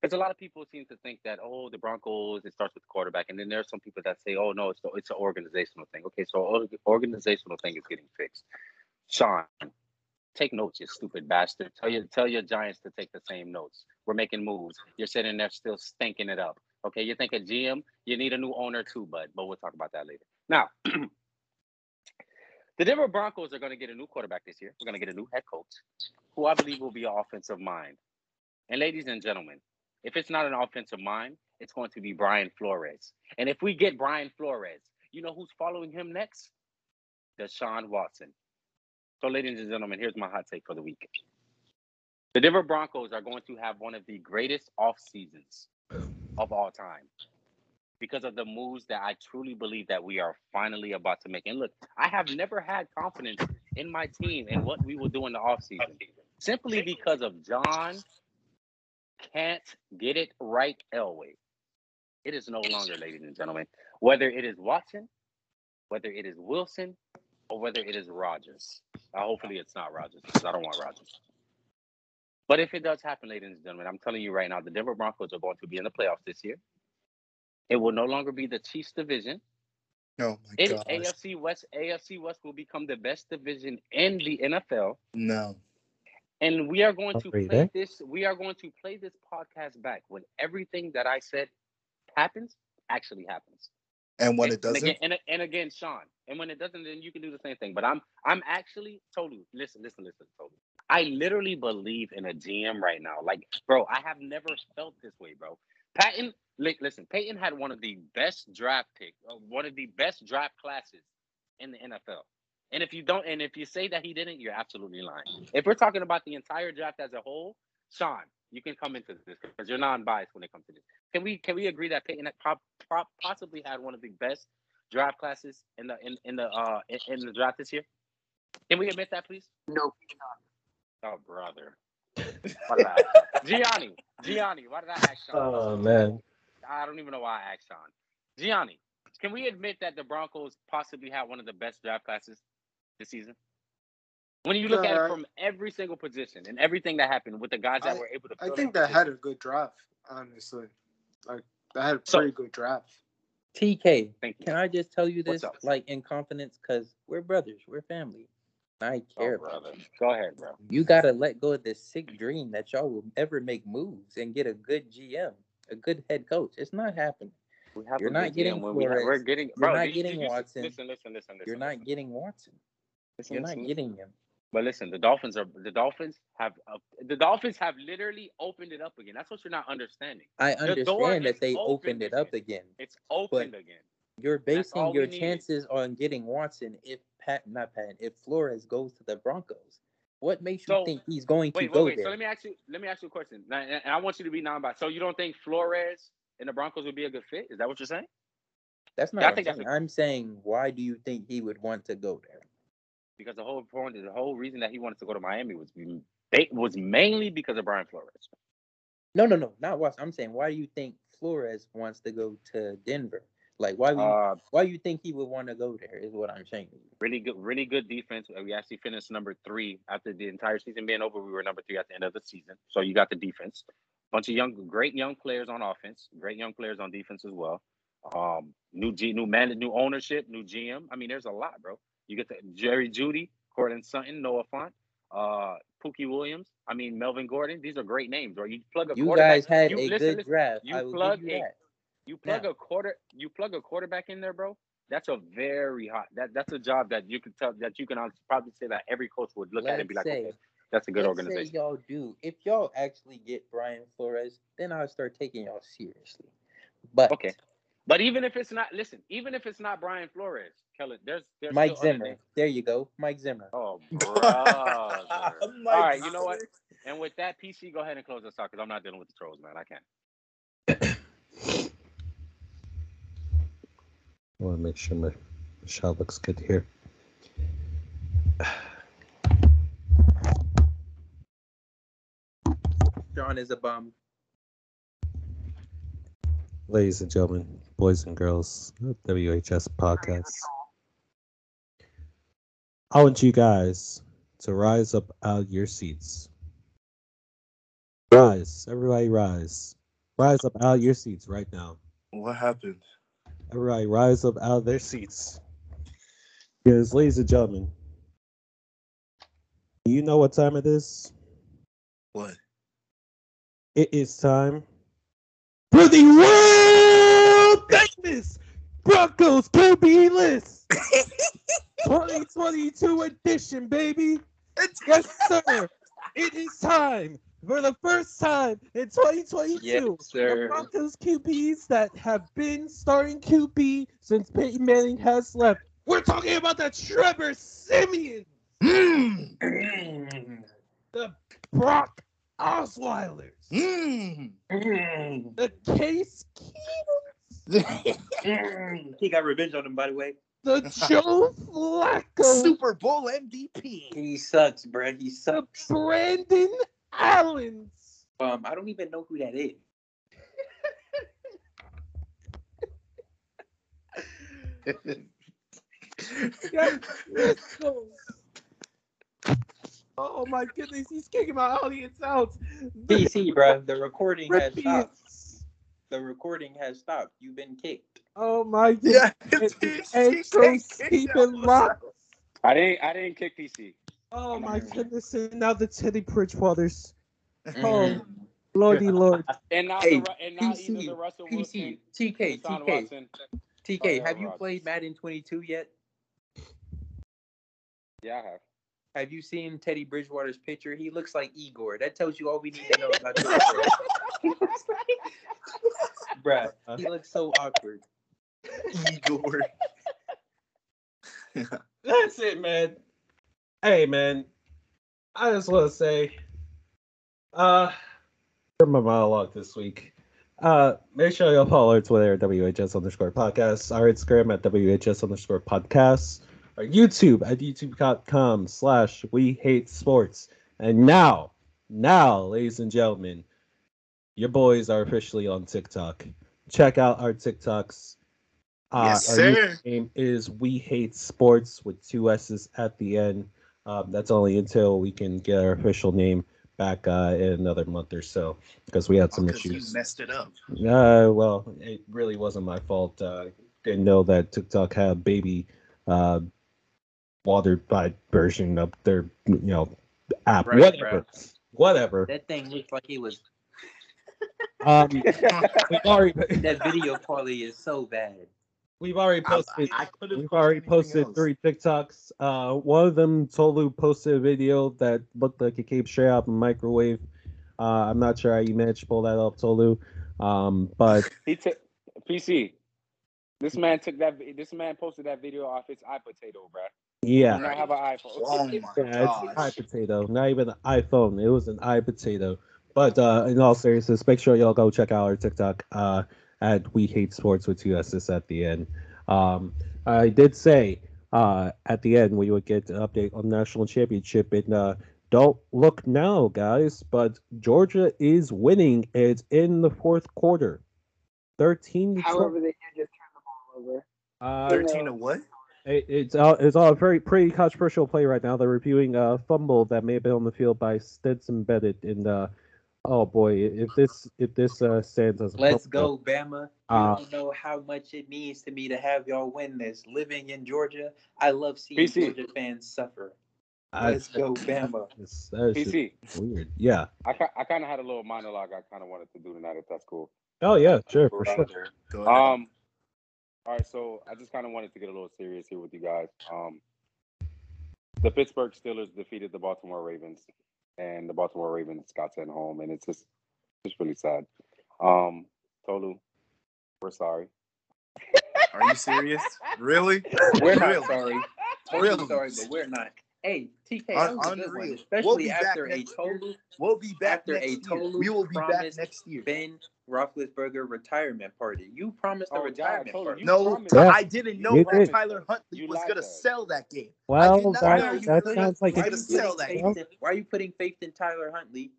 Because a lot of people seem to think that, oh, the Broncos, it starts with the quarterback. And then there's some people that say, oh, no, it's, the, it's an organizational thing. Okay, so organizational thing is getting fixed. Sean, take notes, you stupid bastard. Tell your, tell your Giants to take the same notes. We're making moves. You're sitting there still stinking it up. Okay, you think a GM, you need a new owner too, bud. But we'll talk about that later. Now, the Denver Broncos are going to get a new quarterback this year. We're going to get a new head coach, who I believe will be an offensive mind. And ladies and gentlemen, if it's not an offensive mind, it's going to be Brian Flores. And if we get Brian Flores, you know who's following him next? Deshaun Watson. So, ladies and gentlemen, here's my hot take for the week. The Denver Broncos are going to have one of the greatest off seasons of all time because of the moves that I truly believe that we are finally about to make. And look, I have never had confidence in my team and what we will do in the offseason simply because of John can't get it right Elway. It is no longer, ladies and gentlemen, whether it is Watson, whether it is Wilson, or whether it is Rodgers. Uh, hopefully, it's not Rodgers because I don't want Rodgers. But if it does happen, ladies and gentlemen, I'm telling you right now, the Denver Broncos are going to be in the playoffs this year. It will no longer be the Chiefs division. Oh my It. AFC West, AFC West will become the best division in the NFL. No. And we are going to play there. this. We are going to play this podcast back when everything that I said happens actually happens. And when and, it doesn't, and again, and, and again, Sean. And when it doesn't, then you can do the same thing. But I'm I'm actually totally listen, listen, listen, totally. I literally believe in a GM right now. Like, bro, I have never felt this way, bro. Patton, li- listen, Peyton had one of the best draft pick, uh, one of the best draft classes in the NFL. And if you don't, and if you say that he didn't, you're absolutely lying. If we're talking about the entire draft as a whole, Sean, you can come into this because you're non-biased when it comes to this. Can we can we agree that Peyton had prob- prob- possibly had one of the best draft classes in the in, in the uh in, in the draft this year? Can we admit that, please? No. Oh, brother. Why did I- Gianni, Gianni, why did I ask Sean? Oh man. I don't even know why I asked Sean. Gianni, can we admit that the Broncos possibly had one of the best draft classes this season? When you look at it Uh, from every single position and everything that happened with the guys that I- were able to, I think that had a good draft, honestly. Like that had a So- good draft. TK, Thank can I just tell you this, like in confidence, because we're brothers, we're family. I care Oh, about brother. you. Go ahead, bro. You gotta let go of this sick dream that y'all will ever make moves and get a good GM, a good head coach. It's not happening. We have You're a not good getting GM when we have, we're Flores. getting, You're bro. not you- getting did you- Watson. Listen, listen, listen, listen. You're not listen, getting Watson. Listen, You're not listen, getting him. But listen, the Dolphins are the Dolphins have uh, the Dolphins have literally opened it up again. That's what you're not understanding. I The understand that they opened opened it up again. again. It's opened again. You're basing your needed. chances on getting Watson if Pat, not Pat, if Flores goes to the Broncos. What makes you So, think he's going to Wait, go wait, wait. there? So let me ask you. Let me ask you a question, and I want you to be non-biased. So you don't think Flores and the Broncos would be a good fit? Is that what you're saying? That's not I I'm think that's saying. I'm saying, why do you think he would want to go there? Because the whole point, the whole reason that he wanted to go to Miami was they was mainly because of Brian Flores. No, no, no, not Watson. I'm saying, why do you think Flores wants to go to Denver? Like, why would you, Uh, why you think he would want to go there? Is what I'm saying. really good, really good defense. We actually finished number three after the entire season being over. We were number three at the end of the season. So you got the defense. Bunch of young, great young players on offense. Great young players on defense as well. Um, new G, new man, new ownership, new GM. I mean, there's a lot, bro. You get the Jerry Jeudy, Courtland Sutton, Noah Fant, uh, Pookie Williams. I mean, Melvin Gordon. These are great names, bro. You plug a You quarterback. guys had you, a listen, good listen, draft. You I plug you a you plug Now- a quarter you plug a quarterback in there, bro. That's a very hot. That that's a job that you can tell that you can probably say that every coach would look at it and be like, say- okay, that's a good Let's organization. say y'all do. If y'all actually get Brian Flores, then I'll start taking y'all seriously. But Okay. But even if it's not, listen, even if it's not Brian Flores, Kellen, there's there's Mike Zimmer, there you go, Mike Zimmer. Oh, brother. All right, you know what? And with that, PC, go ahead and close us out because I'm not dealing with the trolls, man. I can't. I want to make sure my Michelle looks good here. John is a bum. Ladies and gentlemen, boys and girls, WHS podcast. I want you guys to rise up out of your seats. Rise, everybody rise. Rise up out of your seats right now. What happened? Everybody rise up out of their seats. Because, ladies and gentlemen, you know what time it is? What? It is time for the world famous Broncos QB list 2022 edition, baby. Yes, sir. It is time for the first time in 2022. Yes, The sir. Broncos QBs that have been starting QB since Peyton Manning has left. We're talking about the Trevor Siemian, Mm. the Brock Osweilers, Mm. the Case he got revenge on him, by the way. the Joe Flacco, Super Bowl MVP. He sucks, bro. He the sucks. Brandon Allens. Um, I don't even know who that is. Yes, let's go. Oh my goodness, he's kicking my audience out. PC, bro. The recording has stopped. Pierce. The recording has stopped. You've been kicked. Oh my Yeah, goodness. it's- And it's- so it's- Stephen Locke. I didn't I didn't kick PC. Oh my goodness, and now the Teddy Bridgewaters. Mm. Oh, lordy lord. And now Hey, the and now either PC, the Russell PC, Wilson, TK, TK, Watson. TK. Oh, Have you Rodgers. played Madden 22 yet? Yeah, I have. Have you seen Teddy Bridgewater's picture? He looks like Igor. That tells you all we need to know about this. Bruh, he looks so awkward. Igor. That's it, man. Hey, man. I just want to say, uh, for my monologue this week, uh, make sure y'all follow our Twitter at WHS underscore podcast, our Instagram at WHS underscore podcast. our YouTube at youtube.com slash we hate sports. And now, now, ladies and gentlemen, your boys are officially on TikTok. Check out our TikToks. Uh, Yes, our sir. name is We Hate Sports with two S's at the end. Um, that's only until we can get our official name back uh, in another month or so because we had some Because you issues. messed it up. Uh, well, it really wasn't my fault. Uh, didn't know that TikTok had a baby uh, watered by version of their you know app. Right, whatever, bruh. whatever. That thing looks like it was. Um, we've already That video quality is so bad. we've already posted. I could've We've already posted else. three TikToks. Uh, one of them, Tolu posted a video that looked like it came straight out of a microwave. Uh, I'm not sure how you managed to pull that up, Tolu. Um, but He took PC. This man took that. This man posted that video off his iPotato, bro. yeah, Do not have an iPhone. Oh my Yeah, it's an gosh. eye potato, not even an iPhone. It was an eye potato. But uh, in all seriousness, make sure y'all go check out our TikTok uh, at We Hate Sports with two S's at the end. Um, I did say uh, at the end we would get an update on the national championship, and uh, don't look now, guys. But Georgia is winning. It's in the fourth quarter, thirteen. to However, they did just turn the ball over. Uh, 13 of what? it, it's all it's all a very pretty controversial play right now. They're reviewing a fumble that may have been on the field by Stetson Bennett. And uh, oh boy, if this if this uh, stands as a Let's fumble- go, Bama. You Uh, don't know how much it means to me to have y'all win this. Living in Georgia, I love seeing PC. Georgia fans suffer. Let's go, Bama. it's- that is PC. weird. Yeah. I I kind of had a little monologue I kind of wanted to do tonight. If that's cool. Oh yeah, sure, for sure. Brother. Go ahead. Um. All right, so I just kind of wanted to get a little serious here with you guys. Um, the Pittsburgh Steelers defeated the Baltimore Ravens, and the Baltimore Ravens got sent home, and it's just just really sad. Um, Tolu, we're sorry. Are you serious? Really? We're not Really? sorry. Totally Really? sorry, but we're not. Hey, TK, Un- that was a good one, unreal. especially We'll be back after a next year. total We'll be back after a next year. total We will be back next year. Ben Roethlisberger retirement party. You promised a Oh, God, retirement Tolu, party. No, Yeah. I didn't know that did. Tyler Huntley You was gonna sell that game. Well, that, Why are you that putting- sounds like why it, to sell that faith game. in- why are you putting faith in Tyler Huntley?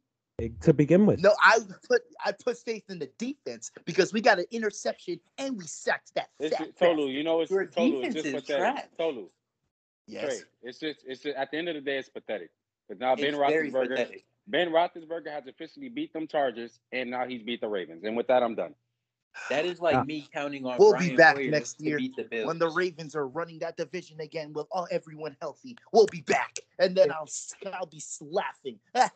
to begin with. No, I put I put faith in the defense because we got an interception and we sacked that It's fat Tolu. You know it's Your Tolu. It's defense just is pathetic. trash. Tolu, Yes. Trey, it's just it's just, at the end of the day, it's pathetic. Because now Ben It's very Roethlisberger. Ben Roethlisberger has officially beat them Chargers, and now he's beat the Ravens. And with that, I'm done. That is like Uh, me counting on We'll be back Hoyer next year beat the Bills. When the Ravens are running that division again with all everyone healthy, we'll be back, and then I'll I'll be laughing.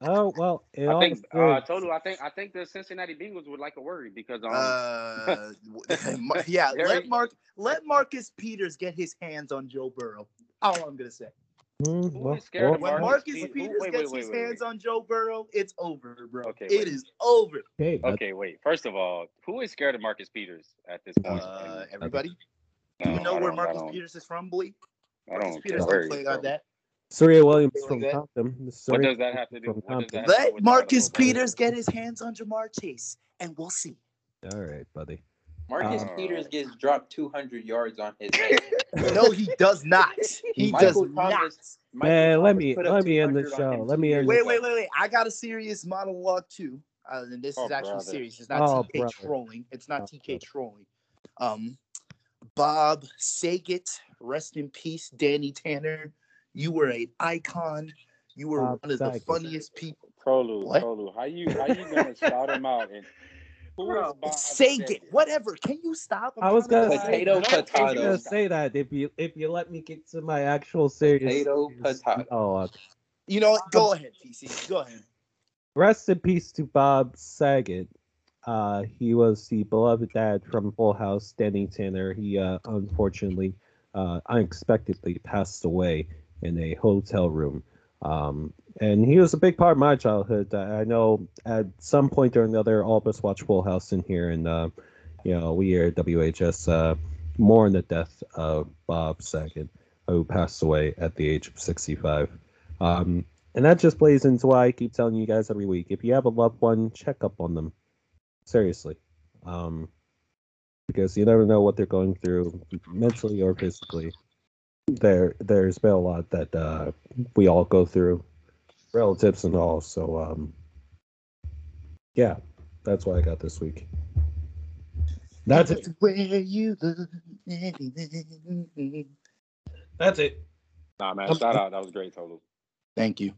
Oh well, I think uh, seriousness- Tolu. I think I think the Cincinnati Bengals would like a worry because um uh, yeah, let. Mark let Marcus Peters get his hands on Joe Burrow. All I'm gonna say. Hmm, well, scared well, of When Marcus Marcus Peters- Peters wait, gets wait, his wait, wait, hands wait. on Joe Burrow, it's over, bro. Okay, It wait. is over. okay, okay, wait. First of all, who is scared of Marcus Peters at this point? Uh, everybody, no, do you know where Marcus Peters is from, Blee? I Marcus don't Peters care. don't play like that. Serena Williams Play like from that. Compton. What does that have to do? from What Compton. that have to do Let Marcus? Peters get his hands on Ja'Marr Chase, and we'll see. All right, buddy. Marcus Uh, Peters gets dropped 200 yards on his head. No, he does not. He does Michael not. Michael Man, let me- let me end the show. Let me end Wait, wait, wait, wait. I got a serious monologue too. Uh, and this Oh, is actually brother. serious. It's not Oh, TK brother. trolling. It's not Oh, TK brother. trolling. Um, Bob Saget, rest in peace, Danny Tanner. You were an icon. You were Bob one of the funniest people. Tolu, What? Tolu, how you how you gonna shout him out? And who is Bro, whatever. Can you stop? I'm was gonna to say, Potato, I was gonna say that if you if you let me get to my actual serious. Potato, serious potato. monologue. You know what? Go ahead, PC. Go ahead. Rest in peace to Bob Saget. Uh, he was the beloved dad from Full House, Danny Tanner. He uh, unfortunately, uh, unexpectedly passed away in a hotel room. Um, and he was a big part of my childhood. I know at some point or another, all of us watch Full House in here, and uh, you know we at WHS uh, mourn the death of Bob Saget, who passed away at the age of 65. Um, and that just plays into why I keep telling you guys every week. If you have a loved one, check up on them. Seriously. Um, because you never know what they're going through mentally or physically. there there's been a lot that uh, we all go through, relatives and all. So um, yeah, that's what I got this week. That's it. Where you look. That's it. Nah, man, shout out. That was great, total. Thank you.